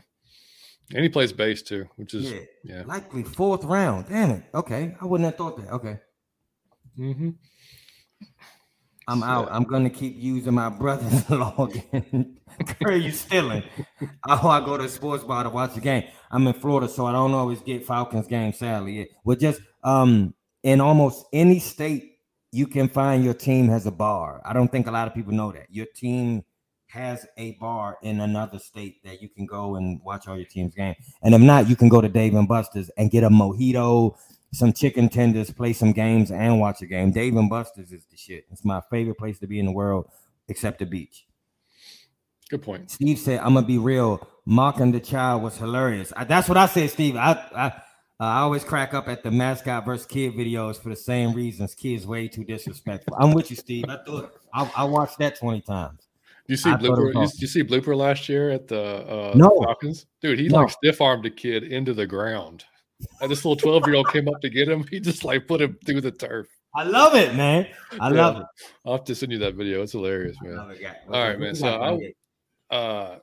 And he plays bass too, which is yeah. yeah. Likely fourth round. Damn it. Okay. I wouldn't have thought that. Okay. Mm-hmm. I'm out. I'm gonna keep using my brother's login. Are you stealing? oh, I go to a sports bar to watch the game. I'm in Florida, so I don't always get Falcons game. Sadly, But just um in almost any state, you can find your team has a bar. I don't think a lot of people know that your team has a bar in another state that you can go and watch all your team's game. And if not, you can go to Dave and Buster's and get a mojito, some chicken tenders, play some games, and watch a game. Dave and Buster's is the shit. It's my favorite place to be in the world, except the beach. Good point. Steve said, "I'm gonna be real. Mocking the child was hilarious. I, that's what I said, Steve. I I, uh, I always crack up at the mascot versus kid videos for the same reasons. Kids way too disrespectful. I'm with you, Steve. I thought I, I watched that 20 times. You see blooper? You, you, see blooper last year at the uh, no. Falcons, dude. He no. like stiff armed a kid into the ground. And this little 12 year old came up to get him. He just like put him through the turf. I love it, man. I yeah. love it. I'll have to send you that video. It's hilarious, man. All right, man. So I, uh,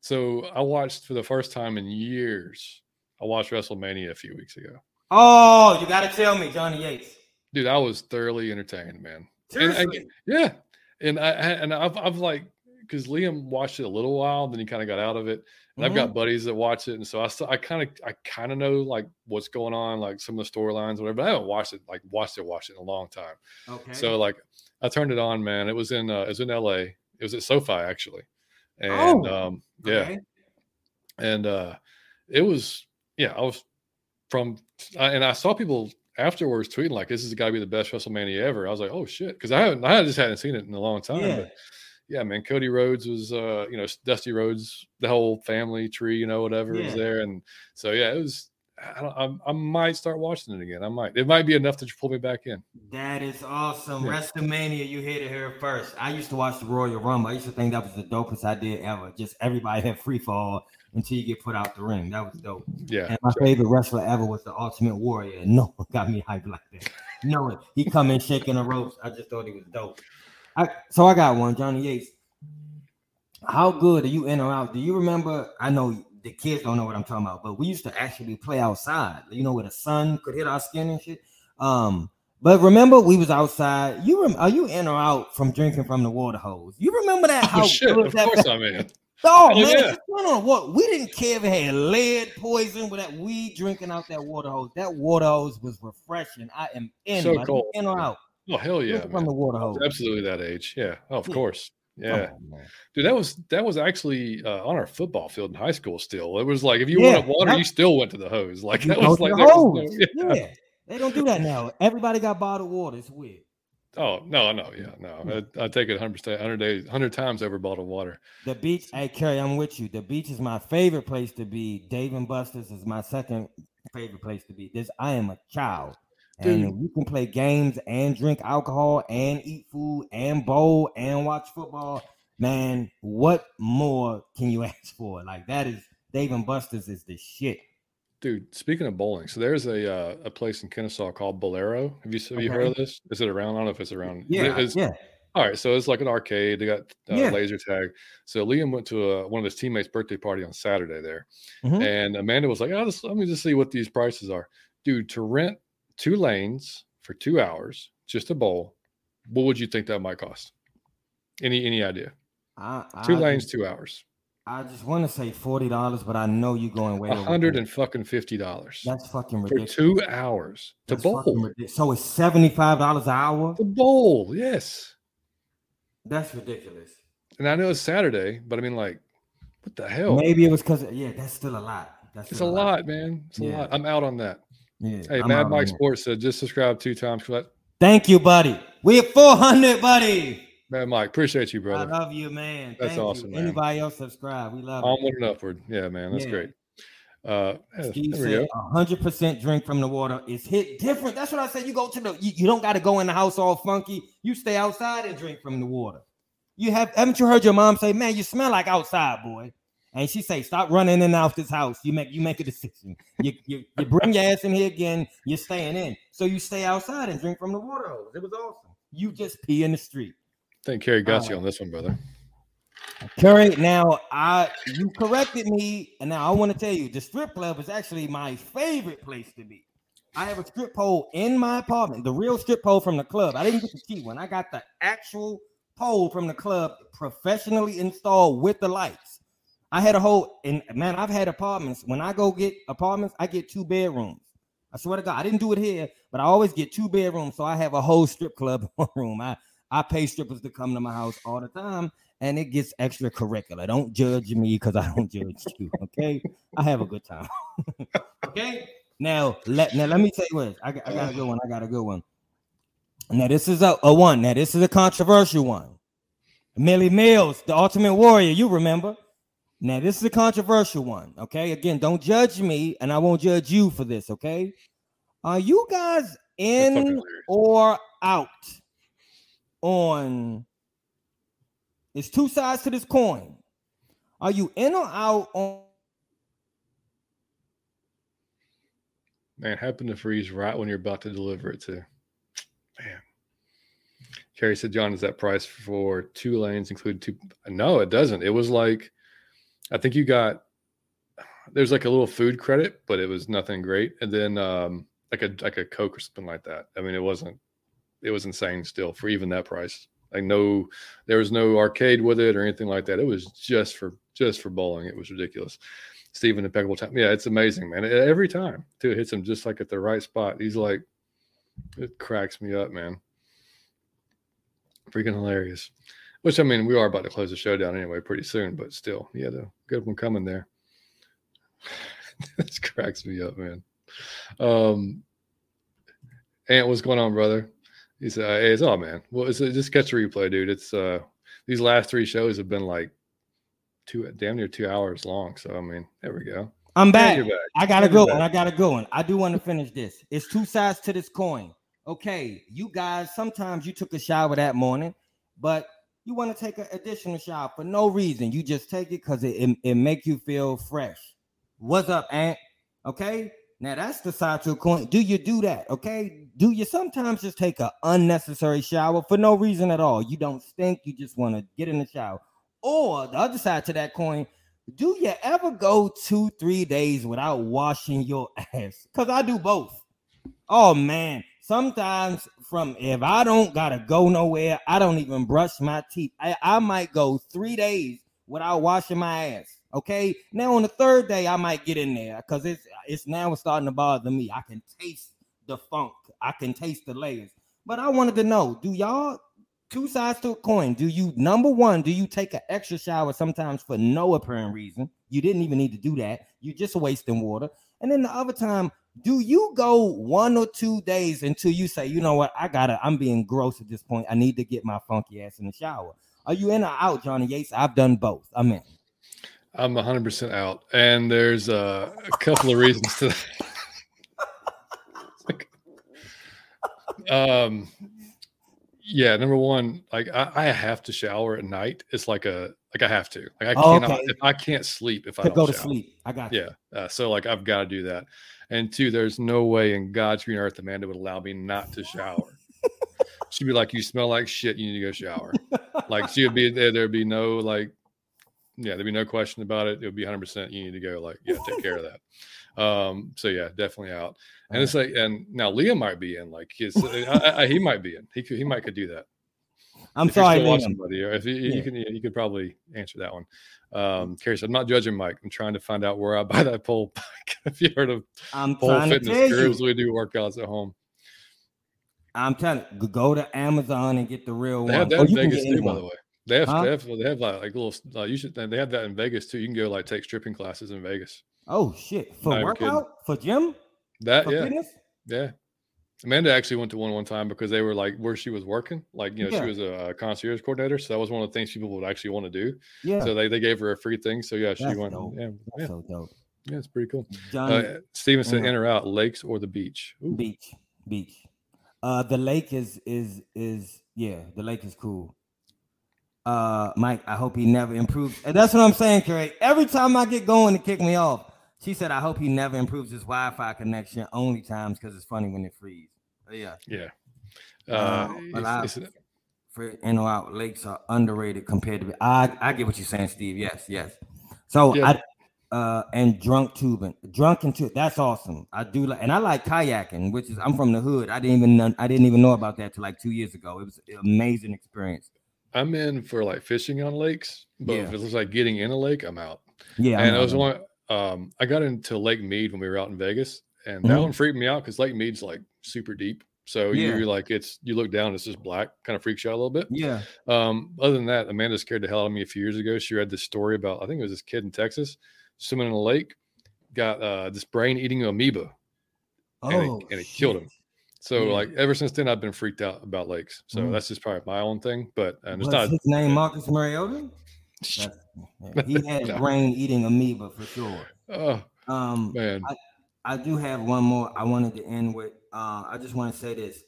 so I watched for the first time in years. I watched WrestleMania a few weeks ago. Oh, you got to tell me, Johnny Yates. Dude, I was thoroughly entertained, man. Seriously? And, yeah, and I and I've I've like because Liam watched it a little while, then he kind of got out of it. And mm-hmm. I've got buddies that watch it, and so I still, I kind of I kind of know like what's going on, like some of the storylines, whatever. But I haven't watched it like watched it watched it in a long time. Okay. So like I turned it on, man. It was in uh, it was in L.A. It was at SoFi actually, and oh, um, yeah, okay. and uh, it was yeah. I was from and I saw people afterwards tweeting like this is got to be the best WrestleMania ever. I was like, oh shit, because I haven't I just hadn't seen it in a long time. Yeah. But, yeah, man, Cody Rhodes was, uh, you know, Dusty Rhodes, the whole family tree, you know, whatever yeah. was there, and so yeah, it was. I, I, I, might start watching it again. I might. It might be enough to just pull me back in. That is awesome. Yeah. WrestleMania, you hit it here first. I used to watch the Royal Rumble. I used to think that was the dopest idea ever. Just everybody had free fall until you get put out the ring. That was dope. Yeah. And my sure. favorite wrestler ever was the Ultimate Warrior. No one got me hyped like that. no, he come in shaking the ropes. I just thought he was dope. I, so I got one, Johnny Yates. How good are you in or out? Do you remember? I know the kids don't know what I'm talking about, but we used to actually play outside. You know, where the sun could hit our skin and shit. Um, but remember, we was outside. You rem- are you in or out from drinking from the water hose? You remember that? Oh, how shit! Of that course I'm in. Oh, oh man, yeah. on what? We didn't care if it had lead poison with that weed drinking out that water hose. That water hose was refreshing. I am in. So cold. In or out? Oh hell yeah! From the water hose. Absolutely that age. Yeah. Oh, of yeah. course. Yeah, oh, dude, that was that was actually uh, on our football field in high school. Still, it was like if you yeah, wanted water, that, you still went to the hose. Like that was like hose. No, yeah. yeah. they don't do that now. Everybody got bottled water. It's weird. Oh no, no, yeah, no. I, I take it 100 100 days, 100 times over bottled water. The beach, hey Kerry, I'm with you. The beach is my favorite place to be. Dave and Buster's is my second favorite place to be. This I am a child. And Dude. you can play games and drink alcohol and eat food and bowl and watch football. Man, what more can you ask for? Like that is Dave and Buster's is the shit. Dude, speaking of bowling, so there's a uh, a place in Kennesaw called Bowlero. Have you have okay. you heard of this? Is it around? I don't know if it's around. Yeah, it's, yeah. All right, so it's like an arcade. They got uh, yeah. laser tag. So Liam went to a, one of his teammates' birthday party on Saturday there, mm-hmm. and Amanda was like, "Oh, just, let me just see what these prices are, dude." To rent two lanes for two hours, just a bowl, what would you think that might cost? Any any idea? I, two lanes, two hours. I just want to say forty dollars, but I know you're going way. hundred and fucking fifty dollars. That's fucking ridiculous. For two hours to bowl. So it's seventy five dollars an hour. The bowl, yes. That's ridiculous. And I know it's Saturday, but I mean, like, what the hell? Maybe it was because yeah, that's still a lot. That's it's a lot. lot, man. It's yeah. a lot. I'm out on that. Yeah, hey, I'm Mad Mike Sports said just subscribe two times. Thank you, buddy. We at 400, buddy. Man, Mike, appreciate you, brother. I love you, man. That's Thank awesome. Anybody else subscribe? We love Onward and upward. Yeah, man. That's yeah. great. Uh, Steve said, hundred percent drink from the water. is hit different. That's what I said. You go to the, you, you don't got to go in the house all funky. You stay outside and drink from the water. You have, haven't you heard your mom say, "Man, you smell like outside, boy"? And she say, "Stop running in and out this house. You make, you make a decision. You, you, you bring your ass in here again. You're staying in. So you stay outside and drink from the water hose. It was awesome. You just pee in the street. I think Kerry got uh, you on this one, brother. Curry, now I you corrected me, and now I want to tell you the strip club is actually my favorite place to be. I have a strip pole in my apartment, the real strip pole from the club. I didn't get the cheap one. I got the actual pole from the club professionally installed with the lights. I had a whole and man, I've had apartments. When I go get apartments, I get two bedrooms. I swear to God, I didn't do it here, but I always get two bedrooms. So I have a whole strip club room. I I pay strippers to come to my house all the time, and it gets extracurricular. Don't judge me because I don't judge you. Okay, I have a good time. okay, now let now let me tell you what I, I got a good one. I got a good one. Now this is a, a one. Now this is a controversial one. Millie Mills, the Ultimate Warrior. You remember? Now this is a controversial one. Okay, again, don't judge me, and I won't judge you for this. Okay, are you guys in or out on it's two sides to this coin. Are you in or out on? Man, happen to freeze right when you're about to deliver it to. Man. Kerry said, John, is that price for two lanes include two? No, it doesn't. It was like, I think you got, there's like a little food credit, but it was nothing great. And then um, like a like a Coke or something like that. I mean, it wasn't, it was insane still for even that price. Like no, there was no arcade with it or anything like that. It was just for just for bowling. It was ridiculous. Steven impeccable time. Yeah, it's amazing, man. Every time too, it hits him just like at the right spot. He's like, it cracks me up, man. Freaking hilarious. Which I mean, we are about to close the show down anyway, pretty soon, but still, yeah, the good one coming there. this cracks me up, man. Um, Ant, what's going on, brother? He said, "Hey, it's all man. Well, it's just catch a replay, dude. It's uh these last three shows have been like two damn near two hours long. So I mean, there we go. I'm back. back. I gotta go and I gotta go and I do want to finish this. It's two sides to this coin. Okay, you guys, sometimes you took a shower that morning, but you want to take an additional shower for no reason. You just take it because it, it, it make you feel fresh. What's up, Aunt? Okay, now that's the side to a coin. Do you do that? Okay. Do you sometimes just take an unnecessary shower for no reason at all? You don't stink, you just want to get in the shower. Or the other side to that coin, do you ever go two, three days without washing your ass? Because I do both. Oh man, sometimes from if I don't gotta go nowhere, I don't even brush my teeth. I, I might go three days without washing my ass. Okay. Now on the third day, I might get in there because it's it's now it's starting to bother me. I can taste the funk. I can taste the layers. But I wanted to know: Do y'all two sides to a coin? Do you number one? Do you take an extra shower sometimes for no apparent reason? You didn't even need to do that. You're just wasting water. And then the other time, do you go one or two days until you say, you know what, I gotta, I'm being gross at this point. I need to get my funky ass in the shower. Are you in or out, Johnny Yates? I've done both. I'm in. I'm 100% out. And there's uh, a couple of reasons to that. um, yeah, number one, like I, I, have to shower at night. It's like a like I have to. Like I oh, cannot. Okay. If I can't sleep if I don't go to sleep. I got yeah. Uh, so like I've got to do that. And two, there's no way in God's green earth Amanda would allow me not to shower. She'd be like, "You smell like shit. You need to go shower." like she would be there. There'd be no like yeah, there'd be no question about it. It would be 100. percent You need to go, like, yeah, take care of that. Um, so yeah, definitely out. And it's like, and now Liam might be in, like, his, I, I, he might be in. He could, he might could do that. I'm if sorry. Somebody, if you, yeah. you can, you could probably answer that one. Um, Kerry said, I'm not judging Mike. I'm trying to find out where I buy that pole if you heard of I'm pole fitness gurus, we do workouts at home. I'm trying to go to Amazon and get the real they one. Have that in Vegas too, by the way. They have, huh? they have, they have like, like little. Uh, you should. They have that in Vegas too. You can go like take stripping classes in Vegas. Oh shit! For Not workout for gym? That for yeah, fitness? yeah. Amanda actually went to one one time because they were like where she was working, like you know yeah. she was a, concierge coordinator, so that was one of the things people would actually want to do. Yeah. So they, they gave her a free thing. So yeah, she That's went. Dope. Yeah, That's yeah. so dope. Yeah, it's pretty cool. John, uh, Steven said, "In or out, lakes or the beach?" Ooh. Beach, beach. Uh, the lake is is is yeah, the lake is cool. Uh, Mike, I hope he never improves. And that's what I'm saying, Carrie. Every time I get going to kick me off, she said, "I hope he never improves his Wi-Fi connection. Only times because it's funny when it freezes." Yeah, yeah. Uh, uh but I, for in or out lakes are underrated compared to. I I get what you're saying, Steve. Yes, yes. So yeah. I uh, and drunk tubing, drunken tube. That's awesome. I do like, and I like kayaking, which is I'm from the hood. I didn't even know, I didn't even know about that till like two years ago. It was an amazing experience. I'm in for like fishing on lakes, but yeah. if it looks like getting in a lake, I'm out. Yeah, and I was one. Um, I got into Lake Mead when we were out in Vegas, and that mm-hmm. one freaked me out because Lake Mead's like super deep. So yeah. you're like, it's you look down, it's just black, kind of freaks you out a little bit. Yeah. Um, other than that, Amanda scared the hell out of me a few years ago. She read this story about, I think it was this kid in Texas swimming in a lake, got uh, this brain eating amoeba, oh, and it, oh, and it killed him. So yeah. like ever since then, I've been freaked out about lakes. So mm. that's just probably my own thing. But uh, there's not his name Marcus Mariota. he had no. brain eating amoeba for sure. Oh um, man, I, I, do have one more. I wanted to end with. Uh, I just want to say this.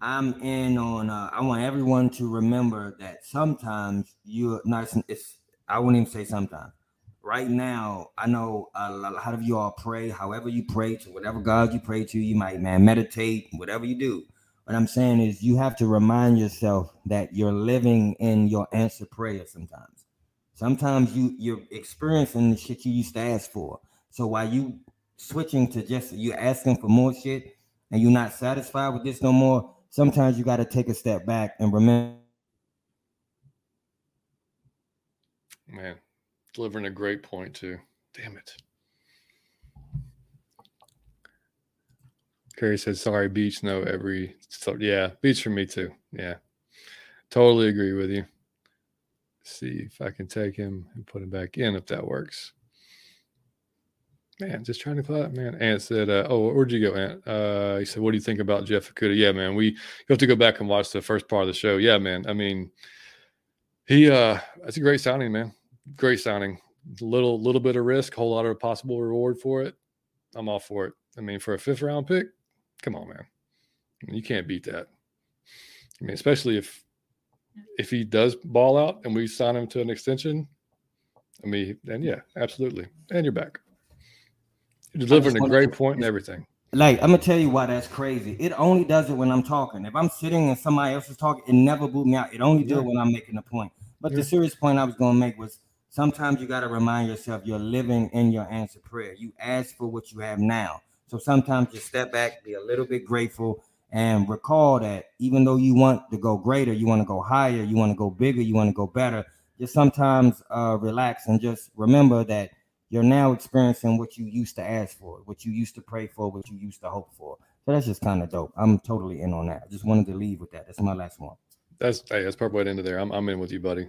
I'm in on. Uh, I want everyone to remember that sometimes you're nice. And It's. I wouldn't even say sometimes right now, I know a lot of you all pray, however you pray to whatever God you pray to, you might man meditate, whatever you do. What I'm saying is you have to remind yourself that you're living in your answer prayer sometimes. Sometimes you you're experiencing the shit you used to ask for. So while you switching to just you asking for more shit and you're not satisfied with this no more, sometimes you got to take a step back and remember man delivering a great point too. Damn it. Kerry says, sorry, beach. No, every so yeah, beach for me too. Yeah. Totally agree with you. See if I can take him and put him back in if that works. Man, just trying to clap, man. Ant said, uh, "Oh, where'd you go, Ant?" Uh, he said, "What do you think about Jeff Okudah?" Yeah, man, we have to go back and watch the first part of the show. Yeah, man. I mean, he uh, that's a great signing, man great signing. Little little bit of risk, whole lot of possible reward for it. I'm all for it. I mean, for a fifth round pick, come on, man. you can't beat that. I mean, especially if if he does ball out and we sign him to an extension. I mean, and yeah, absolutely. And you're back. You're delivering a great point and everything. Like, I'm gonna tell you why that's crazy. It only does it when I'm talking. If I'm sitting and somebody else is talking, it never boot me out. It only yeah. do it when I'm making a point. But yeah. the serious point I was gonna make was sometimes you got to remind yourself you're living in your answer prayer. You ask for what you have now. So sometimes you step back, be a little bit grateful, and recall that even though you want to go greater, you want to go higher, you want to go bigger, you want to go better, just sometimes uh, relax and just remember that you're now experiencing what you used to ask for, what you used to pray for, what you used to hope for. So that's just kind of dope. I'm totally in on that. I just wanted to leave with that. That's my last one. That's hey, that's perfect way to end it there. I'm, I'm in with you, buddy.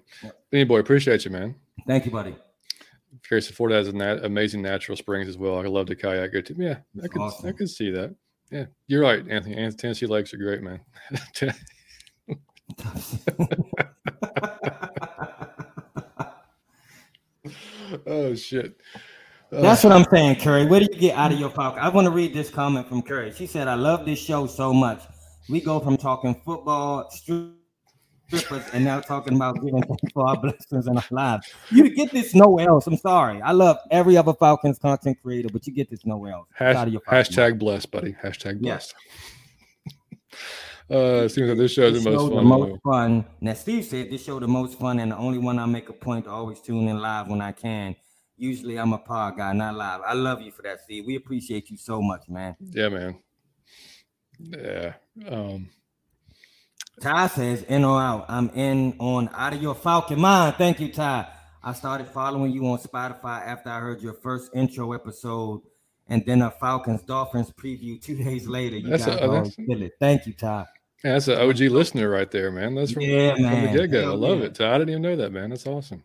Yep. boy, appreciate you, man. Thank you, buddy. Curious Ford has nat- amazing natural springs as well. I love to kayak. Good too. Yeah, that's I could awesome. I could see that. Yeah, you're right, Anthony. Tennessee lakes are great, man. oh shit. That's what I'm saying, Curry. What do you get out of your pocket? I want to read this comment from Curry. She said, "I love this show so much. We go from talking football, strippers, and now talking about giving for our blessings in our lives. You get this nowhere else. I'm sorry. I love every other Falcons content creator, but you get this nowhere else. Hash, hashtag blessed, buddy. Hashtag blessed. Uh, seems like this show is the most fun. The most fun. Now, Steve said this show the most fun, and the only one I make a point to always tune in live when I can. Usually, I'm a pod guy, not live. I love you for that, Steve. We appreciate you so much, man. Yeah, man. Yeah. Um, Ty says in or out. I'm in on out of your Falcon mind. Thank you, Ty. I started following you on Spotify after I heard your first intro episode, and then a Falcons Dolphins preview two days later. You that's got a, kill it. Thank you, Ty. Yeah, that's an OG listener right there, man. That's from, yeah, from man. the get go. I love it. I didn't even know that, man. That's awesome.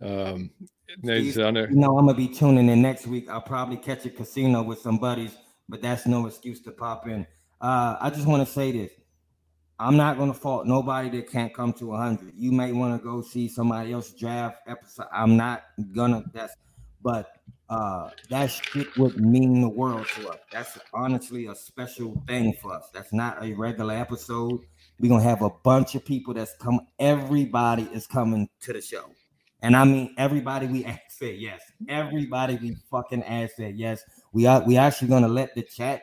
Um, Steve, you know, I'm gonna be tuning in next week. I'll probably catch a casino with some buddies, but that's no excuse to pop in. Uh, I just want to say this. I'm not going to fault nobody that can't come to 100. You may want to go see somebody else draft episode. I'm not gonna. That's, but uh, that shit would mean the world to us. That's honestly a special thing for us. That's not a regular episode. We're gonna have a bunch of people that's come. Everybody is coming to the show. And I mean everybody we asked said yes. Everybody we fucking asked said yes. We are we actually gonna let the chat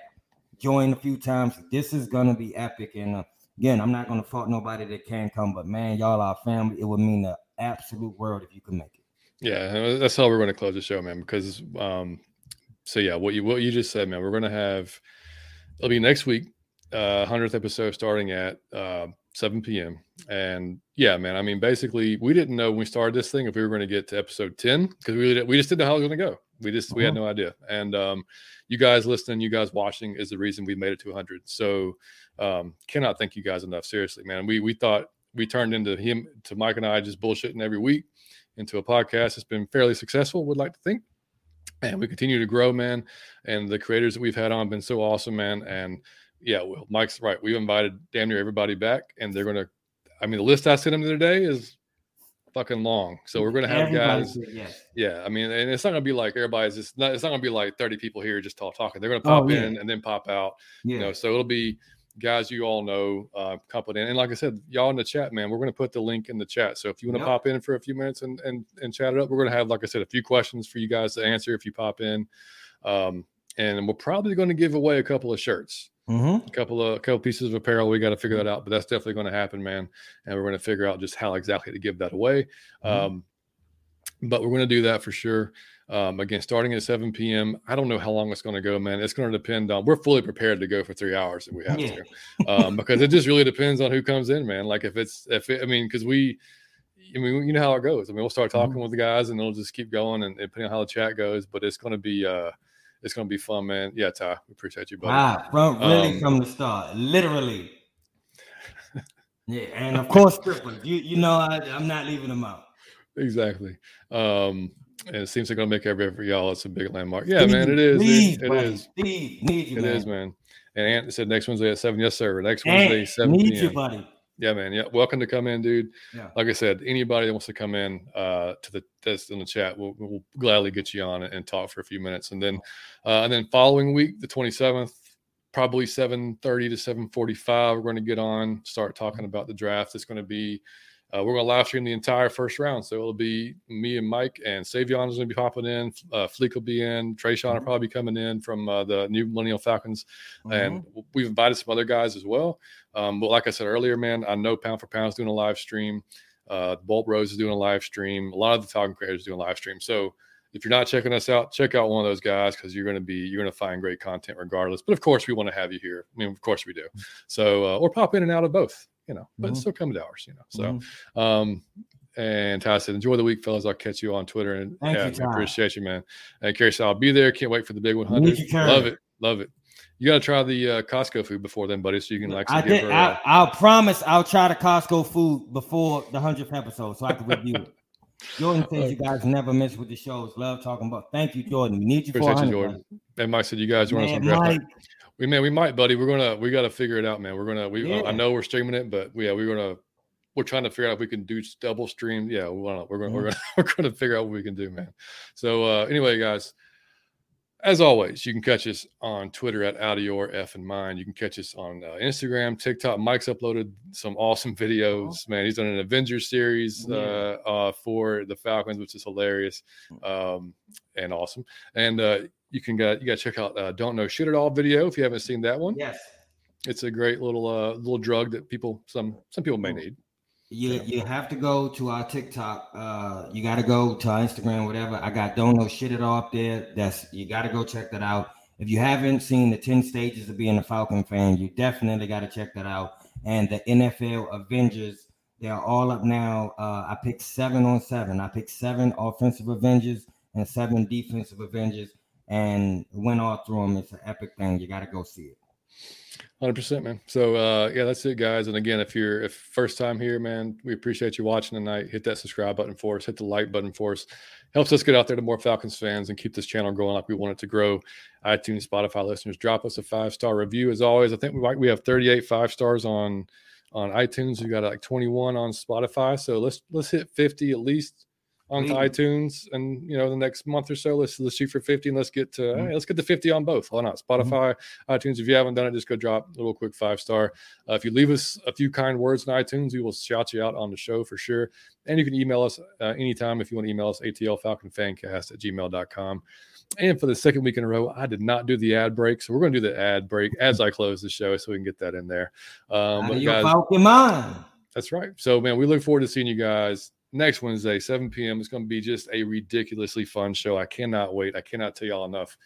join a few times. This is gonna be epic. And uh, again, I'm not gonna fault nobody that can come, but man, y'all are family. It would mean the absolute world if you could make it. Yeah, that's how we're gonna close the show, man. Because um, so yeah, what you what you just said, man, we're gonna have it'll be next week uh, 100th episode starting at uh, 7 p.m. And yeah, man, I mean, basically, we didn't know when we started this thing if we were going to get to episode 10 because we really we just didn't know how it was going to go. We just uh-huh. we had uh-huh. no idea. And um, you guys listening, you guys watching is the reason we made it to 100. So um, cannot thank you guys enough. Seriously, man. We we thought we turned into him to Mike and I just bullshitting every week into a podcast. It's been fairly successful. Would like to think and we continue to grow, man. And the creators that we've had on have been so awesome, man. And yeah, well, Mike's right. We've invited damn near everybody back, and they're gonna. I mean, the list I sent them the other day is fucking long. So we're gonna have guys. Yes. Yeah, I mean, and it's not gonna be like everybody's just. Not, it's not gonna be like thirty people here just all talking. They're gonna oh, pop oh, yeah. in and then pop out. Yeah. You know, so it'll be guys you all know uh, in. And like I said, y'all in the chat, man, we're going to put the link in the chat. So if you want to yep. pop in for a few minutes and, and, and chat it up, we're going to have, like I said, a few questions for you guys to answer if you pop in. Um, and we're probably going to give away a couple of shirts. Mm-hmm. A couple of a couple pieces of apparel. We got to figure that out, but that's definitely going to happen, man. And we're going to figure out just how exactly to give that away. Mm-hmm. Um, but we're going to do that for sure. Um, again, starting at 7 p.m. I don't know how long it's going to go, man. It's going to depend on. We're fully prepared to go for three hours if we have yeah. to, um, because it just really depends on who comes in, man. Like if it's if it, I mean, because we, I mean, you know how it goes. I mean, we'll start talking mm-hmm. with the guys, and it'll just keep going, and, and depending on how the chat goes. But it's going to be. uh it's gonna be fun, man. Yeah, Ty, we appreciate you, buddy. Wow, from really um, from the start, literally. yeah, and of course, strippers. You you know, I, am not leaving them out. Exactly. Um, and it seems like gonna make every for y'all. It's a big landmark. Yeah, man, it is. Steve, it, it is. Steve, need you, it man. is, man. And Ant said next Wednesday at seven. Yes, sir. Next Wednesday, seven. Need PM. you, buddy. Yeah, man. Yeah, welcome to come in, dude. Yeah. Like I said, anybody that wants to come in uh, to the test in the chat, we'll, we'll gladly get you on and talk for a few minutes. And then, uh, and then following week, the twenty seventh, probably seven thirty to seven forty five, we're going to get on, start talking about the draft. It's going to be uh, we're going to live stream the entire first round. So it'll be me and Mike, and Savion is going to be popping in. Uh, Fleek will be in. Trayshawn mm-hmm. will probably be coming in from uh, the new Millennial Falcons. Mm-hmm. And we've invited some other guys as well. Um, but like I said earlier, man, I know Pound for Pound is doing a live stream. Uh, Bolt Rose is doing a live stream. A lot of the Falcon creators doing a live stream. So if you're not checking us out, check out one of those guys because you're going to be you're going to find great content regardless. But of course, we want to have you here. I mean, of course we do. So uh, or pop in and out of both you know, but mm-hmm. still come to ours, you know. So, mm-hmm. um, and Ty said, enjoy the week, fellas. I'll catch you on Twitter. And Thank yeah, you, appreciate you, man. And Carrie said, I'll be there. Can't wait for the big 100. You, love it. Love it. You got to try the uh, Costco food before then, buddy, so you can like. I did. Her, I, will promise I'll try the Costco food before the 100th episode so I can review it. Jordan says you guys never miss with the shows. Love talking about. Thank you, Jordan. We need you Appreciate for you, Jordan. And Mike said you guys want some draft. We man, we might, buddy. We're gonna we got to figure it out, man. We're gonna we. Yeah. I know we're streaming it, but yeah, we're gonna we're trying to figure out if we can do double stream. Yeah, we wanna, we're gonna we're gonna we're gonna figure out what we can do, man. So uh, anyway, guys, as always, you can catch us on Twitter at out of your F and mine. You can catch us on uh, Instagram, TikTok. Mike's uploaded some awesome videos. Man, he's done an Avengers series uh, uh, for the Falcons, which is hilarious um, and awesome. And uh, you can get you got to check out uh, "Don't Know Shit at All" video if you haven't seen that one. Yes, it's a great little uh, little drug that people some some people may need. You you have to go to our TikTok. Uh, you got to go to our Instagram, whatever. I got "Don't Know Shit at All" up there. That's you got to go check that out. If you haven't seen the ten stages of being a Falcon fan, you definitely got to check that out. And the NFL Avengers, they're all up now. Uh, I picked seven on seven. I picked seven offensive Avengers and seven defensive Avengers and went all through them. It's an epic thing. You got to go see it. Hundred percent, man. So uh, yeah, that's it, guys. And again, if you're if first time here, man, we appreciate you watching tonight. Hit that subscribe button for us. Hit the like button for us. Helps us get out there to more Falcons fans and keep this channel growing like we want it to grow. iTunes, Spotify listeners, drop us a five star review as always. I think we like we have 38 five stars on on iTunes. We got like 21 on Spotify. So let's let's hit 50 at least onto Please. iTunes, and you know the next month or so, let's let's shoot for fifty, and let's get to mm-hmm. hey, let's get to fifty on both. Why not? Mm-hmm. Spotify, mm-hmm. iTunes. If you haven't done it, just go drop a little quick five star. Uh, if you leave us a few kind words in iTunes, we will shout you out on the show for sure. And you can email us uh, anytime if you want to email us ATL Falcon Fancast at gmail.com. And for the second week in a row, I did not do the ad break. So we're going to do the ad break as I close the show so we can get that in there. Um, guys, Falcon That's right. So, man, we look forward to seeing you guys next Wednesday, 7 p.m. It's going to be just a ridiculously fun show. I cannot wait. I cannot tell y'all enough.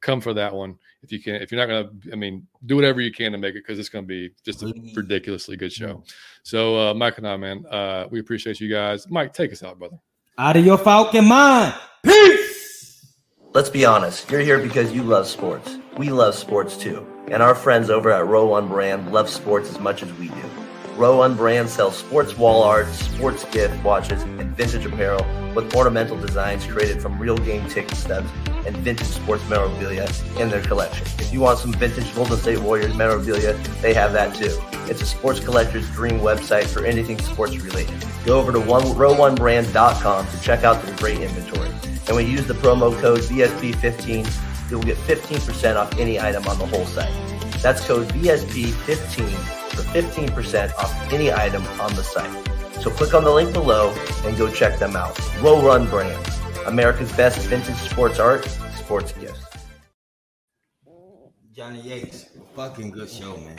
Come for that one if you can. If you're not going to, I mean, do whatever you can to make it because it's going to be just a ridiculously good show. So, uh, Mike and I, man, uh, we appreciate you guys. Mike, take us out, brother. Out of your Falcon mind. Peace. Let's be honest. You're here because you love sports. We love sports too. And our friends over at Row One Brand love sports as much as we do. Row One Brand sells sports wall art, sports gift watches, and vintage apparel with ornamental designs created from real game ticket stubs and vintage sports memorabilia in their collection. If you want some vintage Golden State Warriors memorabilia, they have that too. It's a sports collector's dream website for anything sports related. Go over to one, row1brand.com to check out their great inventory. And when you use the promo code VSP15, you'll get 15% off any item on the whole site. That's code VSP15 for 15% off any item on the site. So click on the link below and go check them out. Row One Brands, America's best vintage sports art, sports gifts. Johnny Yates, fucking good show, man.